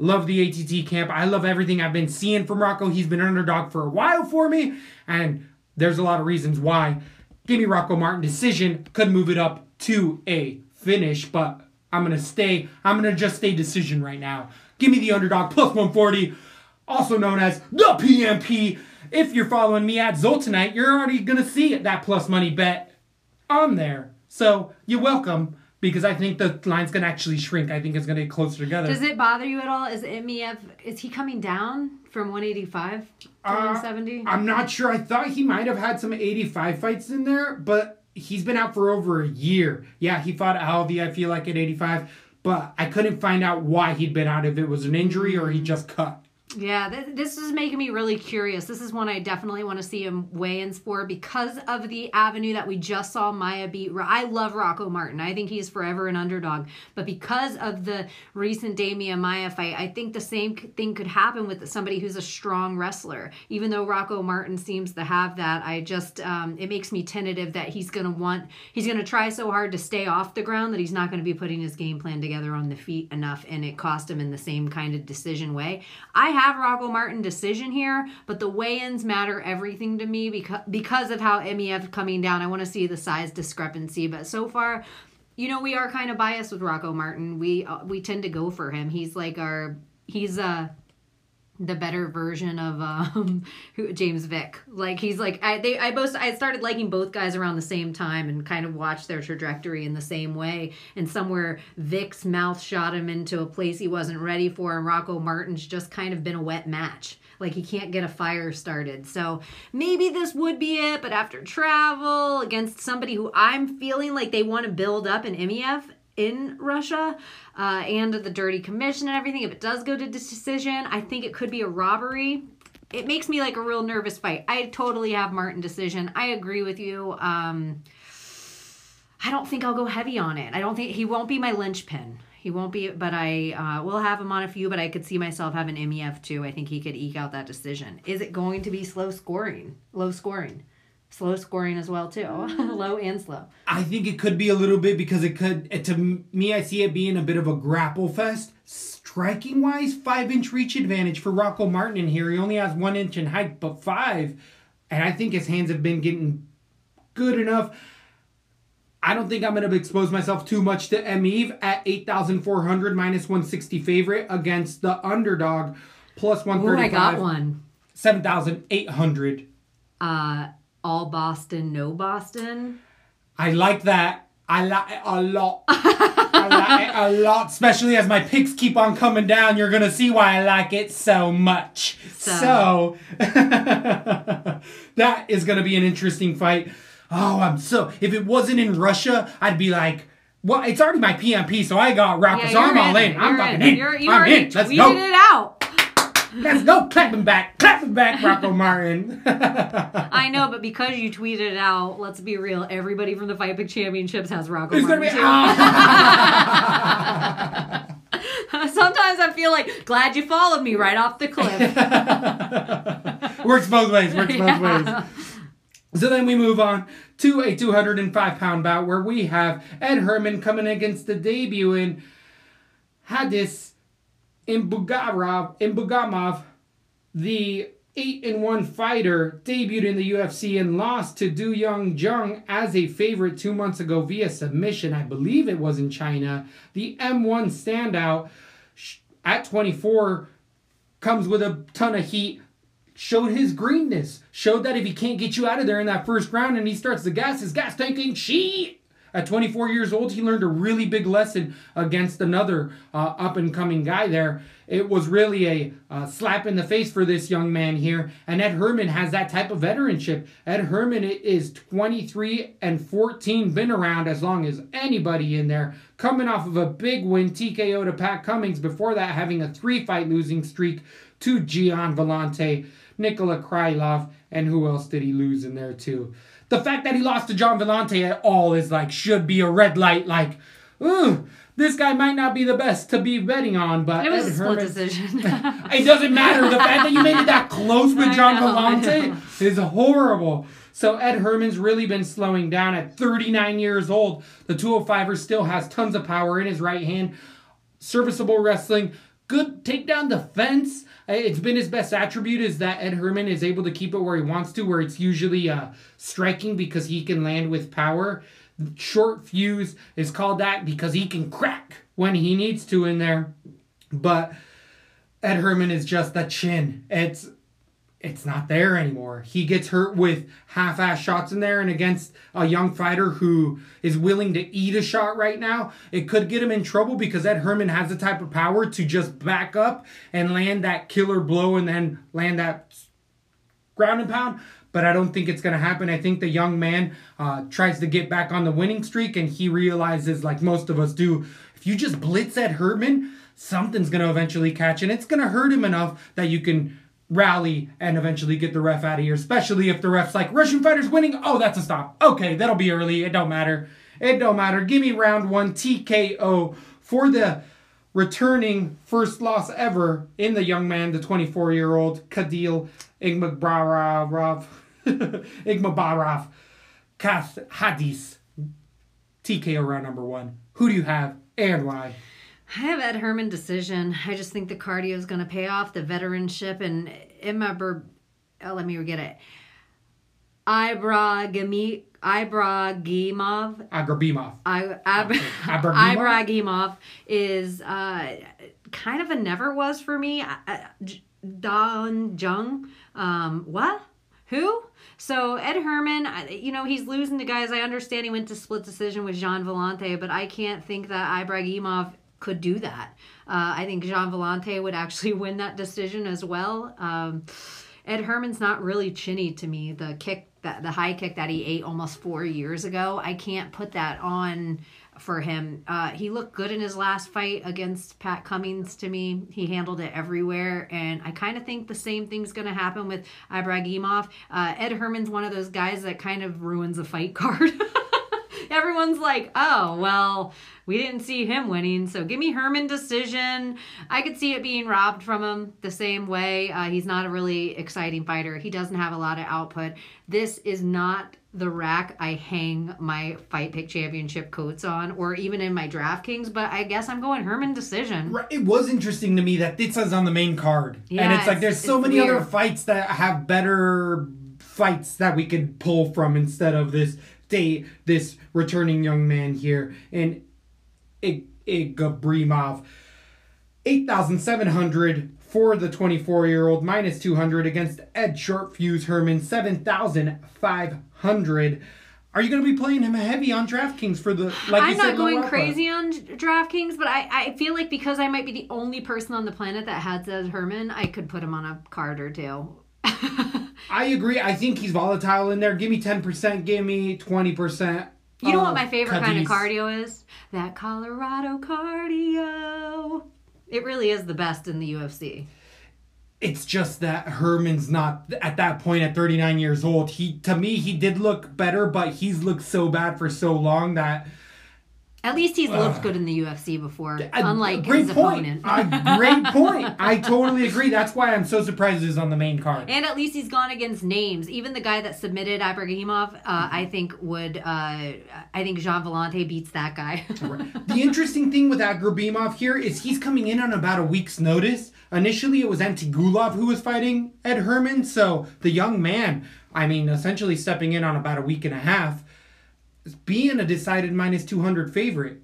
Love the ATT camp. I love everything I've been seeing from Rocco. He's been underdog for a while for me, and there's a lot of reasons why. Give me Rocco Martin decision. Could move it up to a finish, but I'm gonna stay. I'm gonna just stay decision right now. Give me the underdog plus 140, also known as the PMP. If you're following me at Zoltanite, you're already gonna see that plus money bet on there. So you're welcome because I think the line's gonna actually shrink. I think it's gonna get closer together. Does it bother you at all? Is Emeev is he coming down from 185 to Uh, 170? I'm not sure. I thought he might have had some 85 fights in there, but he's been out for over a year. Yeah, he fought Alvey, I feel like, at 85, but I couldn't find out why he'd been out, if it was an injury or he just cut. Yeah, th- this is making me really curious. This is one I definitely want to see him weigh-ins for because of the avenue that we just saw Maia beat. I love Rocco Martin. I think he's forever an underdog. But because of the recent Damian Maia fight, I think the same thing could happen with somebody who's a strong wrestler. Even though Rocco Martin seems to have that, I just um, it makes me tentative that he's gonna want he's gonna try so hard to stay off the ground that he's not gonna be putting his game plan together on the feet enough, and it cost him in the same kind of decision way. I have Rocco Martin decision here, but the weigh-ins matter everything to me because because of how Emeev coming down. I want to see the size discrepancy, but so far. You know, we are kind of biased with Rocco Martin. We uh, we tend to go for him. He's like our he's uh the better version of um *laughs* who, James Vick. Like he's like I they I both I started liking both guys around the same time and kind of watched their trajectory in the same way. And somewhere Vick's mouth shot him into a place he wasn't ready for, and Rocco Martin's just kind of been a wet match. Like he can't get a fire started. So maybe this would be it, but after travel against somebody who I'm feeling like they want to build up an Emeev in Russia uh, and the dirty commission and everything, if it does go to decision, I think it could be a robbery. It makes me like a real nervous fight. I totally have Martin decision. I agree with you. Um, I don't think I'll go heavy on it. I don't think he won't be my linchpin. He won't be, but I uh, will have him on a few. But I could see myself having Emeev too. I think he could eke out that decision. Is it going to be slow scoring? Low scoring, slow scoring as well too. *laughs* Low and slow. I think it could be a little bit because it could. it- To me, I see it being a bit of a grapple fest. Striking wise, five inch reach advantage for Rocco Martin in here. He only has one inch in height, but five, and I think his hands have been getting good enough. I don't think I'm going to expose myself too much to Eve at 8,400 minus 160 favorite against the underdog plus Oh, I got one. 7,800. Uh, all Boston, no Boston. I like that. I like it a lot. *laughs* I like it a lot, especially as my picks keep on coming down. You're gonna see why I like it so much. So, So- *laughs* that is gonna be an interesting fight. Oh, I'm so. If it wasn't in Russia, I'd be like, well, it's already my PMP, so I got Rocco, so I'm all in. I'm fucking in. in. You're, you I'm in. Let's go. it out. Let's go. Clapping back. Clapping back, Rocco Martin. *laughs* I know, but because you tweeted it out, let's be real. Everybody from the Fight Pick Championships has Rocco it's gonna be. Martin. too. *laughs* Sometimes I feel like glad you followed me right off the cliff. *laughs* Works both ways. Works both Yeah. ways. So then we move on to a 205 pound bout where we have Ed Herman coming against the debuting Hadis Imbugarov, Imbugamov, the 8 and 1 fighter, debuted in the UFC and lost to Da Un Jung as a favorite two months ago via submission. I believe it was in China. The M1 standout at 24 comes with a ton of heat showed his greenness, showed that if he can't get you out of there in that first round and he starts to gas, his gas tank ain't shit. At 24 years old, he learned a really big lesson against another uh, up and coming guy there. It was really a uh, slap in the face for this young man here. And Ed Herman has that type of veteranship. Ed Herman is 23 and 14, been around as long as anybody in there. Coming off of a big win, TKO to Pat Cummins. Before that, having a three fight losing streak to Gian Villante, Nikita Krylov, and who else did he lose in there too? The fact that he lost to John Villante at all is like should be a red light. Like, ooh, this guy might not be the best to be betting on, but It was Ed a split Herman- decision. *laughs* it doesn't matter. The fact that you made it that close with John. Villante is horrible. So Ed Herman's really been slowing down at 39 years old. The 205er still has tons of power in his right hand. Serviceable wrestling, good takedown defense. Uh, It's been his best attribute is that Ed Herman is able to keep it where he wants to, where it's usually uh, striking because he can land with power. Short fuse is called that because he can crack when he needs to in there. But Ed Herman is just the chin. It's it's not there anymore. He gets hurt with half-ass shots in there, and against a young fighter who is willing to eat a shot right now, it could get him in trouble because Ed Herman has the type of power to just back up and land that killer blow and then land that ground and pound. But I don't think it's going to happen. I think the young man uh, tries to get back on the winning streak, and he realizes, like most of us do, if you just blitz at Herman, something's going to eventually catch, and it's going to hurt him enough that you can rally and eventually get the ref out of here. Especially if the ref's like Russian fighters winning. Oh, that's a stop. Okay, that'll be early. It don't matter. It don't matter. Give me round one TKO for the returning first loss ever in the young man, the 24 year old Kadil Igmabarov. *laughs* Igmabarov. Kath Hadis. TKO round number one. Who do you have and why? I have Ed Herman decision. I just think the cardio is going to pay off the veteranship and Emma Ber- oh, let me get it. Ibragimov Agrabimov. I, Ab- *laughs* Ibragimov? Ibragimov is uh, kind of a never was for me. Don Jung. Um, what? Who? So Ed Herman, you know, he's losing to guys. I understand he went to split decision with Jean Villante, but I can't think that Ibragimov could do that. Uh, I think Jean Villante would actually *laughs* win that decision as well. Um, Ed Herman's not really chinny to me. The kick, that the high kick that he ate almost four years ago, I can't put that on for him. Uh, he looked good in his last fight against Pat Cummins to me. He handled it everywhere, and I kind of think the same thing's going to happen with Ibragimov. Uh, Ed Herman's one of those guys that kind of ruins a fight card. *laughs* everyone's like, oh, well, we didn't see him winning. So give me Herman decision. I could see it being robbed from him the same way. Uh, he's not a really exciting fighter. He doesn't have a lot of output. This is not the rack I hang my fight pick championship coats on, or even in my DraftKings. But I guess I'm going Herman decision. Right, It was interesting to me that this is on the main card, and Yeah, it's like there's so it's many other fights that have better fights that we could pull from instead of this day this returning young man here in Ig- Igabrimov. 8,700 for the 24 year old, minus 200 against Ed Shortfuse Herman, 7,500. Are you going to be playing him heavy on DraftKings for the like I'm not going crazy on DraftKings, but I, I feel like because I might be the only person on the planet that has Ed Herman, I could put him on a card or two. I agree. I think he's volatile in there. Give me 10%, give me 20%. You know what my favorite kind of cardio is? That Colorado cardio. It really is the best in the UFC. It's just that Herman's not at that point at 39 years old. He to me he did look better, but he's looked so bad for so long that At least he's looked good in the UFC before, unlike great his point. opponent. A great point. I totally agree. That's why I'm so surprised he's on the main card. And at least he's gone against names. Even the guy that submitted Ibrahimov, uh, I think would. Uh, I think Jean Villante beats that guy. *laughs* The interesting thing with Agrabimov here is he's coming in on about a week's notice. Initially, it was Antigulov who was fighting Ed Herman, so the young man, I mean, essentially stepping in on about a week and a half, being a decided minus 200 favorite.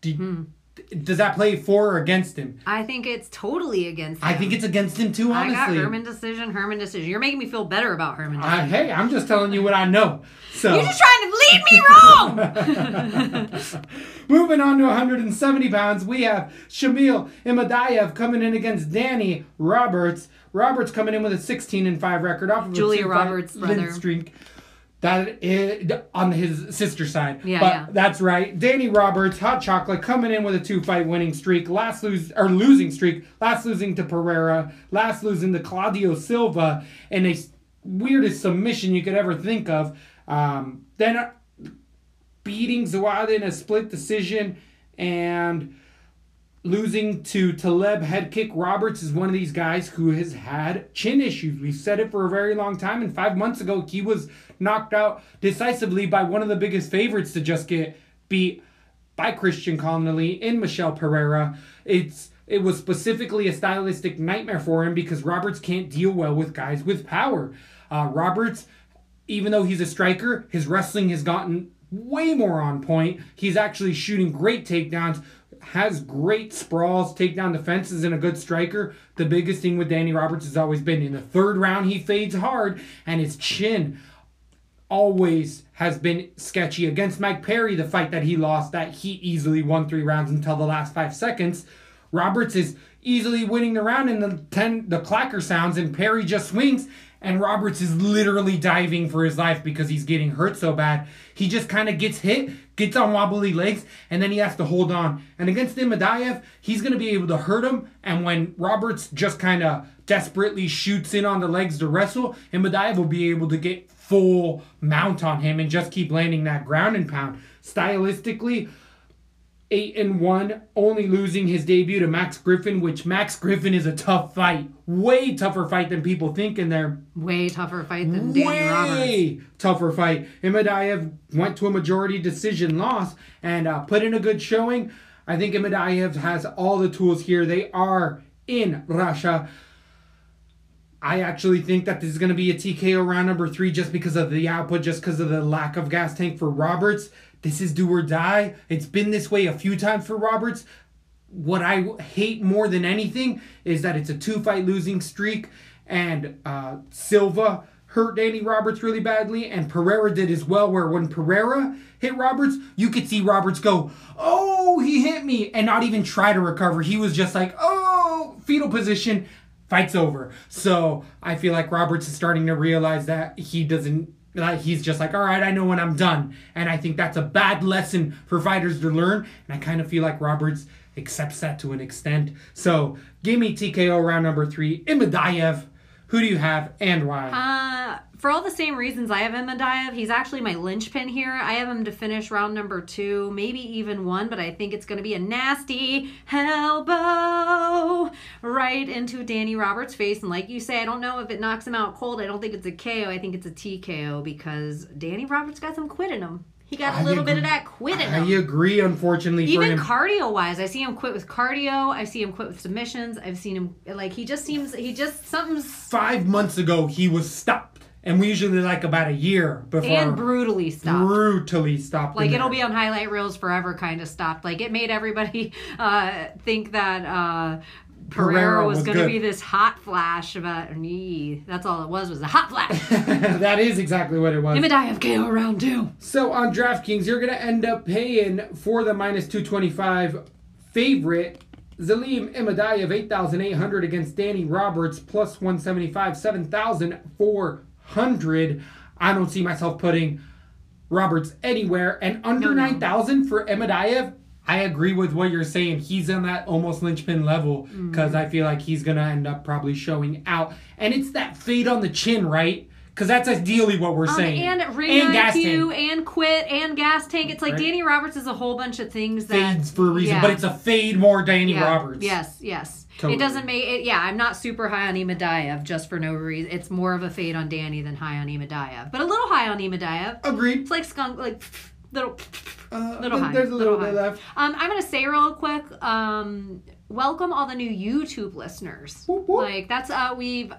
Do- hmm. Does that play for or against him? I think it's totally against. Him. I think it's against him too, I got honestly. Herman decision. Herman decision. You're making me feel better about Herman. I- hey, I'm just telling you what I know. So You're just trying to lead me wrong. *laughs* Moving on to 170 pounds, we have Shamil Imadayev coming in against Danny Roberts. Roberts coming in with a 16 and 5 record off of Julia Roberts' brother. streak. That is on his sister side. Yeah, but yeah. that's right. Danny Roberts, hot chocolate, coming in with a two-fight winning streak. Last lose or losing streak. Last losing to Pereira. Last losing to Claudio Silva in a weirdest submission you could ever think of. Um, then uh, beating Zawada in a split decision and losing to Taleb head kick. Roberts is one of these guys who has had chin issues. We've said it for a very long time, and five months ago he was knocked out decisively by one of the biggest favorites to just get beat by Christian Connolly in Michel Pereira. It's it was specifically a stylistic nightmare for him because Roberts can't deal well with guys with power. Uh, Roberts, even though he's a striker, his wrestling has gotten way more on point. He's actually shooting great takedowns, has great sprawls, takedown defenses, and a good striker. The biggest thing with Danny Roberts has always been in the third round, he fades hard, and his chin always has been sketchy against Mike Perry, the fight that he lost, that he easily won three rounds until the last five seconds. Roberts is easily winning the round and the ten the clacker sounds and Perry just swings and Roberts is literally diving for his life because he's getting hurt so bad. He just kind of gets hit, gets on wobbly legs, and then he has to hold on. And against Imadayev, he's going to be able to hurt him. And when Roberts just kind of desperately shoots in on the legs to wrestle, Imadayev will be able to get full mount on him and just keep landing that ground and pound. Stylistically, eight and one, only losing his debut to Max Griffin, which Max Griffin is a tough fight, way tougher fight than people think in there. Way tougher fight than Danny Roberts. Way tougher fight. Imadayev went to a majority decision loss and uh, put in a good showing. I think Imadayev has all the tools here. They are in Russia. I actually think that this is going to be a TKO round number three just because of the output, just because of the lack of gas tank for Roberts. This is do or die. It's been this way a few times for Roberts. What I hate more than anything is that it's a two fight losing streak, and uh, Silva hurt Danny Roberts really badly, and Pereira did as well. Where when Pereira hit Roberts, you could see Roberts go, "Oh, he hit me," and not even try to recover. He was just like, "Oh, fetal position." Fight's over. So I feel like Roberts is starting to realize that he doesn't. Like he's just like, all right, I know when I'm done, and I think that's a bad lesson for fighters to learn. And I kind of feel like Roberts accepts that to an extent. So give me TKO round number three, Imadayev. Who do you have and why? Uh, for all the same reasons I have Imadaev, he's actually my linchpin here. I have him to finish round number two, maybe even one, but I think it's going to be a nasty elbow right into Danny Roberts' face. And like you say, I don't know if it knocks him out cold. I don't think it's a KO. I think it's a TKO because Danny Roberts got some quit in him. He got a little bit of that quit in him. I him. agree, unfortunately, Even cardio wise, I see him quit with cardio. I see him quit with submissions. I've seen him like he just seems he just something's Five months ago, he was stopped. And we usually like about a year before and brutally stopped. brutally stopped. like it'll be on highlight reels forever kind of stopped like it made everybody *laughs* uh think that uh Pereira, was, was going to be this hot flash about nee, that's all it was was a hot flash. *laughs* that is exactly what it was. Imadaev KO round two. So on DraftKings, you're going to end up paying for the minus 225 favorite Zalim Imadaev 8,800 against Danny Roberts plus 175 7,400. I don't see myself putting Roberts anywhere and under No, no. 9,000 for Imadaev. I agree with what you're saying. He's on that almost linchpin level Mm. because I feel like he's going to end up probably showing out. And it's that fade on the chin, right? Because that's ideally what we're Um, saying. and ring gas IQ tank. and quit and gas tank. It's like Right. Danny Roberts is a whole bunch of things that fades for a reason, yeah. but it's a fade more Danny Yeah. Roberts. Yes, yes. Totally. It doesn't make it. Yeah, I'm not super high on Imadaev just for no reason. It's more of a fade on Danny than high on Imadaev, but a little high on Imadaev. Agreed. It's like skunk, like little, Uh, little high. There's a little, high. bit left. Um, I'm gonna say real quick. Um, welcome all the new YouTube listeners. Whoop, whoop. Like that's uh, we've,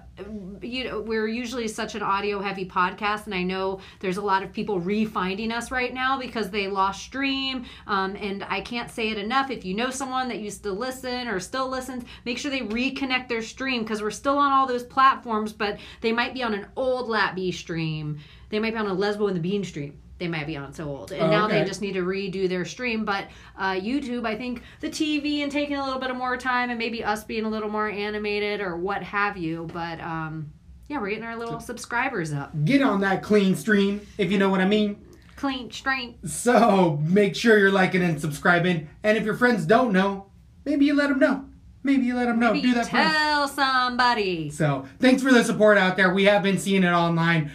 you know, we're usually such an audio heavy podcast, and I know there's a lot of people refinding us right now because they lost stream. Um, and I can't say it enough. If you know someone that used to listen or still listens, make sure they reconnect their stream because we're still on all those platforms, but they might be on an old Lat B stream. They might be on a Lesbo and the Bean stream. They might be on so old, and Oh, now they just need to redo their stream. But uh, YouTube, I think the TV and taking a little bit of more time, and maybe us being a little more animated or what have you. But um, yeah, we're getting our little subscribers up. Get on that clean stream, if you know what I mean. Clean stream. So make sure you're liking and subscribing. And if your friends don't know, maybe you let them know. Maybe you let them know. Maybe Do that tell somebody. So thanks for the support out there. We have been seeing it online.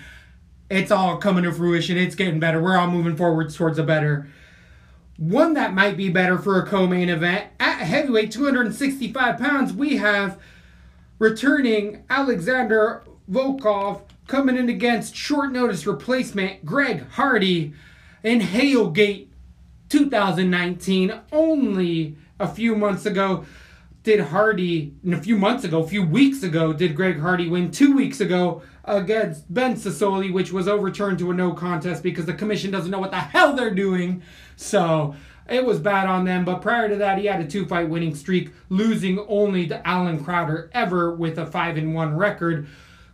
It's all coming to fruition. It's getting better. We're all moving forward towards a better. One that might be better for a co-main event at heavyweight 265 pounds. We have returning Alexander Volkov coming in against short notice replacement Greg Hardy in Hailgate 2019. Only a few months ago did Hardy, a few months ago, a few weeks ago, did Greg Hardy win two weeks ago against Ben Sosoli, which was overturned to a no contest because the commission doesn't know what the hell they're doing. So it was bad on them. But prior to that, he had a two fight winning streak, losing only to Allen Crowder ever with a 5 and 1 record.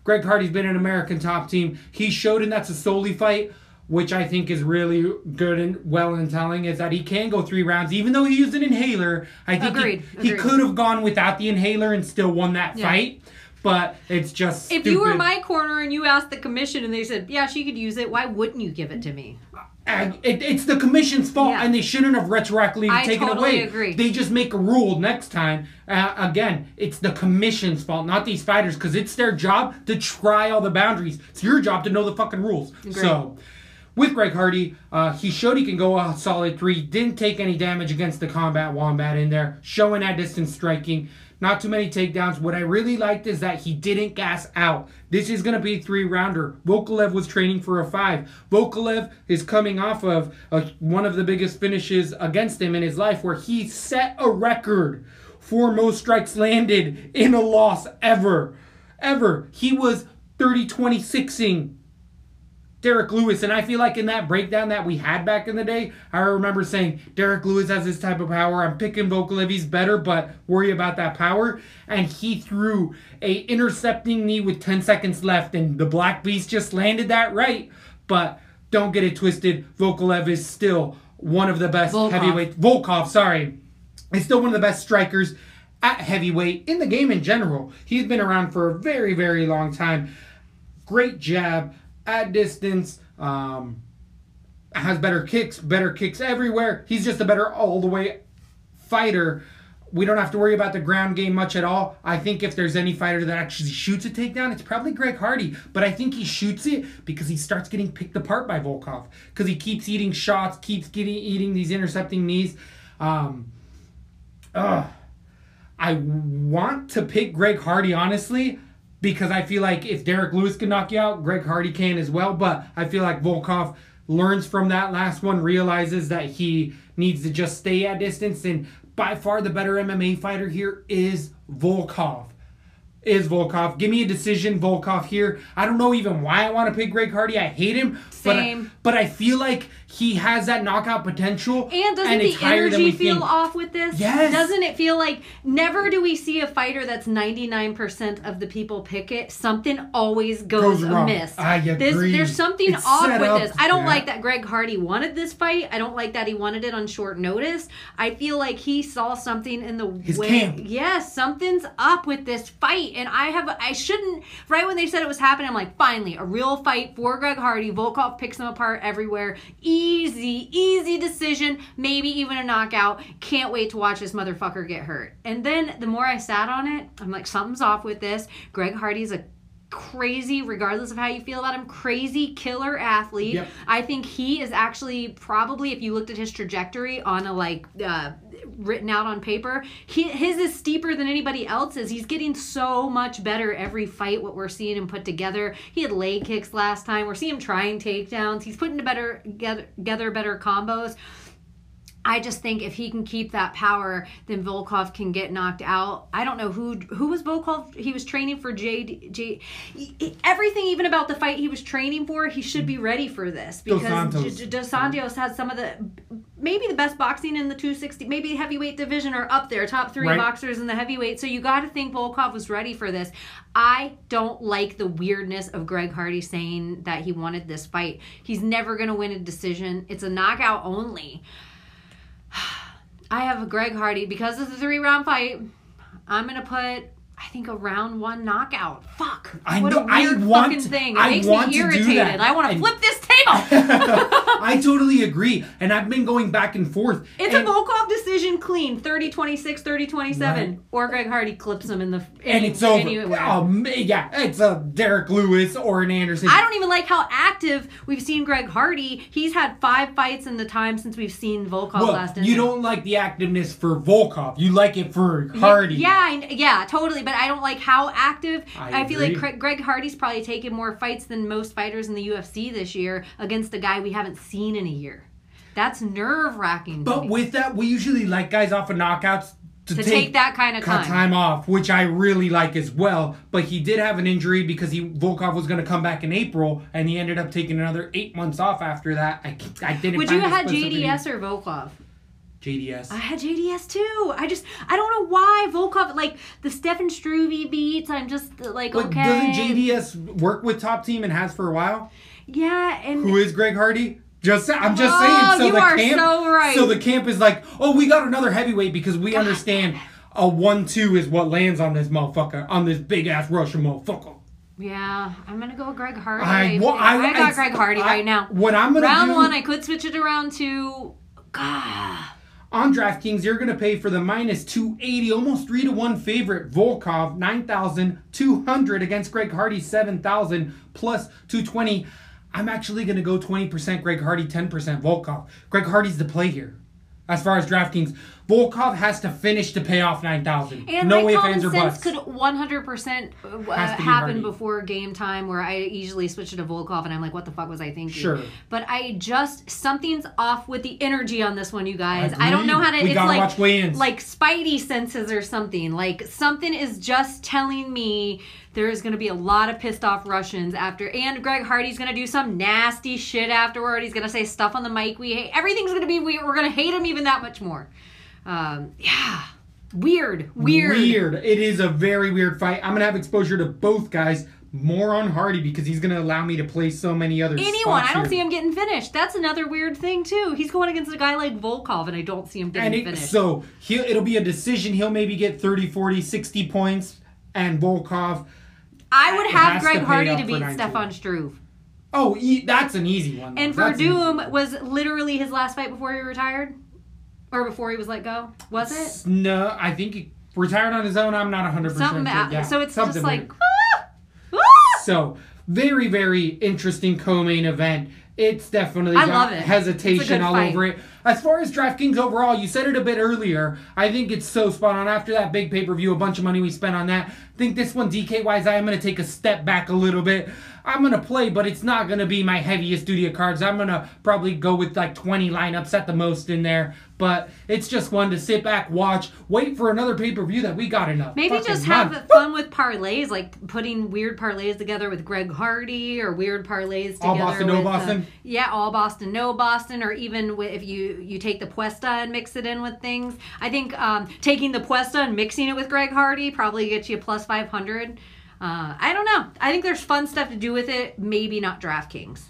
Greg Hardy's been an American top team. He showed in that Sosoli fight, which I think is really good and well in telling, is that he can go three rounds, even though he used an inhaler. I think he- Agreed, he, agreed. could have gone without the inhaler and still won that Yeah. fight. But it's just If you were my corner and you asked the commission and they said, "Yeah, she could use it," why wouldn't you give it to me? And it, it's the commission's fault, Yeah. and they shouldn't have retroactively I taken totally away. agree. They just make a rule next time. Uh, again, it's the commission's fault, not these fighters, because it's their job to try all the boundaries. It's your job to know the fucking rules. So, with Greg Hardy, uh, he showed he can go a solid three. Didn't take any damage against the combat wombat in there, showing that distance striking. Not too many takedowns. What I really liked is that he didn't gas out. This is going to be a three rounder. Vokolev was training for a five. Vokolev is coming off of uh one of the biggest finishes against him in his life, where he set a record for most strikes landed in a loss ever. Ever. He was 30 26ing Derrick Lewis, and I feel like in that breakdown that we had back in the day, I remember saying Derrick Lewis has this type of power. I'm picking Vokolev, he's better, but worry about that power. And he threw a intercepting knee with 10 seconds left, and the Black Beast just landed that right. But don't get it twisted. Vokolev is still one of the best Volkov. heavyweight. Volkov, sorry, is still one of the best strikers at heavyweight in the game in general. He's been around for a very, very long time great jab at distance. Um, has better kicks, better kicks everywhere. He's just a better all the way fighter. We don't have to worry about the ground game much at all. I think if there's any fighter that actually shoots a takedown, it's probably Greg Hardy. But I think he shoots it because he starts getting picked apart by Volkov. Because he keeps eating shots, keeps getting eating these intercepting knees. Um. I want to pick Greg Hardy, honestly, because I feel like if Derrick Lewis can knock you out, Greg Hardy can as well. But I feel like Volkov learns from that last one, realizes that he needs to just stay at distance, and by far the better MMA fighter here is Volkov. Is Volkov. Give me a decision, Volkov here. I don't know even why I want to pick Greg Hardy. I hate him. Same. But I, but I feel like he has that knockout potential. And doesn't it's the energy feel think. off with this? Yes. Doesn't it feel like never do we see a fighter that's 99% of the people pick it? Something always goes, Goes amiss. I This, there's something It's off with up this. I don't that. like that Greg Hardy wanted this fight. I don't like that he wanted it on short notice. I feel like he saw something in the His way. camp. Yes, something's up with this fight. And I have, I shouldn't, right when they said it was happening, I'm like, finally, a real fight for Greg Hardy. Volkov picks him apart everywhere. Easy, easy decision. Maybe even a knockout. Can't wait to watch this motherfucker get hurt. And then the more I sat on it, I'm like, something's off with this. Greg Hardy's a crazy, regardless of how you feel about him, crazy killer athlete. Yep. I think he is actually probably, if you looked at his trajectory on a like uh, written out on paper, he, his is steeper than anybody else's. He's getting so much better every fight. What we're seeing him put together. He had leg kicks last time. We're seeing him trying takedowns. He's putting together, together better combos. I just think if he can keep that power, then Volkov can get knocked out. I don't know who who was Volkov. He was training for J. J everything, even about the fight he was training for. He should be ready for this Dos because Santos. J- J- Dos Santos has some of the maybe the best boxing in the 260, maybe heavyweight division or up there, top three Right. boxers in the heavyweight. So you got to think Volkov was ready for this. I don't like the weirdness of Greg Hardy saying that he wanted this fight. He's never going to win a decision. It's a knockout only. I have a Greg Hardy because it's a three round fight. I'm gonna put I think a round one knockout. Fuck. I what know- a I weird want- fucking thing. It I makes want me to do irritated. that. I want to And- flip this table. *laughs* I *laughs* totally agree. And I've been going back and forth. It's and, a Volkov decision clean 30 26, 30 27. Right. Or Greg Hardy clips him in the. and any- it's over. anywhere. Oh, yeah, it's a Derrick Lewis or an Anderson. I don't even like how active we've seen Greg Hardy. He's had five fights in the time since we've seen Volkov Well, last. you don't like the activeness for Volkov. You like it for Hardy. Yeah, I- yeah, totally. But I don't like how active. I I, feel like agree. Craig, Greg Hardy's probably taken more fights than most fighters in the UFC this year against a guy we haven't seen in a year. That's nerve wracking. But with that, we usually like guys off of knockouts to, to take, that kind of time. time off, which I really like as well. But he did have an injury because he Volkov was going to come back in April, and he ended up taking another eight months off after that. I, I didn't. Would you have had. JDS or Volkov? JDS. I had JDS too. I just I don't know why Volkov like the Stefan Struve beats. I'm just like okay. doesn't JDS work with top team and has for a while? Yeah, and Who is Greg Hardy? Just I'm just Oh, saying. So you the are camp, so right. So the camp is like, oh, we got another heavyweight because we understand a one-two is what lands on this motherfucker, on this big ass Russian motherfucker. yeah, I'm gonna go with Greg Hardy. I, well, I, I got I- Greg Hardy right now. What I'm gonna Round do one, I could switch it around to. God. On DraftKings, you're gonna pay for the minus 280, almost three to one favorite Volkov, 9,200 against Greg Hardy, 7,000 plus 220. I'm actually gonna go 20% Greg Hardy, 10% Volkov. Greg Hardy's the play here. As far as DraftKings, Volkov has to finish to pay off 9,000. And no my common ands, sense could 100% uh, be happen Hardy. before game time where I usually switch to Volkov and I'm like, what the fuck was I thinking? Sure. But I just, something's off with the energy on this one, you guys. I don't know how to, We it's gotta like, like spidey senses or something. Like something is just telling me there is going to be a lot of pissed off Russians after, and Greg Hardy's going to do some nasty shit afterward. He's going to say stuff on the mic we hate. Everything's going to be weird. We're going to hate him even that much more. Um, yeah. Weird. Weird. Weird. It is a very weird fight. I'm gonna have exposure to both guys. More on Hardy because he's gonna allow me to play so many other Anyone. I don't here. see him getting finished. That's another weird thing too. He's going against a guy like Volkov, and I don't see him getting and it, finished. so he'll, it'll be a decision. He'll maybe get 30, 40, 60 points, and Volkov. I would have Greg to Hardy to beat Stefan Struve. Oh, e- that's an easy one. though. And That's an easy one. Verdum was literally his last fight before he retired. Or before he was let go? Was it No, I think he retired on his own. I'm not 100% something? sure. a- Yeah, so it's something just like. "Ah! Ah!" So very, very interesting co-main event. It's definitely I got love it. Hesitation all fight. over it. As far as DraftKings overall, you said it a bit earlier. I think it's so spot on. After that big pay-per-view, a bunch of money we spent on that. I think this one, DK wise, I am going to take a step back a little bit. I'm going to play, but it's not going to be my heaviest duty of cards. I'm going to probably go with like 20 lineups at the most in there. But it's just one to sit back, watch, wait for another pay-per-view that we got enough. Maybe just have month. fun with parlays, like putting weird parlays together with Greg Hardy, or weird parlays together All Boston, no with, uh, Boston? yeah, all Boston, no Boston, or even if you you take the Puesta and mix it in with things. I think um, taking the Puesta and mixing it with Greg Hardy probably gets you plus five hundred. Uh, I don't know. I think there's fun stuff to do with it. Maybe not DraftKings.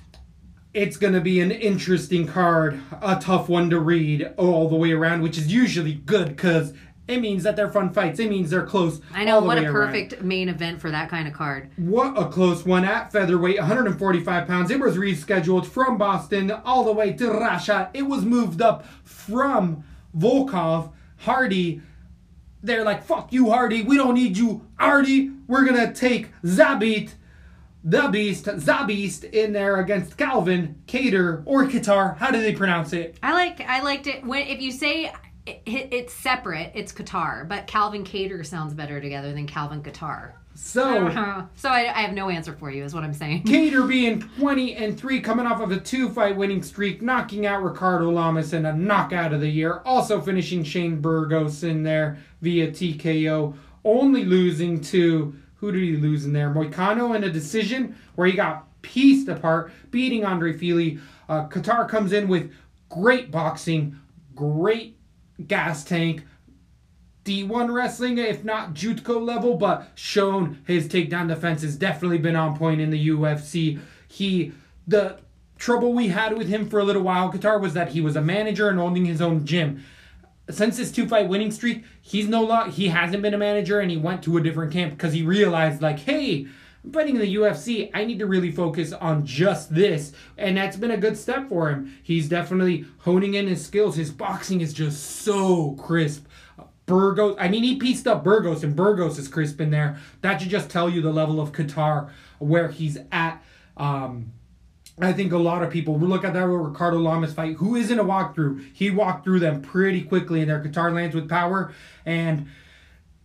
it's going to be an interesting card, a tough one to read all the way around, which is usually good because it means that they're fun fights. It means they're close. I know what a around. perfect main event for that kind of card. What a close one at featherweight, 145 pounds. It was rescheduled from Boston all the way to Russia. It was moved up from Volkov, Hardy. They're like, fuck you, Hardy. We don't need you, Hardy. We're going to take Zabit, the Beast, Zabist in there against Calvin, Cater, or Qatar. How do they pronounce it? I like I liked it when if you say it, it's separate, it's Qatar, but Calvin Cater sounds better together than Calvin Qatar. So. *laughs* so I, I have no answer for you, is what I'm saying. *laughs* Cater being 20 and 3, coming off of a two fight winning streak, knocking out Ricardo Lamas in a knockout of the year. Also finishing Shane Burgos in there via TKO. Only losing to, who did he lose in there? Moicano in a decision where he got pieced apart, beating Andre Fili. Uh, Qatar comes in with great boxing, great gas tank, D1 wrestling, if not Jutko level, but shown his takedown defense has definitely been on point in the UFC. He, the trouble we had with him for a little while, Kattar, was that he was a manager and owning his own gym. Since his two fight winning streak, he's no lot. He hasn't been a manager, and he went to a different camp because he realized, like, hey, fighting in the UFC. I need to really focus on just this, and that's been a good step for him. He's definitely honing in his skills. His boxing is just so crisp. Burgos. I mean, he pieced up Burgos, and Burgos is crisp in there. That should just tell you the level of Kattar where he's at. Um, I think a lot of people look at that Ricardo Lamas fight, who isn't a walkthrough. He walked through them pretty quickly in their Kattar lands with power, and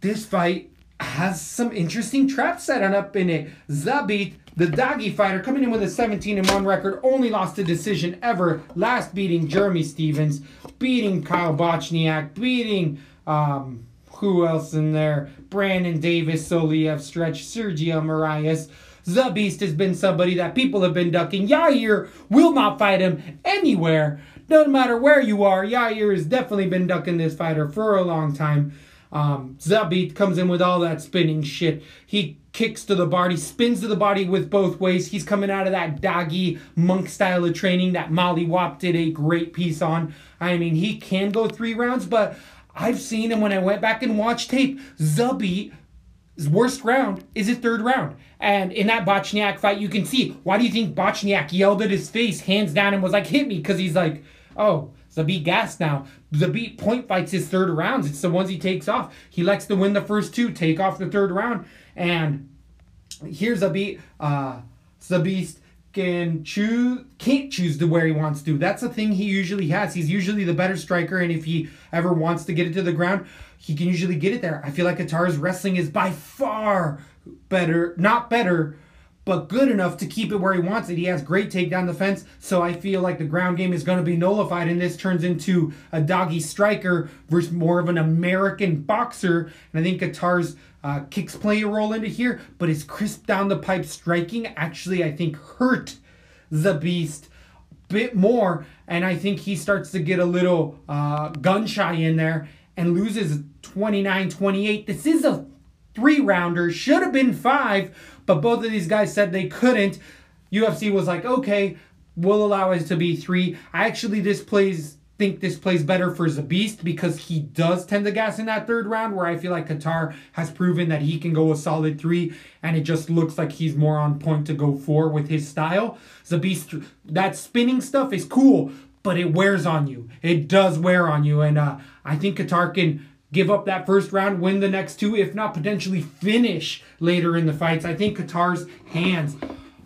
this fight has some interesting traps set on up in it. Zabit, the doggy fighter, coming in with a 17 and 1 record, only lost a decision ever. Last beating Jeremy Stephens, beating Kyle Bochniak, beating um who else in there? Brandon Davis, Soliev Stretch, Sergio Marias. The Beast has been somebody that people have been ducking. Yair will not fight him anywhere. No matter where you are, Yair has definitely been ducking this fighter for a long time. Um, Zabit comes in with all that spinning shit. He kicks to the body, spins to the body with both ways. He's coming out of that doggy monk style of training that Molly Wap did a great piece on. I mean, he can go three rounds, but I've seen him when I went back and watched tape. Zabit worst round is his third round. And in that Bochniak fight, you can see why do you think Bochniak yelled at his face, hands down, and was like, hit me? Because he's like, oh, Zabit gas now. Zabit point fights his third rounds. It's the ones he takes off. He likes to win the first two, take off the third round. And here's Zabit. Uh, Zabist can choose can't choose to where he wants to. That's the thing he usually has. He's usually the better striker, and if he ever wants to get it to the ground, he can usually get it there. I feel like Kattar's wrestling is by far better, not better, but good enough to keep it where he wants it. He has great takedown defense, so I feel like the ground game is going to be nullified, and this turns into a doggy striker versus more of an American boxer. And I think Kattar's uh, kicks play a role into here, but his crisp down the pipe striking actually, I think, hurt the beast bit more, and I think he starts to get a little uh, gun shy in there and loses 29 28. This is a three rounder, should have been five, but both of these guys said they couldn't. UFC was like, okay, we'll allow it to be three. I actually this plays think this plays better for Zabist because he does tend to gas in that third round where I feel like Kattar has proven that he can go a solid three and it just looks like he's more on point to go four with his style. Zabit's that spinning stuff is cool. but it wears on you. It does wear on you, and uh, I think Kattar can give up that first round, win the next two, if not potentially finish later in the fights. I think Kattar's hands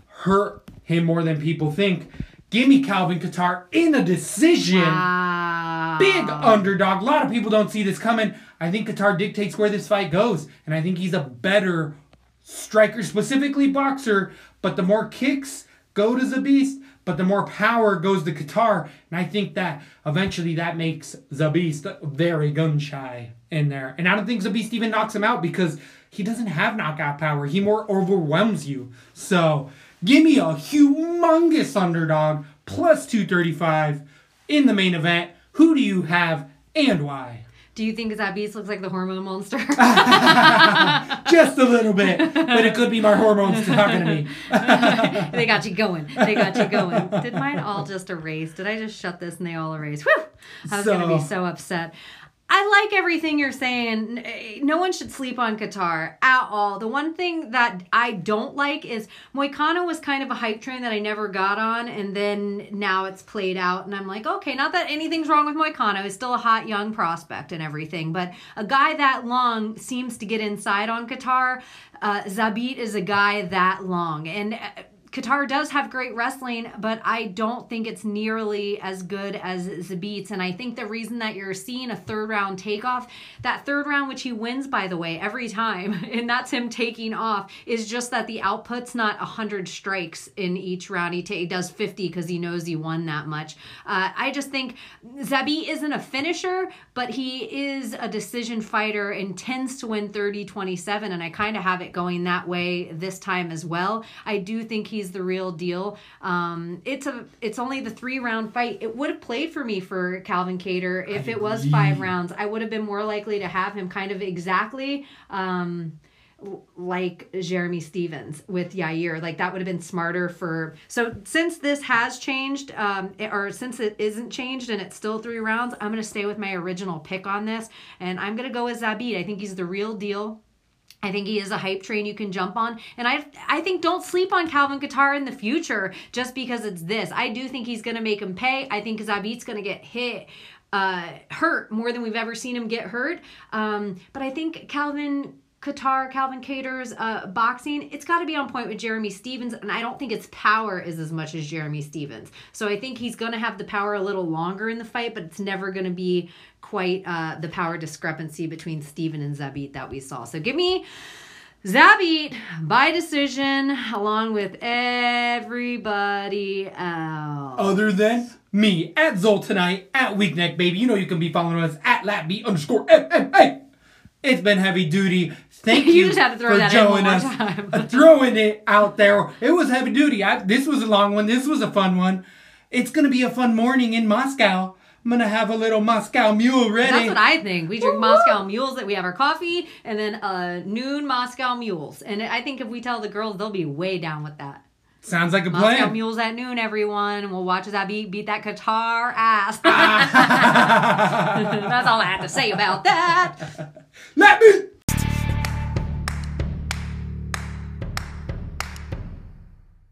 hurt him more than people think. Give me Calvin Kattar in a decision. Wow. Big underdog. A lot of people don't see this coming. I think Kattar dictates where this fight goes, and I think he's a better striker, specifically boxer. But the more kicks go to Zabist, but the more power goes to Kattar, and I think that eventually that makes Zabist very gun shy in there. And I don't think Zabist even knocks him out because he doesn't have knockout power. He more overwhelms you. So give me a humongous underdog plus 235 in the main event. Who do you have and why? Do you think Zabist looks like the hormone monster? *laughs* Just a little bit, but it could be my hormones talking to me. *laughs* they got you going. They got you going. Did mine all just erase? Did I just shut this and they all erase? Whew! I was gonna be So- so upset. I like everything you're saying. No one should sleep on Kattar at all. The one thing that I don't like is Moicano was kind of a hype train that I never got on, and then now it's played out, and I'm like, okay, not that anything's wrong with Moicano. He's still a hot young prospect and everything, but a guy that long seems to get inside on Kattar. Uh, Zabit is a guy that long, and. Uh, Kattar does have great wrestling, but I don't think it's nearly as good as Zabit's. And I think the reason that you're seeing a third round takeoff, that third round, which he wins, by the way, every time, *laughs* and that's him taking off, is just that the output's not 100 strikes in each round. He, ta- he does 50 because he knows he won that much. Uh, I just think Zabit isn't a finisher, but he is a decision fighter and tends to win 30 27. And I kind of have it going that way this time as well. I do think he's the real deal. Um, it's a it's only the three round fight. It would have played for me for Calvin Kattar if it was five rounds. I would have been more likely to have him kind of exactly. Um, like Jeremy Stephens with Yair. Like that would have been smarter for. So since this has changed, um, or since it isn't changed and it's still three rounds, I'm gonna stay with my original pick on this, and I'm gonna go with Zabit. I think he's the real deal. I think he is a hype train you can jump on. And I I think don't sleep on Calvin Kattar in the future just because it's this. I do think he's going to make him pay. I think Zabit's going to get hit uh hurt more than we've ever seen him get hurt. Um but I think Calvin Kattar, Calvin Kattar's uh, boxing, it's got to be on point with Jeremy Stephens, and I don't think its power is as much as Jeremy Stephens. So I think he's going to have the power a little longer in the fight, but it's never going to be quite uh, the power discrepancy between Steven and Zabit that we saw. So give me Zabit by decision, along with everybody else. Other than me at Zoltanite, at Weakneck Baby. You know you can be following us at LatB underscore MMA. It's been heavy duty. Thank *laughs* You you, just had to throw for that in us. Uh, throwing it out there. It was heavy duty. I, this was a long one. This was a fun one. It's gonna be a fun morning in Moscow. I'm gonna have a little Moscow mule ready. That's what I think. We drink Woo-woo. Moscow mules. That we have our coffee and then uh, noon Moscow mules. And I think if we tell the girls, they'll be way down with that. Sounds like a Moscow plan. mules at noon, everyone. We'll watch as I beat beat that Kattar ass. Ah. *laughs* That's all I have to say about that. *laughs* Let me